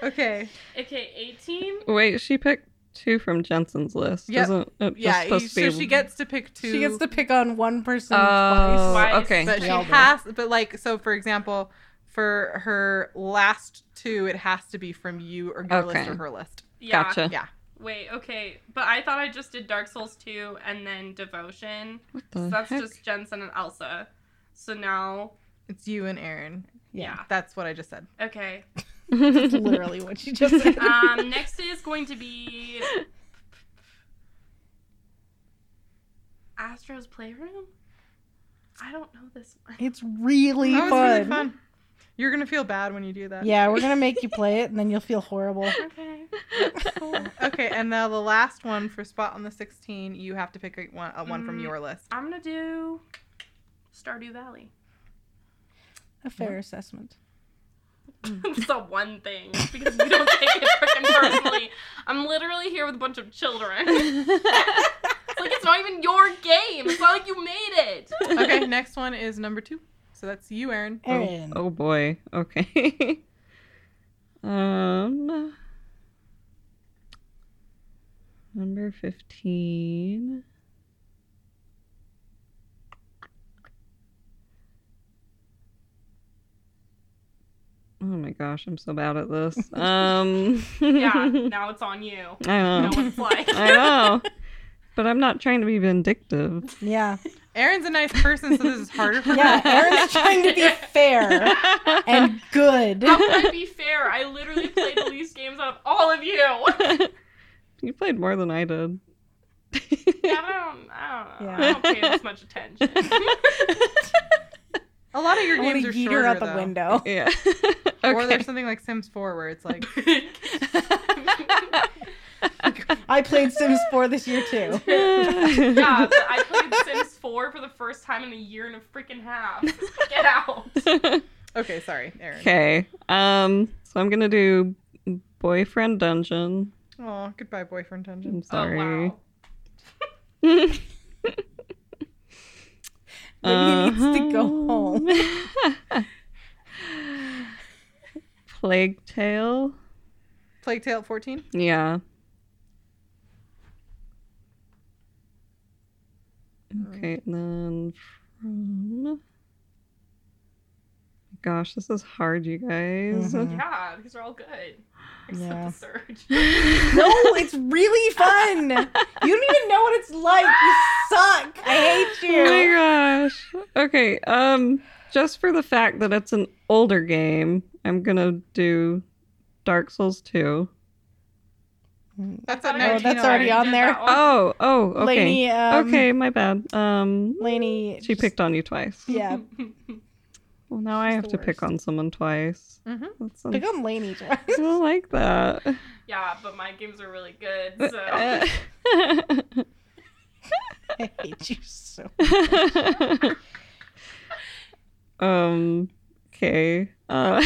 okay. Okay, 18. Wait, she picked two from Jensen's list. Yep. Isn't it just Yeah, supposed so to be... she gets to pick two. She gets to pick on one person Oh, twice. Twice. okay. but she has but like so for example for her last two it has to be from you or your list Okay. or her list Yeah. Gotcha. yeah Wait, okay. But I thought I just did Dark Souls 2 and then Devotion. What So that's heck? just Jensen and Elsa. So now, it's you and erin yeah. that's what i just said Okay. That's literally what she just said. Um, next is going to be Astro's Playroom? I don't know this one. It's really that was fun. really fun you're gonna feel bad when you do that Yeah, we're gonna make you play it, and then you'll feel horrible. Okay. okay and now the last one for spot on the 16 you have to pick a one, a one from Mm. your list I'm gonna do Stardew Valley. A fair assessment. it's the one thing because we don't take it freaking personally. I'm literally here with a bunch of children. it's like it's not even your game. It's not like you made it. okay next one is number two so that's you erin Erin. Oh boy. Okay. um number 15. Oh my gosh, I'm so bad at this. Um Yeah, now it's on you. I know know. what it's like. I know. But I'm not trying to be vindictive. Yeah. erin's a nice person so this is harder for me. Yeah, Erin's trying to be fair and good. How can I be fair? I literally played the least games out of all of you. you played more than I did. Yeah, I don't, I don't know. Yeah. I don't pay this much attention. A lot of your games are yeet shorter her out the though. window. yeah. Or there's something like Sims 4 where it's like, I played Sims 4 this year too. yeah, but I played Sims 4 for the first time in a year and a freaking half. Get out. okay, sorry, Erin. okay. Um. So I'm gonna do boyfriend dungeon. Oh, goodbye, boyfriend dungeon. I'm sorry. Oh, wow. Maybe he uh-huh. needs to go home. Plague Tale. Plague Tale 14. Yeah. Oh. Okay, and then from. Gosh, this is hard, you guys. Mhm. Yeah, these are all good. Except Yeah. the Surge. No, it's really fun. You don't even know what it's like. You suck. I hate you. Oh my gosh. Okay, um just for the fact that it's an older game, I'm gonna do Dark Souls 2. That's I at Oh, that's already on there. Oh, oh, okay. Lainey, um, okay, my bad. Um Lainey. she just- picked on you twice. Yeah, Well, now I have the to pick on someone twice. Mhm. That's pick on Lainey twice. I don't like that. yeah, but my games are really good, so. I hate you so. um. Okay. Uh,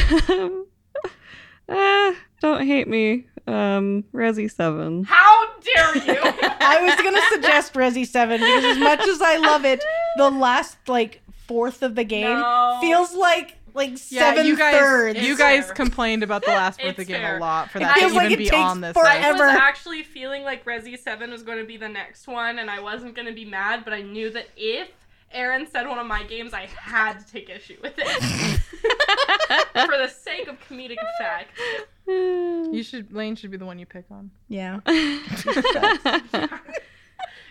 uh, don't hate me. Um. Resi Seven. How dare you? I was gonna suggest Resi Seven because as much as I love it, the last like fourth of the game No. feels like like Yeah, seven you guys, thirds. you guys fair. complained about the last fourth of the game fair. a lot for It that to feels even like it be takes on this forever. I was actually feeling like Resi 7 was going to be the next one, and I wasn't going to be mad, but I knew that if Erin said one of my games, I had to take issue with it. For the sake of comedic effect. You should, Lane should be the one you pick on. yeah.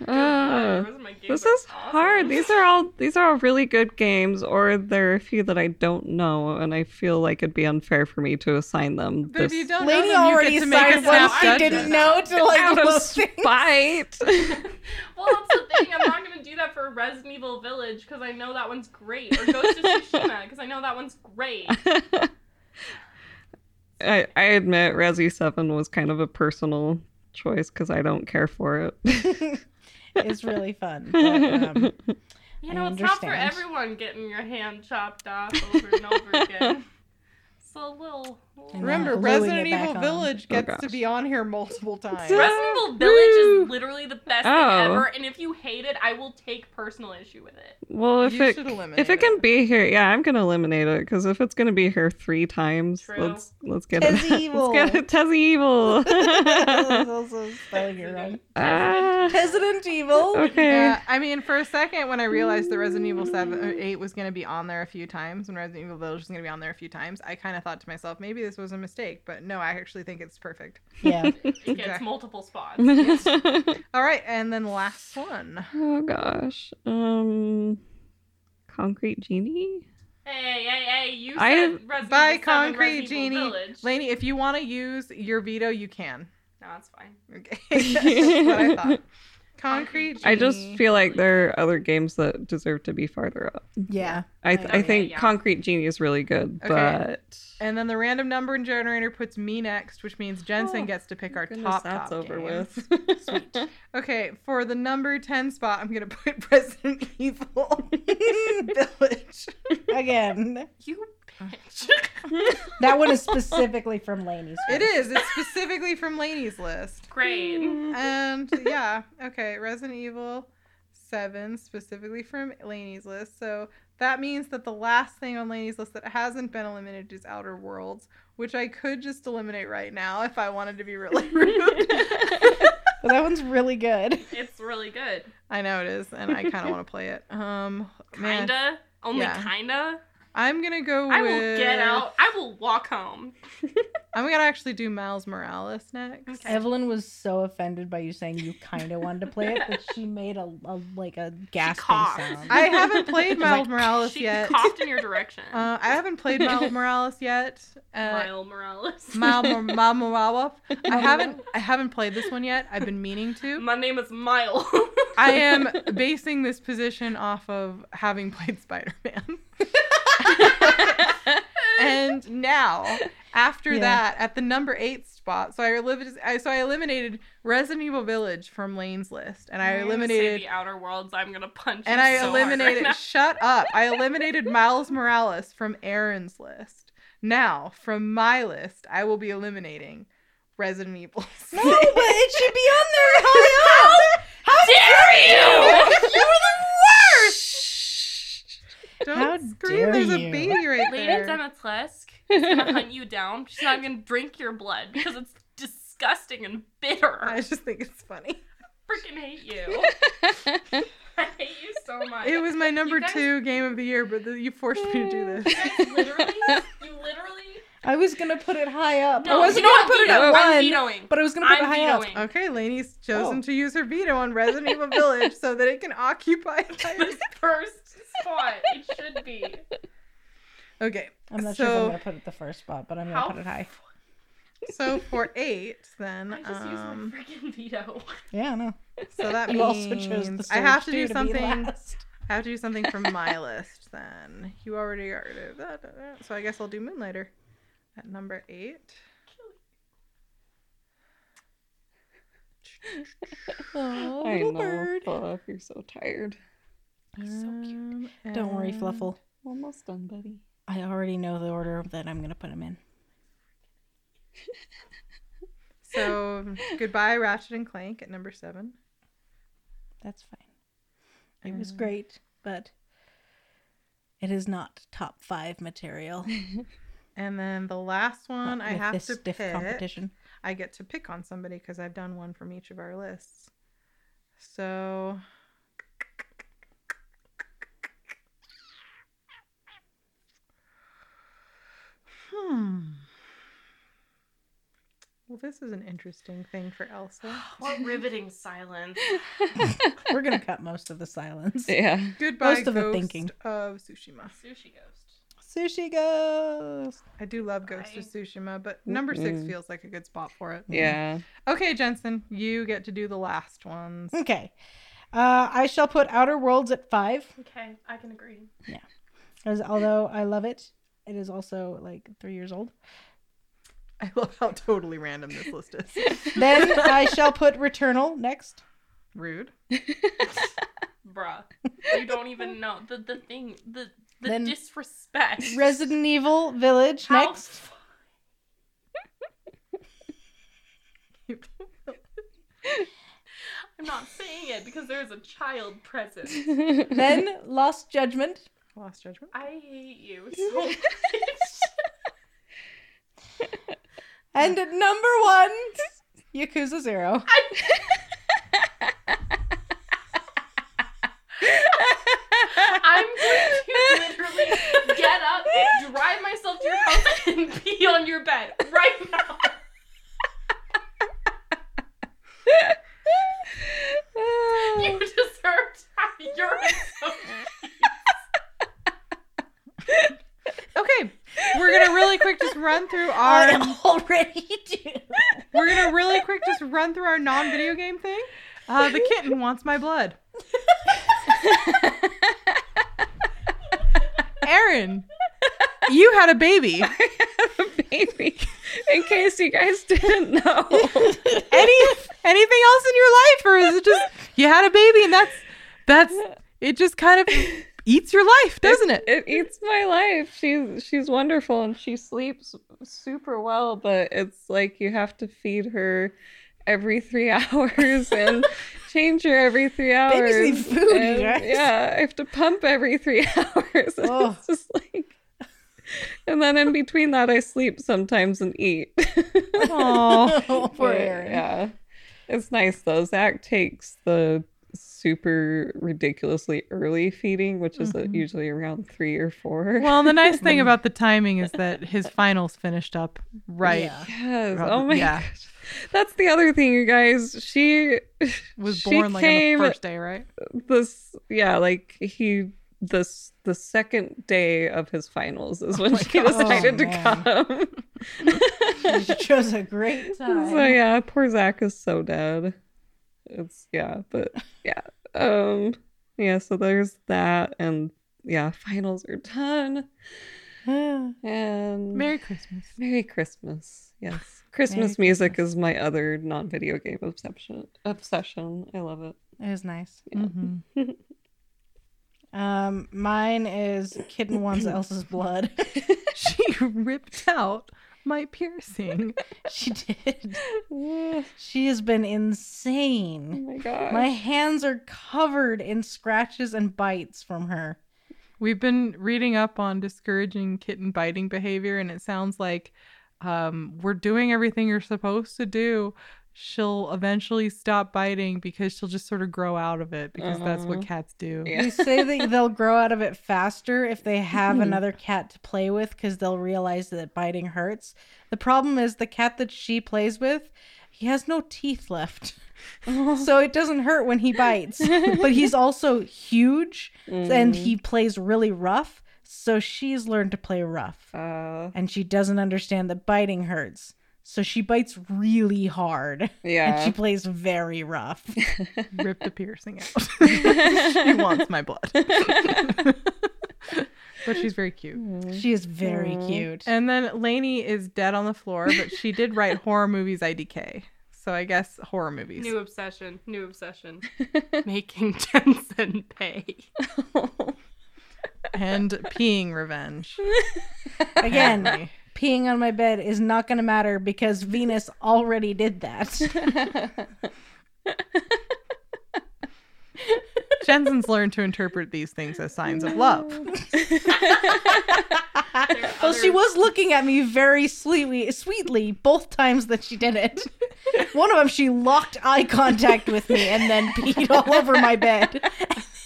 Uh, Those are my games this is awesome. hard. These are all these are all really good games, or there are a few that I don't know, and I feel like it'd be unfair for me to assign them. But if you don't Lainey know them, you already get to make a snap one she didn't know to like out of spite. Well, that's the thing. I'm not going to do that for Resident Evil Village because I know that one's great. Or Ghost of Tsushima because I know that one's great. I I admit Resi Seven was kind of a personal choice because I don't care for it. It's really fun. But, um, You know, it's not for everyone getting your hand chopped off over and over again. So a little. I. Remember, Gluing Resident it back Evil on. Village Oh, gets to be on here multiple times. Resident Evil Village Woo! is literally the best Oh. thing ever, and if you hate it, I will take personal issue with it. Well, if You it if it can be here, yeah, I'm gonna eliminate it because if it's gonna be here three times, True. let's let's get Tezzy it. Evil. let's get it. Tezzy evil. Also spelling it wrong. ah, Resident Evil. okay. Yeah, I mean, for a second, when I realized that Resident Evil Seven or Eight was going to be on there a few times, when Resident Evil Village was going to be on there a few times, I kind of thought to myself, maybe this was a mistake. But no, I actually think it's perfect. Yeah. It gets multiple spots. All right, and then last one. oh gosh. Um, concrete genie. Hey, hey, hey! You said I- Resident By Concrete Resident Genie, Village. Lainey, if you want to use your veto, you can. No, that's fine. Okay, that's what I thought. Concrete. Genie. I just feel like there are other games that deserve to be farther up. Yeah. I I th- know. I think Yeah, yeah. concrete genie is really good, Okay. but And then the random number generator puts me next, which means Jensen Oh, gets to pick our goodness, top that's top over games. with. Okay, for the number 10 spot, I'm going to put Resident Evil Village. Again, You bitch. that one is specifically from Lainey's. It is. It's specifically from Lainey's list. Great. And yeah, okay, Resident Evil 7 specifically from Lainey's list. So that means that the last thing on Lainey's list that hasn't been eliminated is Outer Worlds, which I could just eliminate right now if I wanted to be really rude. But that one's really good. It's really good. I know it is, and I kind of want to play it. Um, man, Kinda. Only Yeah. kinda. I'm gonna go with. I will get out. I will walk home. I'm gonna actually do Miles Morales next. Okay. Evelyn was so offended by you saying you kind of wanted to play it that she made a, a like a gasping sound. I haven't played Miles like, Morales She yet. coughed in your direction. Uh, I haven't played Miles Morales yet. Uh, Mile Morales. Miles Mor- Miles Morales. I haven't. I haven't played this one yet. I've been meaning to. My name is Mile. I am basing this position off of having played Spider Man. and now, after Yeah. that, at the number eight spot, so I, eliminated, I so I eliminated Resident Evil Village from Lainey's list, and I You're say eliminated the Outer Worlds. I'm gonna punch. and you I so hard eliminated. right shut up! I eliminated Miles Morales from Erin's list. Now, from my list, I will be eliminating Resident Evil. no, but it should be on there high up. How dare you! you were the worst. Don't How scream! dare There's a you. baby right here. Lady there. Dimitrescu is gonna hunt you down. She's not gonna drink your blood because it's disgusting and bitter. I I just think it's funny. I freaking hate you. I hate you so much. It was my number guys- two game of the year, but the, you forced me to do You this. guys literally, you literally. I was gonna put it high up. No, I wasn't gonna what? put it Veto. at I'm one, vetoing. but I was gonna put I'm it high up. Okay, Lainey's chosen Oh. to use her veto on Resident Evil Village so that it can occupy. entire- the first spot. It should be. Okay, I'm not sure if I'm gonna put it the first spot, but I'm gonna put it high. so for eight, then I just um, used my freaking veto. Yeah, I know. so that You means also chose the I have to do 2 something. I have to do something from my list then. You already got rid of that, that, that. So I guess I'll do Moonlighter at number eight. Oh, I little know. bird. Fuck, you're so tired. He's so cute. Um, Don't worry, Fluffle. Almost done, buddy. I already know the order that I'm gonna put him in. So goodbye, Ratchet and Clank at number seven. That's fine. It was Um, great, but it is not top five material. And then the last one Not I with have this to stiff pick. competition. I get to pick on somebody because I've done one from each of our lists. So Hmm. Well, this is an interesting thing for Elsa. What riveting silence. We're gonna cut most of the silence. Yeah. Goodbye, Most of the Ghost thinking. of Tsushima. Sushi ghost. Sushi Ghost. I do love Ghost of Bye. Tsushima, but number six Mm-mm. feels like a good spot for it. Yeah. Okay, Jensen, you get to do the last ones. Okay. Uh, I shall put Outer Worlds at five, Okay, I can agree. Yeah. As although I love it, it is also like three years old. I love how totally random this list is. Then I shall put Returnal next. Rude. Bruh. You don't even know the the thing the the Then- disrespect. Resident Evil Village How- next. I'm not saying it because there's a child present. Then Lost Judgment. Lost judgment. I hate you so much. And at number one, Yakuza Zero. I'm going to literally get up, drive myself to your house, and pee on your bed right now. You deserve to have urine. so- Okay, we're gonna really quick just run through our. I already do. We're gonna really quick just run through our non-video game thing. Uh, the kitten wants my blood. Erin, you had a baby. A baby. In case you guys didn't know. Any anything else in your life, or is it just you had a baby and that's that's it? Just kind of eats your life, doesn't it? It eats my life. She's she's wonderful and she sleeps super well, but it's like you have to feed her every three hours and change her every three hours. Babies need food, and. Yeah, I have to pump every three hours. and Oh. It's just like and then in between that I sleep sometimes and eat. Oh, Poor Erin. Yeah. It's nice though. Zach takes the super ridiculously early feeding, which is uh, Mhm. usually around three or four. well, the nice thing about the timing is that his finals finished up right. Yeah. Yes. Rob- Oh my yeah. gosh. That's the other thing, you guys. She Was she born like on came the first day, right? this yeah, like he this the second day of his finals is when my she God. decided Oh, to come. She chose a great time. so yeah, poor Zach is so dead. It's yeah, but yeah. Um yeah, so there's that and yeah, finals are done. And Merry Christmas. Merry Christmas. Yes. Christmas Merry music Christmas. is my other non-video game obsession. Obsession. I love it. It is nice. Yeah. Mhm. Um, mine is kitten wants Elsa's blood. She ripped out my piercing. she did. oh She has been insane. my god. My hands are covered in scratches and bites from her. We've been reading up on discouraging kitten biting behavior, and it sounds like um, we're doing everything you're supposed to do. She'll eventually stop biting because she'll just sort of grow out of it because that's what Uh-huh. cats do. Yeah. They say that they'll grow out of it faster if they have another cat to play with because they'll realize that biting hurts. The problem is the cat that she plays with, he has no teeth left. so it doesn't hurt when he bites. but he's also huge and he plays really rough. So she's learned to play rough. uh, And she doesn't understand that biting hurts. So she bites really hard. And yeah. she plays very rough. Rip the piercing out. she wants my blood. but she's very cute. Mm-hmm. She is very Aw. cute. And then Lainey is dead on the floor, but she did write horror movies IDK. So I guess horror movies. New obsession. New obsession. Making Jensen pay. And peeing revenge. Again, apparently. Peeing on my bed is not going to matter because Venus already did that. Jensen's learned to interpret these things as signs of love. well, she was looking at me very sweetly, sweetly both times that she did it. One of them, she locked eye contact with me and then peed all over my bed.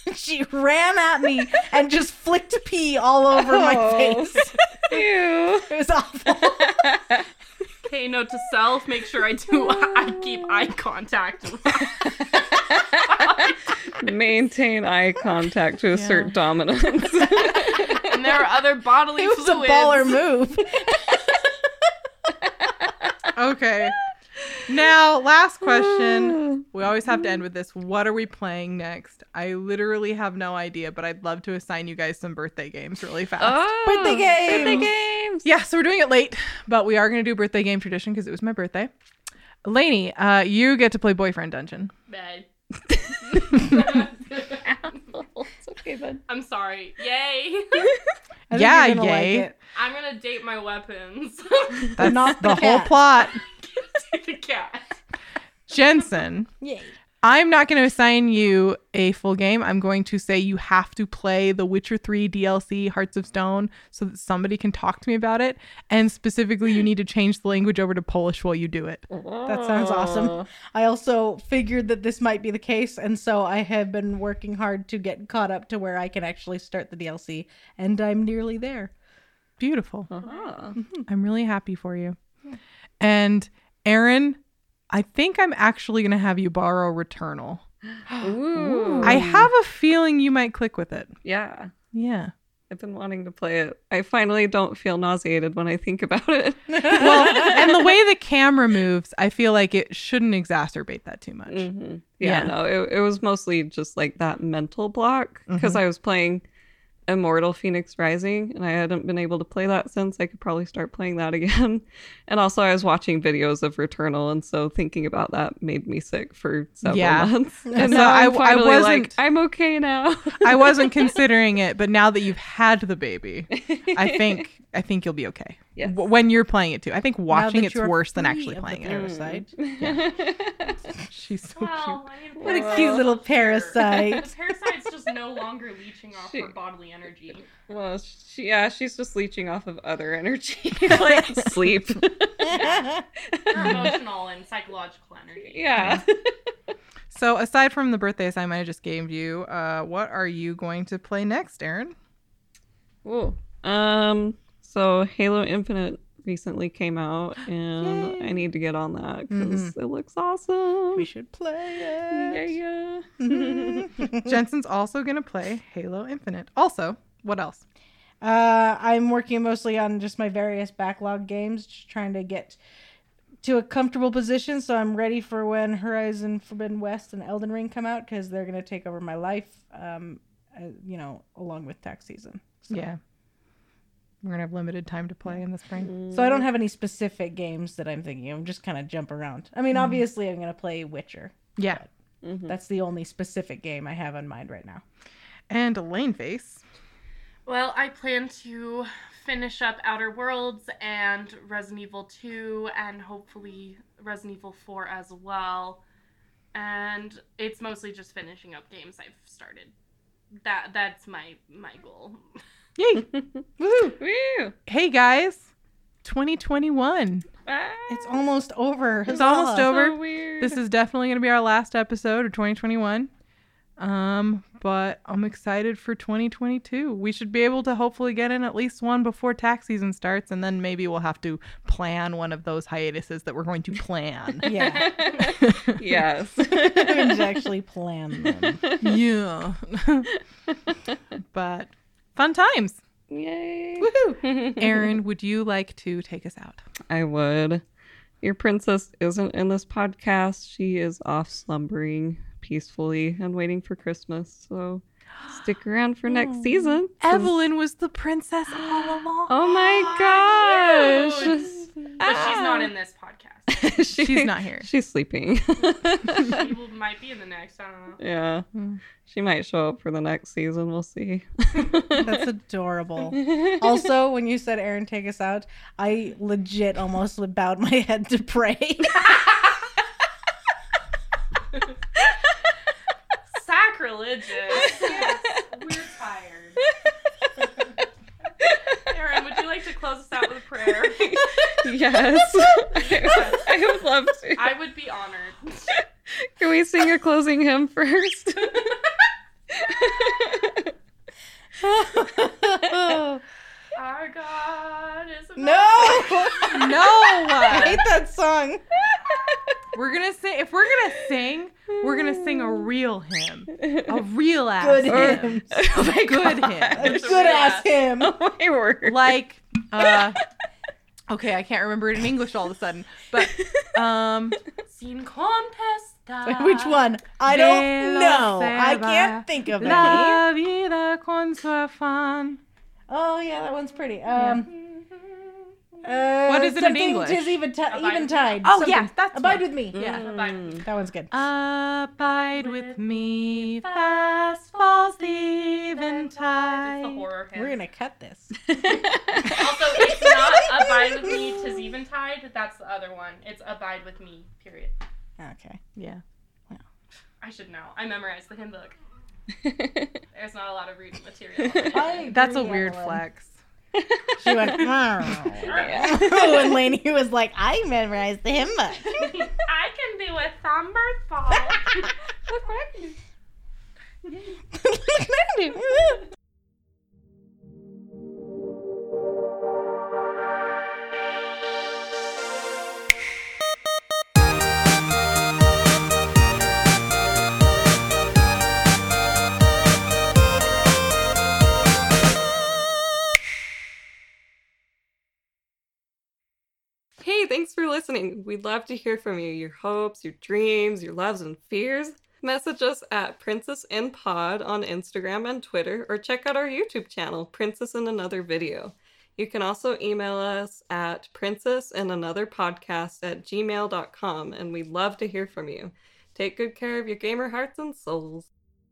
She ran at me and just flicked pee all over my Oh. face. Ew. It was awful. Okay, note to self: make sure I do. I keep eye contact. Maintain eye contact to assert Yeah. dominance. and there are other bodily It was fluids. a baller move. Okay. Now, last question. We always have to end with this. What are we playing next? I literally have no idea, but I'd love to assign you guys some birthday games really fast. Oh, Birthday games. Birthday games. Yeah, so we're doing it late, but we are going to do a birthday game tradition because it was my birthday. Lainey, uh, you get to play Boyfriend Dungeon. Bad. it's okay, bud. I'm sorry. Yay! Yeah, you're gonna like yay. it. I'm gonna date my weapons. That's Not the the whole plot. Date the cat. Jensen, Yay. I'm not going to assign you a full game. I'm going to say you have to play the Witcher 3 DLC Hearts of Stone so that somebody can talk to me about it. And specifically, you need to change the language over to Polish while you do it. That sounds awesome. I also figured that this might be the case, and so I have been working hard to get caught up to where I can actually start the DLC, and I'm nearly there. Beautiful. Uh-huh. I'm really happy for you. And Erin, I think I'm actually going to have you borrow Returnal. Ooh. I have a feeling you might click with it. Yeah. Yeah. I've been wanting to play it. I finally don't feel nauseated when I think about it. Well, and the way the camera moves, I feel like it shouldn't exacerbate that too much. hmm Yeah, Yeah. no, it, it was mostly just like that mental block because I was playing Immortal Fenyx Rising and I hadn't been able to play that since. I could probably start playing that again. And also, I was watching videos of Returnal, and so thinking about that made me sick for several Yeah. months. So And now I- I'm I like, wasn't- I'm okay now. I wasn't considering it, but now that you've had the baby, I think I think you'll be okay. Yes. W- When you're playing it too. I think watching it's worse than actually playing it. parasite. Mm-hmm. Yeah. She's so Well, I mean, What a cute little parasite. The parasite's just no longer leeching off She- her bodily energy. well, she, yeah, she's just leeching off of other energy, like sleep. Her emotional and psychological energy. yeah. So aside from the birthday assignment I just gave you, uh, what are you going to play next, Erin? Ooh. Um. So Halo Infinite recently came out, and I need to get on that because it looks awesome. we should play it. yeah, yeah. Jensen's also gonna play Halo Infinite. Also, what else? Uh, I'm working mostly on just my various backlog games, just trying to get to a comfortable position so I'm ready for when Horizon Forbidden West and Elden Ring come out because they're going to take over my life, um, uh, you know, along with tax season. So. Yeah. We're gonna have limited time to play in the spring. So I don't mm. have any specific games that I'm thinking of. Just kind of jump around. I mean, mm. obviously, I'm going to play Witcher. Yeah. Mm-hmm. That's the only specific game I have in mind right now. And Lane Face. Well, I plan to finish up Outer Worlds and Resident Evil 2 and hopefully Resident Evil 4 as well. And it's mostly just finishing up games I've started. That that's my my goal. Yay! Woohoo! Woo! Hey guys, 2021. Ah, It's almost over. It's almost over. so weird. This is definitely going to be our last episode of 2021. Um, but I'm excited for 2022. We should be able to hopefully get in at least one before tax season starts, and then maybe we'll have to plan one of those hiatuses that we're going to plan. Yeah. yes. Haven't actually plan them. yeah. but fun times. Yay. Woohoo! Erin, would you like to take us out? I would. Your princess isn't in this podcast. She is off slumbering peacefully and waiting for Christmas. So stick around for next season. 'cause- Evelyn was the princess all along. Oh my gosh. Cute. But she's not in this podcast. She- She's not here. She's sleeping. she will, might be in the next. I don't know. yeah. Hmm. She might show up for the next season. We'll see. That's adorable. Also, when you said Erin, take us out, I legit almost bowed my head to pray. Sacrilegious. yes, we're tired. Erin, would you like to close us out with a prayer? yes. I, I would love to. I would be honored. Can we sing a closing hymn first? Our God is a no, I No! hate that song. We're gonna sing. If we're gonna sing, we're gonna sing a real hymn, a real ass Good hymn. hymn. oh my Good God. hymn. A Good ass ass. him. Oh my word. like uh okay i can't remember it in english all of a sudden but um Sin contesta. Which one? I don't know. I can't think of it. la vida con su afán Oh yeah, that one's pretty. Um, Uh, What is it in English? Tis even, ti- Abide even with- tide. Oh, something. yeah, that's abide one. with me. Yeah, Mm. abide. That one's good. Abide with me, fast falls the eventide. It's the horror hymn. We're gonna cut this. Also, it's not Abide with Me, Tis Eventide. That's the other one. It's Abide with Me, period. Okay. Yeah. I should know. I memorized the hymn book. There's not a lot of reading material. on it. That's a weird Evelyn. flex. She went. Hmm. Yeah. when Lainey was like, "I memorized the hymn book." I can do a sunbird fall. Thanks for listening. We'd love to hear from you your hopes, your dreams, your loves, and fears. Message us at Princess in Pod on Instagram and Twitter, or check out our YouTube channel, Princess in Another Video. You can also email us at princess in another podcast at gmail.com, and we'd love to hear from you. Take good care of your gamer hearts and souls.